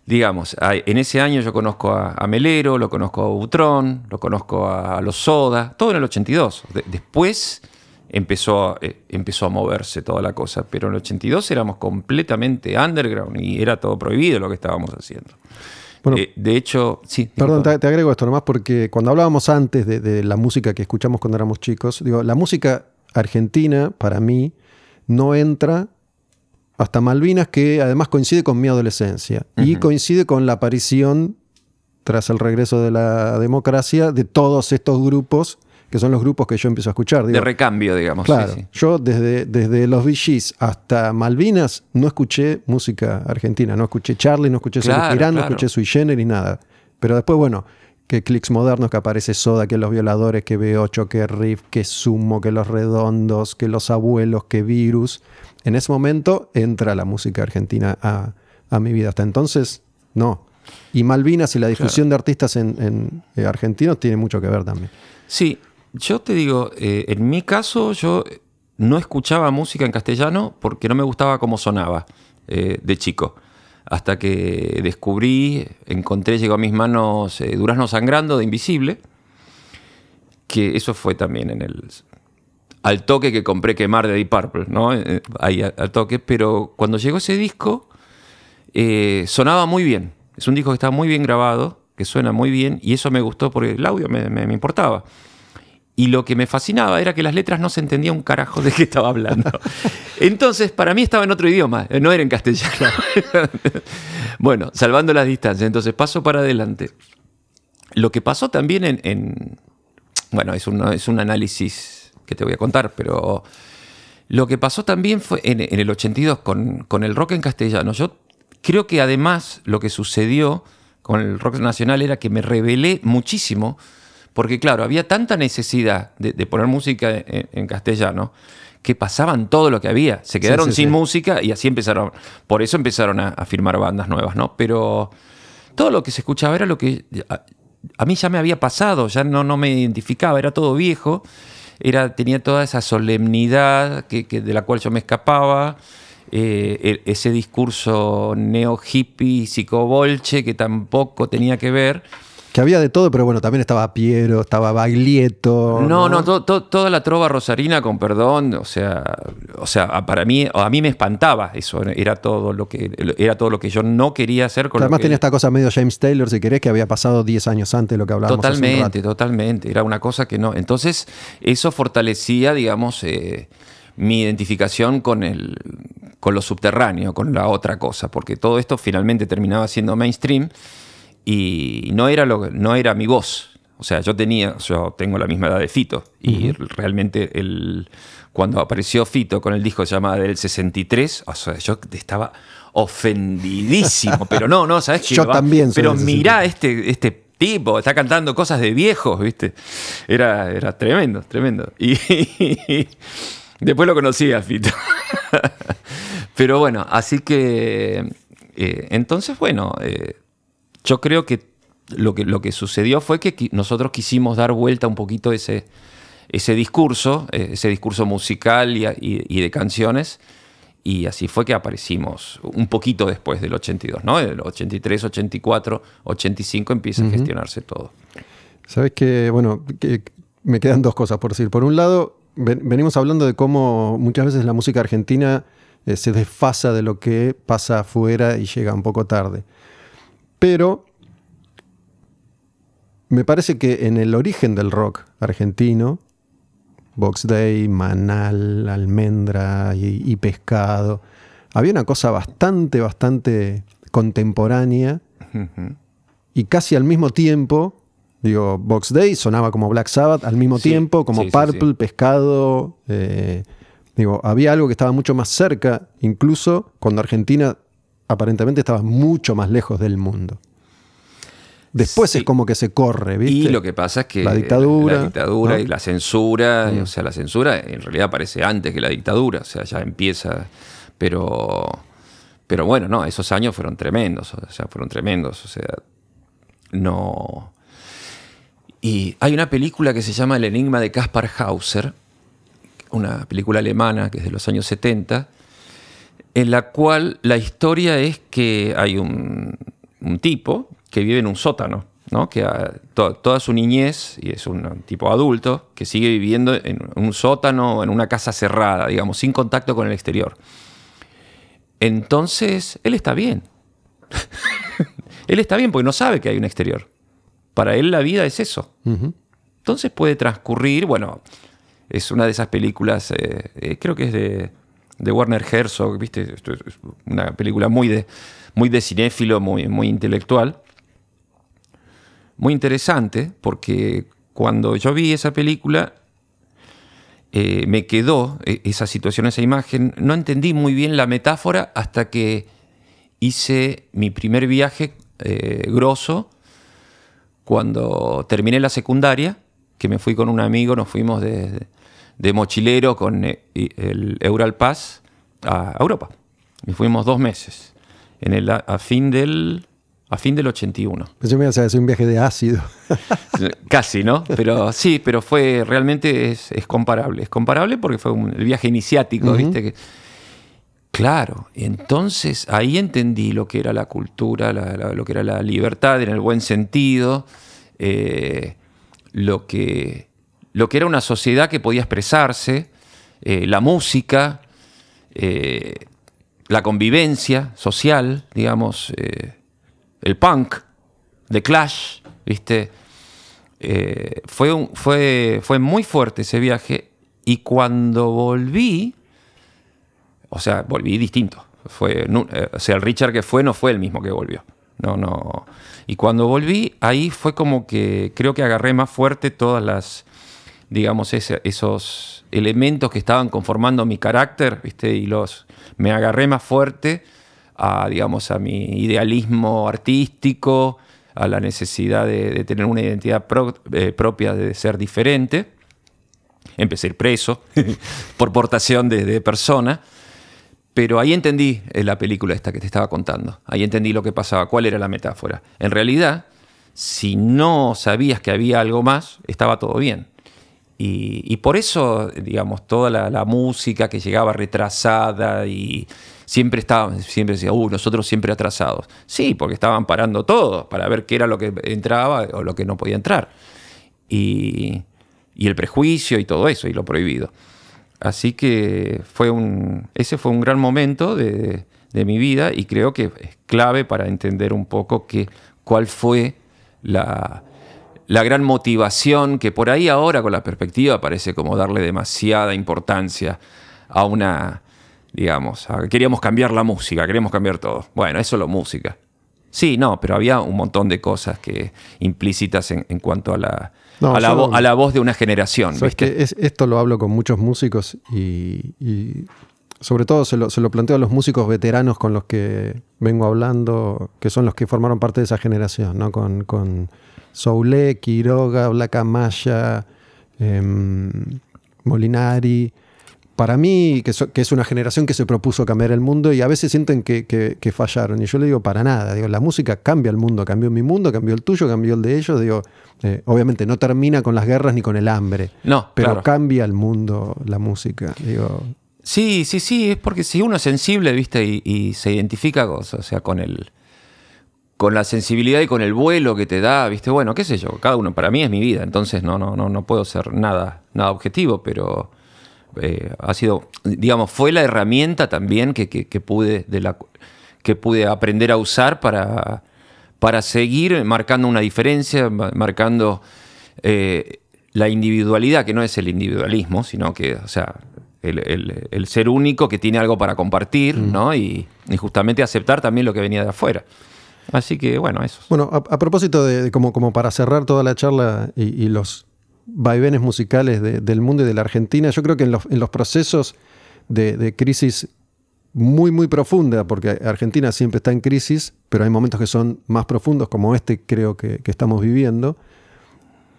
digamos, en ese año yo conozco a, Melero, lo conozco a Butrón, lo conozco a, Los Soda, todo en el 82. después empezó, eh, empezó a moverse toda la cosa, pero en el 82 éramos completamente underground y era todo prohibido lo que estábamos haciendo. Bueno, eh, de hecho, sí. Perdón, te, agrego esto nomás porque cuando hablábamos antes de, la música que escuchamos cuando éramos chicos, digo, la música argentina, para mí, no entra hasta Malvinas, que además coincide con mi adolescencia y coincide con la aparición tras el regreso de la democracia, de todos estos grupos, que son los grupos que yo empiezo a escuchar. de recambio, digamos. Claro, yo desde, desde los VGs hasta Malvinas no escuché música argentina, no escuché Charlie, no escuché claro, no escuché Sui Generis, nada. Pero después, bueno, que clics modernos, que aparece Soda, que los violadores, que B8, que Riff, que Sumo, que los redondos, que los abuelos, que Virus. En ese momento entra la música argentina a, a mi vida. Hasta entonces, no. Y Malvinas y la difusión de artistas en, eh, argentinos tiene mucho que ver también. Sí, yo te digo, eh, en mi caso yo no escuchaba música en castellano porque no me gustaba cómo sonaba eh, de chico. Hasta que descubrí, encontré, llegó a mis manos Durazno Sangrando de Invisible, que eso fue también en el... Al toque que compré Quemar de Deep Purple, ¿no? Ahí al toque, pero cuando llegó ese disco eh, sonaba muy bien. Es un disco que está muy bien grabado, que suena muy bien, y eso me gustó porque el audio me, importaba. Y lo que me fascinaba era que las letras no se entendía un carajo de qué estaba hablando. Entonces, para mí estaba en otro idioma, no era en castellano. bueno, salvando las distancias, entonces paso para adelante. Lo que pasó también en. bueno, es un, es un análisis que te voy a contar, pero lo que pasó también fue en, el 82 con, con, el rock en castellano. Yo Creo que además lo que sucedió con el rock nacional era que me revelé muchísimo, porque claro, había tanta necesidad de, poner música en, castellano que pasaban todo lo que había. Se quedaron sin música y así empezaron. Por eso empezaron a, firmar bandas nuevas, ¿no? Pero todo lo que se escuchaba era lo que a, mí ya me había pasado, ya no, no me identificaba, era todo viejo, era, tenía toda esa solemnidad que, de la cual yo me escapaba. Eh, ese discurso neo-hippie, psicobolche, que tampoco tenía que ver. Que había de todo, pero bueno, también estaba Piero, estaba Baglietto. No, no, toda la trova rosarina, con perdón, o sea, o sea, para mí, a mí me espantaba eso, era todo lo que, era todo lo que yo no quería hacer con Además tenía esta cosa medio James Taylor, si querés, que había pasado 10 años antes de lo que hablábamos. Totalmente, totalmente, era una cosa que no. Entonces, eso fortalecía, digamos, eh, mi identificación con el, con lo subterráneo, con la otra cosa, porque todo esto finalmente terminaba siendo mainstream y no era, lo, no era mi voz. O sea, yo tenía, yo tengo la misma edad de Fito y realmente el, cuando apareció Fito con el disco llamado del 63, o sea, yo estaba ofendidísimo, pero no, no, ¿sabes qué? Yo también. Pero mirá este, este tipo, está cantando cosas de viejos, ¿viste? Era, era tremendo, tremendo. Y, después lo conocí a Fito. Pero bueno, así que eh, entonces, bueno, eh, yo creo que lo, que lo que sucedió fue que nosotros quisimos dar vuelta un poquito ese, ese discurso, eh, ese discurso musical y, de canciones. Y así fue que aparecimos un poquito después del 82, ¿no? Del 83, 84, 85 empieza a gestionarse todo. Sabes que, bueno, me quedan dos cosas por decir. Por un lado, venimos hablando de cómo muchas veces la música argentina eh, se desfasa de lo que pasa afuera y llega un poco tarde. Pero me parece que en el origen del rock argentino, Box Day, Manal, Almendra y, Pescado, había una cosa bastante, bastante contemporánea y casi al mismo tiempo, digo, Box Day sonaba como Black Sabbath, al mismo tiempo como Purple, Pescado, eh, Digo, había algo que estaba mucho más cerca, incluso cuando Argentina aparentemente estaba mucho más lejos del mundo. Después es como que se corre, ¿viste? Y lo que pasa es que la dictadura, la dictadura y la censura, mm. o sea, la censura en realidad aparece antes que la dictadura, o sea, ya empieza, pero, pero bueno, no, esos años fueron tremendos, o sea, fueron tremendos, o sea, no. Y hay una película que se llama El Enigma de Caspar Hauser, una película alemana que es de los años 70, en la cual la historia es que hay un, tipo que vive en un sótano, ¿no? que toda su niñez, y es un tipo adulto, que sigue viviendo en un sótano, en una casa cerrada, digamos, sin contacto con el exterior. Entonces, él está bien. él está bien porque no sabe que hay un exterior. Para él la vida es eso. Entonces puede transcurrir, bueno, es una de esas películas, eh, eh, creo que es de, Warner Herzog, ¿viste? es una película muy de, muy de cinéfilo, muy, muy intelectual. muy interesante porque cuando yo vi esa película eh, me quedó eh, esa situación, esa imagen. No entendí muy bien la metáfora hasta que hice mi primer viaje eh, grosso cuando terminé la secundaria, que me fui con un amigo, nos fuimos de, mochilero con el Eural Pass a Europa. Y fuimos dos meses, en el, a fin del a fin del 81. Pensé que me un viaje de ácido. Casi, ¿no? Pero sí, pero fue realmente es, comparable. Es comparable porque fue un, el viaje iniciático, ¿viste? Que, claro, entonces ahí entendí lo que era la cultura, lo que era la libertad en el buen sentido, eh, lo, que, lo que era una sociedad que podía expresarse, eh, la música, eh, la convivencia social, digamos el punk, The Clash, ¿viste? Eh, fue, fue, fue muy fuerte ese viaje y cuando volví, o sea, volví distinto. Fue, eh, o sea, el Richard que fue no fue el mismo que volvió. No, no. Y cuando volví, ahí fue como que creo que agarré más fuerte todas las, digamos, esos elementos que estaban conformando mi carácter, ¿viste? Y los, me agarré más fuerte a, digamos, a mi idealismo artístico, a la necesidad de, tener una identidad eh, propia, de ser diferente. Empecé a ir preso por portación de, persona. Pero ahí entendí eh, la película esta que te estaba contando. Ahí entendí lo que pasaba, cuál era la metáfora. En realidad, si no sabías que había algo más, estaba todo bien. Y, por eso, digamos, toda la, música que llegaba retrasada y siempre estaban, siempre decía, uh, nosotros siempre atrasados. Sí, porque estaban parando todo para ver qué era lo que entraba o lo que no podía entrar. Y, el prejuicio y todo eso, y lo prohibido. Así que fue un, ese fue un gran momento de, mi vida y creo que es clave para entender un poco que, cuál fue la, la gran motivación que por ahí ahora con la perspectiva parece como darle demasiada importancia a una, digamos. Queríamos cambiar la música, queríamos cambiar todo. Bueno, eso es lo música. Sí, no, pero había un montón de cosas que implícitas en, cuanto a la, a, la voz de una generación. Que esto lo hablo con muchos músicos y, sobre todo se lo, se lo, planteo a los músicos veteranos con los que vengo hablando, que son los que formaron parte de esa generación, ¿no? Con, con Soule, Quiroga, Black Amaya, em, Molinari para mí, que, es una generación que se propuso cambiar el mundo y a veces sienten que, fallaron. Y yo le digo, para nada. Digo, la música cambia el mundo, cambió mi mundo, cambió el tuyo, cambió el de ellos. Digo, eh, obviamente no termina con las guerras ni con el hambre. No, pero cambia el mundo la música. Digo. Sí, sí, sí, es porque si uno es sensible, viste, y, se identifica o sea, con el con la sensibilidad y con el vuelo que te da, viste, bueno, qué sé yo, cada uno, para mí es mi vida, entonces no, no, no, no puedo ser nada, nada objetivo, pero eh, ha sido, digamos, fue la herramienta también que, pude, de la, que pude aprender a usar para, para seguir marcando una diferencia, marcando eh, la individualidad, que no es el individualismo, sino que, o sea, el, ser único que tiene algo para compartir, mm. ¿no? Y, justamente aceptar también lo que venía de afuera. Así que, bueno, eso. Bueno, a, propósito de, como, como para cerrar toda la charla y los vaivenes musicales del mundo y de la Argentina. Yo creo que en los, procesos de, crisis muy, muy profunda, porque Argentina siempre está en crisis, pero hay momentos que son más profundos, como este creo que, estamos viviendo.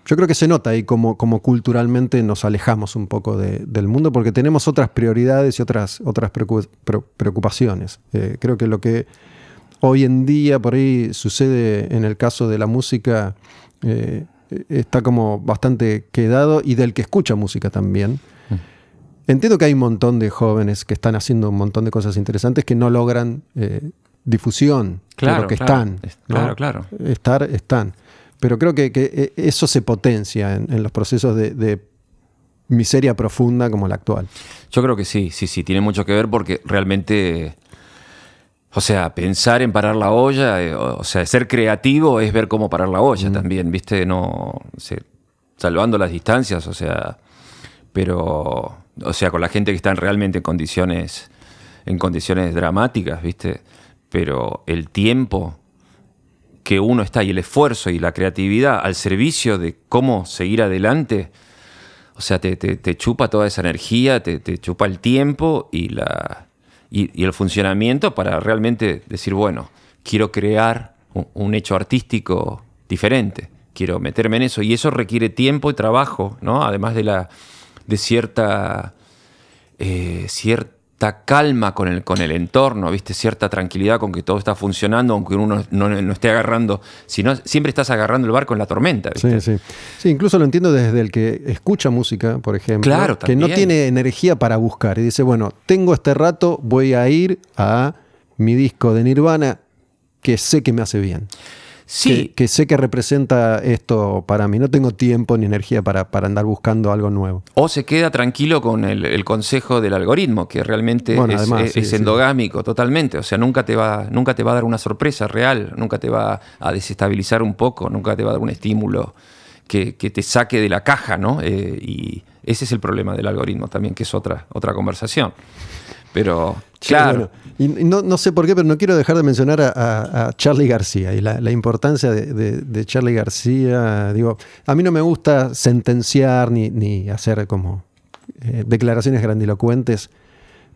Yo creo que se nota ahí como, como culturalmente nos alejamos un poco del mundo porque tenemos otras prioridades y otras, otras preocupaciones. Eh, creo que lo que hoy en día por ahí sucede en el caso de la música eh, está como bastante quedado y del que escucha música también. Mm. Entiendo que hay un montón de jóvenes que están haciendo un montón de cosas interesantes que no logran eh, difusión, claro, que están. Claro, claro. Estar, están. Pero creo que, eh, eso se potencia en, los procesos de, miseria profunda como la actual. Yo creo que sí, sí, sí, tiene mucho que ver porque realmente o sea, pensar en parar la olla, eh, o sea, ser creativo es ver cómo parar la olla también, ¿viste? No, salvando las distancias, o sea, pero, o sea, con la gente que están realmente en condiciones, en condiciones dramáticas, ¿viste? Pero el tiempo que uno está y el esfuerzo y la creatividad al servicio de cómo seguir adelante, o sea, te, chupa toda esa energía, te, chupa el tiempo y, la, y, el funcionamiento para realmente decir, bueno, quiero crear un, hecho artístico diferente, quiero meterme en eso. Y eso requiere tiempo y trabajo, ¿no? Además de, la, de cierta, eh, cierta calma con el, con el entorno, ¿viste? Cierta tranquilidad con que todo está funcionando, aunque uno no, esté agarrando, sino siempre estás agarrando el barco en la tormenta, Sí, sí. Sí, incluso lo entiendo desde el que escucha música, por ejemplo, claro, que no tiene energía para buscar y dice, bueno, tengo este rato, voy a ir a mi disco de Nirvana que sé que me hace bien. Sí. Que, sé que representa esto para mí. No tengo tiempo ni energía para, para andar buscando algo nuevo. O se queda tranquilo con el, consejo del algoritmo, que realmente es, endogámico totalmente. O sea, nunca te, va, nunca te va a dar una sorpresa real, nunca te va a desestabilizar un poco, nunca te va a dar un estímulo que, te saque de la caja, ¿no? Eh, y ese es el problema del algoritmo también, que es otra, otra conversación. Pero, claro. y no, sé por qué, pero no quiero dejar de mencionar a, Charlie García y la, importancia de, Charlie García. Digo, a mí no me gusta sentenciar ni, hacer como eh, declaraciones grandilocuentes,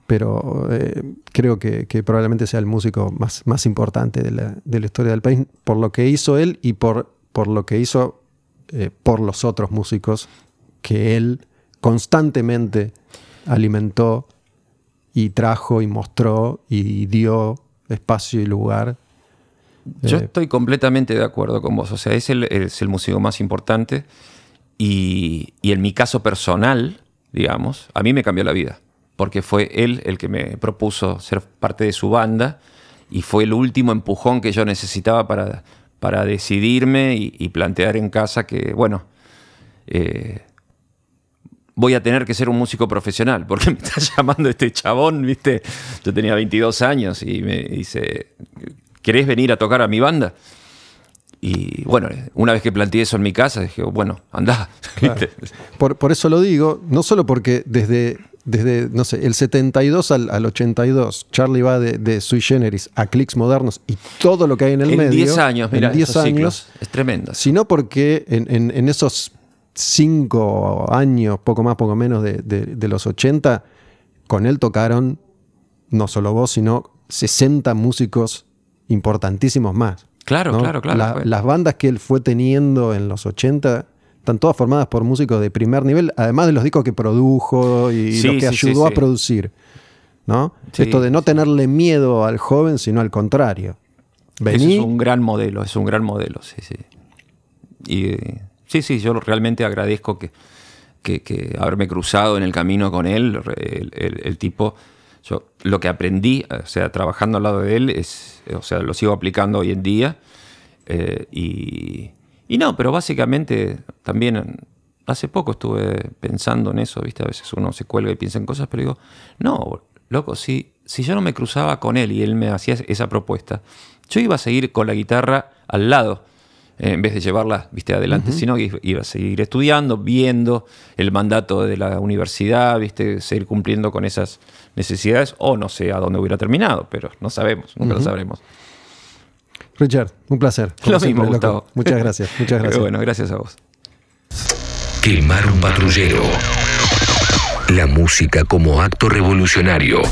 pero eh, creo que, probablemente sea el músico más, más importante de la, historia del país por lo que hizo él y por, por lo que hizo eh, por los otros músicos que él constantemente alimentó y trajo y mostró y dio espacio y lugar. Yo eh, estoy completamente de acuerdo con vos. O sea, es el, es el músico más importante y, en mi caso personal, digamos, a mí me cambió la vida. Porque fue él el que me propuso ser parte de su banda y fue el último empujón que yo necesitaba para, para decidirme y, plantear en casa que, bueno, eh, voy a tener que ser un músico profesional, porque me está llamando este chabón, ¿viste? Yo tenía 22 años y me dice, ¿querés venir a tocar a mi banda? Y bueno, una vez que planteé eso en mi casa, dije, bueno, anda. Por, eso lo digo, no solo porque desde, desde no sé, el 72 al, 82, Charlie va de, sui generis a clics modernos y todo lo que hay en el medio. En 10 años, mira, 10 años. es tremendo. Sino porque en, en esos cinco años, poco más, poco menos de, los 80, con él tocaron no solo vos, sino 60 músicos importantísimos más. Claro, claro, claro. las bandas que él fue teniendo en los 80 están todas formadas por músicos de primer nivel, además de los discos que produjo y lo que ayudó a producir. ¿no? Esto de no tenerle miedo al joven, sino al contrario. Vení, es un gran modelo, es un gran modelo, sí, sí. Y Sí, sí, yo realmente agradezco que, que, haberme cruzado en el camino con él. El, tipo, yo lo que aprendí, o sea, trabajando al lado de él, es, o sea, lo sigo aplicando hoy en día. Eh, y, y, no, pero básicamente también hace poco estuve pensando en eso, ¿viste? A veces uno se cuelga y piensa en cosas, pero digo, no, loco, si, si yo no me cruzaba con él y él me hacía esa propuesta, yo iba a seguir con la guitarra al lado en vez de llevarla viste, adelante, sino que iba a seguir estudiando, viendo el mandato de la universidad, viste, seguir cumpliendo con esas necesidades, o no sé a dónde hubiera terminado, pero no sabemos, nunca lo sabremos. Richard, un placer. Lo mismo, Gustavo. Muchas gracias, muchas gracias. bueno, gracias a vos. Quemar un patrullero. La música como acto revolucionario.